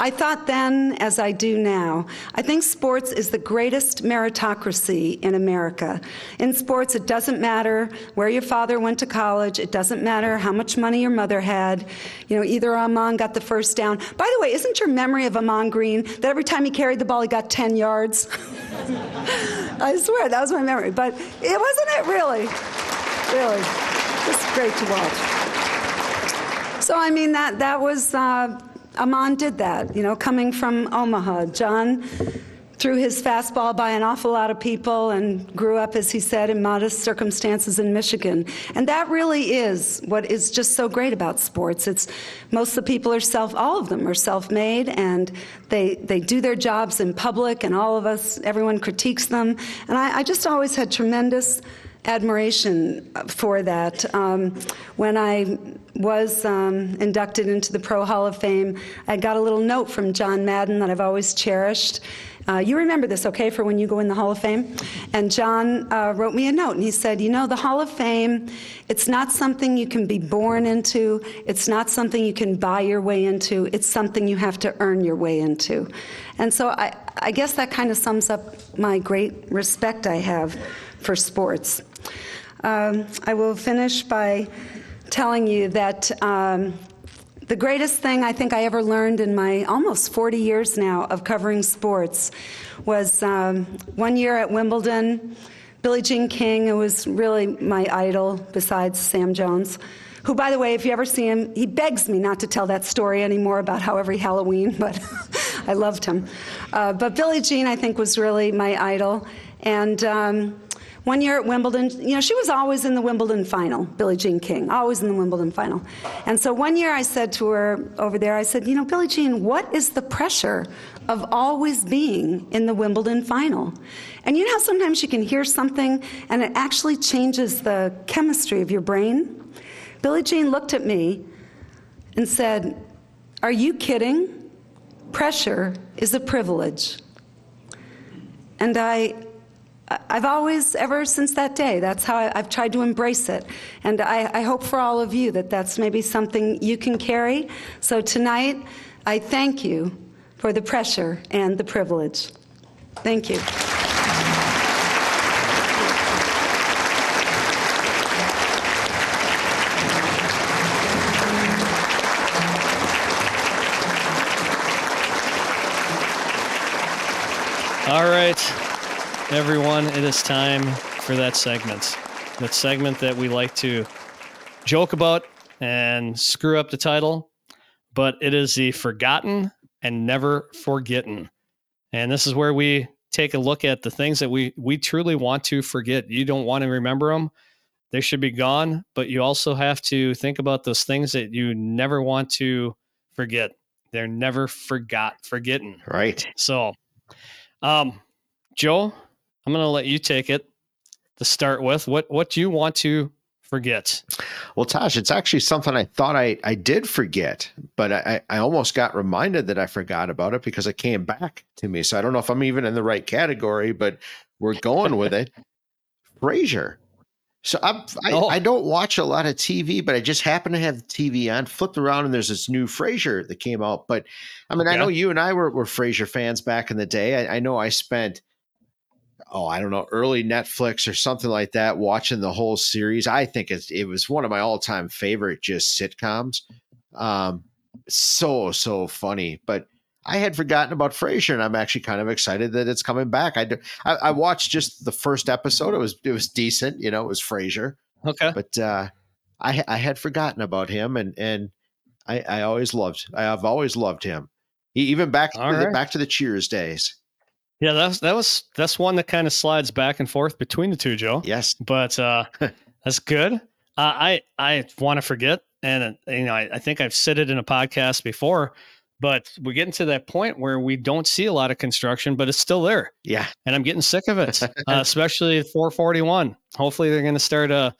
I thought then, as I do now, I think sports is the greatest meritocracy in America. In sports, it doesn't matter where your father went to college, it doesn't matter how much money your mother had. You know, either Ahman got the first down. By the way, isn't your memory of Ahman Green that every time he carried the ball, he got 10 yards? I swear, that was my memory. But it wasn't it really. Really. It's great to watch. So, I mean, that, that was. Uh, Ahman did that, you know, coming from Omaha. John threw his fastball by an awful lot of people and grew up, as he said, in modest circumstances in Michigan. And that really is what is just so great about sports. It's most of the people are self, all of them are self-made, and they they do their jobs in public, and all of us, everyone critiques them. And I, I just always had tremendous admiration for that. Um, when I was um, inducted into the Pro Hall of Fame, I got a little note from John Madden that I've always cherished. Uh, you remember this, okay, for when you go in the Hall of Fame? And John uh, wrote me a note and he said, You know, the Hall of Fame, it's not something you can be born into, it's not something you can buy your way into, it's something you have to earn your way into. And so I, I guess that kind of sums up my great respect I have for sports. Um, I will finish by telling you that um, the greatest thing I think I ever learned in my almost 40 years now of covering sports was um, one year at Wimbledon. Billie Jean King, who was really my idol besides Sam Jones, who, by the way, if you ever see him, he begs me not to tell that story anymore about how every Halloween, but I loved him. Uh, but Billie Jean, I think, was really my idol. And um, one year at Wimbledon, you know, she was always in the Wimbledon final, Billie Jean King, always in the Wimbledon final. And so one year I said to her over there, I said, you know, Billie Jean, what is the pressure of always being in the Wimbledon final? And you know sometimes you can hear something and it actually changes the chemistry of your brain? Billie Jean looked at me and said, Are you kidding? Pressure is a privilege. And I, I've always, ever since that day, that's how I, have tried to embrace it. And I, I, hope for all of you that that's maybe something you can carry. So tonight, I thank you for the pressure and the privilege. Thank you. All right everyone. It is time for that segment. That segment that we like to joke about and screw up the title, but it is the forgotten and never forgotten. And this is where we take a look at the things that we we truly want to forget. You don't want to remember them. They should be gone, but you also have to think about those things that you never want to forget. They're never forgot, forgotten. Right. So, um, Joe, I'm going to let you take it to start with. What what do you want to forget? Well, Tosh, it's actually something I thought I, I did forget, but I, I almost got reminded that I forgot about it because it came back to me. So I don't know if I'm even in the right category, but we're going with it. Frasier. So I'm, I, oh. I don't watch a lot of TV, but I just happen to have the TV on. Flipped around and there's this new Frasier that came out. But I mean, I know you and I were, were Frasier fans back in the day. I, I know I spent – oh, I don't know, early Netflix or something like that, watching the whole series. I think it, it was one of my all time favorite just sitcoms. Um, so, so funny. But I had forgotten about Frasier, and I'm actually kind of excited that it's coming back. I, I, I watched just the first episode. It was it was decent, you know. It was Frasier. Okay, but uh, I I had forgotten about him, and and I I always loved I have always loved him. He, even back to right. the, back to the Cheers days. Yeah, that's that was that's one that kind of slides back and forth between the two, Joe. Yes, but uh, that's good. Uh, I I want to forget, and uh, you know, I, I think I've said it in a podcast before, but we're getting to that point where we don't see a lot of construction, but it's still there. Yeah, and I'm getting sick of it, uh, especially 441. Hopefully, they're going to start uh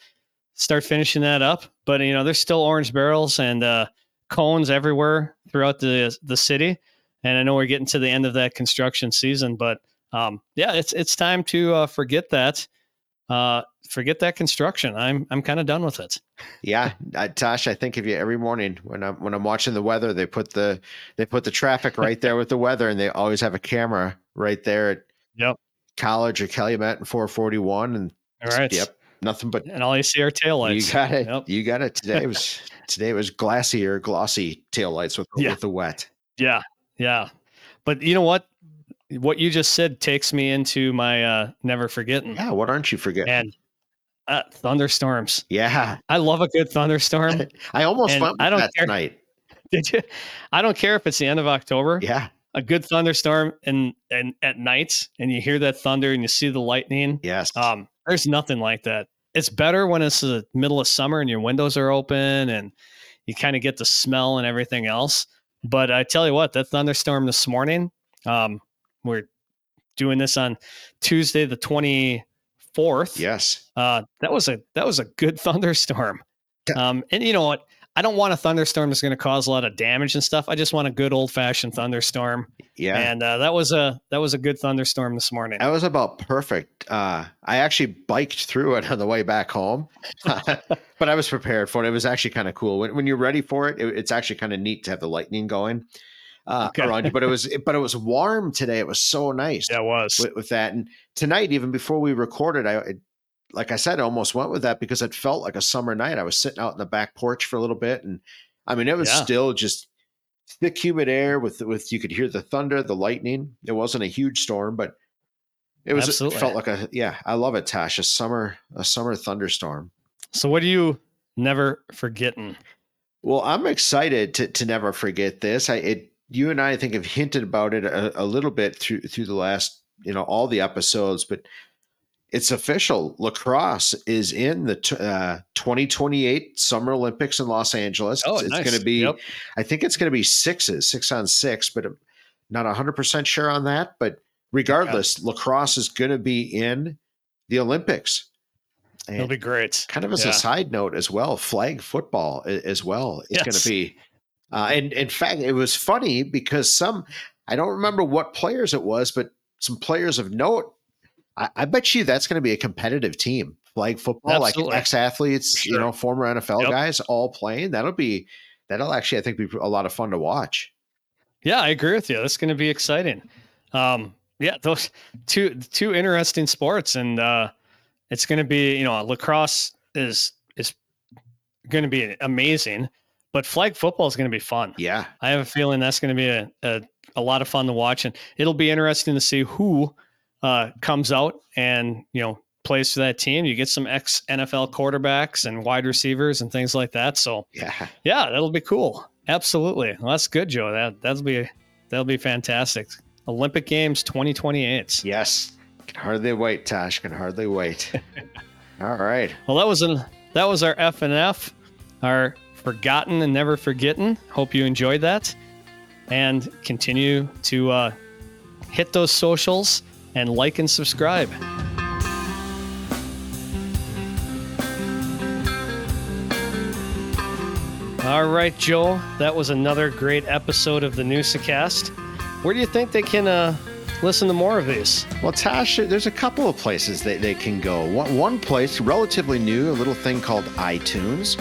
start finishing that up. But you know, there's still orange barrels and uh, cones everywhere throughout the the city and I know we're getting to the end of that construction season, but um, yeah, it's it's time to uh, forget that uh, forget that construction. I'm I'm kind of done with it. Yeah, uh, Tosh, I think of you every morning when I'm when I'm watching the weather. They put the they put the traffic right there with the weather, and they always have a camera right there at Yep. College or Calumet and 441. And All right. yep, nothing but And all you see are taillights. you got it. Yep. You got it. Today was today was glassy or glossy taillights with Yeah. with the wet. Yeah, yeah. But you know what? What you just said takes me into my uh, never forgetting Yeah, what aren't you forgetting? and uh, thunderstorms. yeah, I love a good thunderstorm. I almost went I don't that care. tonight. Did you? I don't care if it's the end of October. Yeah, A good thunderstorm and and at night, and you hear that thunder and you see the lightning. yes. Um, there's nothing like that. It's better when it's the middle of summer and your windows are open and you kind of get the smell and everything else. But I tell you what, that thunderstorm this morning, um, we're doing this on Tuesday, the 24th. yes. Uh, that was a that was a good thunderstorm. Yeah. Um, and you know what? I don't want a thunderstorm that's going to cause a lot of damage and stuff. I just want a good old fashioned thunderstorm. Yeah. And uh, that was a that was a good thunderstorm this morning. That was about perfect. Uh, I actually biked through it on the way back home, but I was prepared for it. It was actually kind of cool when, when you're ready for it. it it's actually kind of neat to have the lightning going uh, Okay. around you. But it was, but it was warm today. It was so nice Yeah, it was. with, with that. And tonight, even before we recorded, I, it, like I said, I almost went with that because it felt like a summer night. I was sitting out in the back porch for a little bit, and I mean, it was Yeah. still just thick, humid air with with you could hear the thunder, the lightning. It wasn't a huge storm, but it was. It felt like a yeah. I love it, Tosh. A summer, a summer thunderstorm. So what do you never forgetting? Well, I'm excited to to never forget this. I it you and I, I think have hinted about it a, a little bit through through the last you know all the episodes, but it's official. Lacrosse is in the t- uh, 2028 Summer Olympics in Los Angeles. Oh, it's nice. going to be. Yep. I think it's going to be sixes, six on six, but I'm not 100 percent sure on that. But regardless, lacrosse is going to be in the Olympics. It'll be great. kind of as Yeah. a side note as well, flag football as well is going to be. Uh, and in fact, it was funny because some, I don't remember what players it was, but some players of note, I, I bet you that's going to be a competitive team. Flag football, Absolutely. like ex athletes, For you know, former NFL Yep. guys all playing. That'll be, that'll actually, I think, be a lot of fun to watch. Yeah, I agree with you. That's going to be exciting. Um, yeah, those two two interesting sports, and uh, it's going to be you know lacrosse is is going to be amazing, but flag football is going to be fun. Yeah. I have a feeling that's going to be a, a a lot of fun to watch, and it'll be interesting to see who uh, comes out and you know plays for that team. You get some ex NFL quarterbacks and wide receivers and things like that. So Yeah. yeah, that'll be cool. Absolutely. Well, that's good, Joe. That that'll be that'll be fantastic. Olympic Games 2028. Yes. Can hardly wait, Tosh. Can hardly wait. all right. Well, that was an that was our F and F, our forgotten and never forgotten. Hope you enjoyed that, and continue to uh, hit those socials and like and subscribe. All right, Joel, That was another great episode of the Newsacast. Where do you think they can uh, listen to more of these? Well, Tosh, there's a couple of places that they can go. One, one place, relatively new, a little thing called iTunes.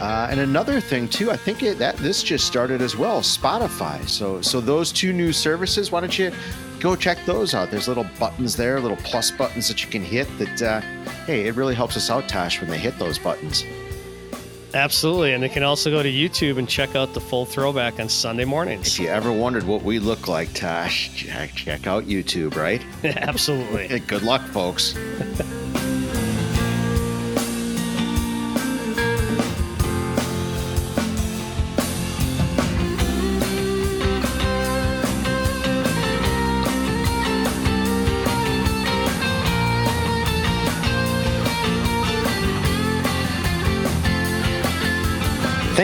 Uh, and another thing too, I think it, that this just started as well, Spotify. So, so those two new services, why don't you go check those out? There's little buttons there, little plus buttons that you can hit. That uh, hey, it really helps us out, Tosh, when they hit those buttons. Absolutely. And they can also go to YouTube and check out the full throwback on Sunday mornings. If you ever wondered what we look like, Tosh, check, check out YouTube, right? Absolutely. Good luck, folks.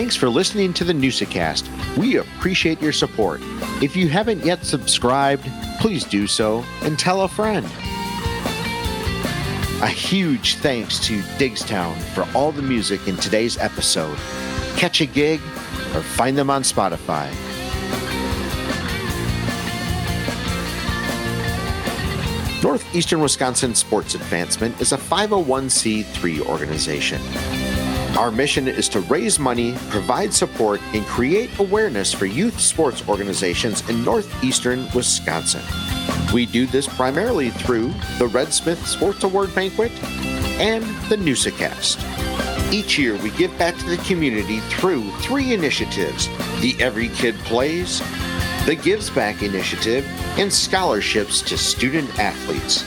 Thanks for listening to the Newsacast. We appreciate your support. If you haven't yet subscribed, please do so and tell a friend. A huge thanks to Digstown for all the music in today's episode. Catch a gig or find them on Spotify. Northeastern Wisconsin Sports Advancement is a 501c3 organization. Our mission is to raise money, provide support, and create awareness for youth sports organizations in northeastern Wisconsin. We do this primarily through the Red Smith Sports Award Banquet and the Newsacast. Each year, we give back to the community through three initiatives the Every Kid Plays, the Gives Back Initiative, and scholarships to student athletes.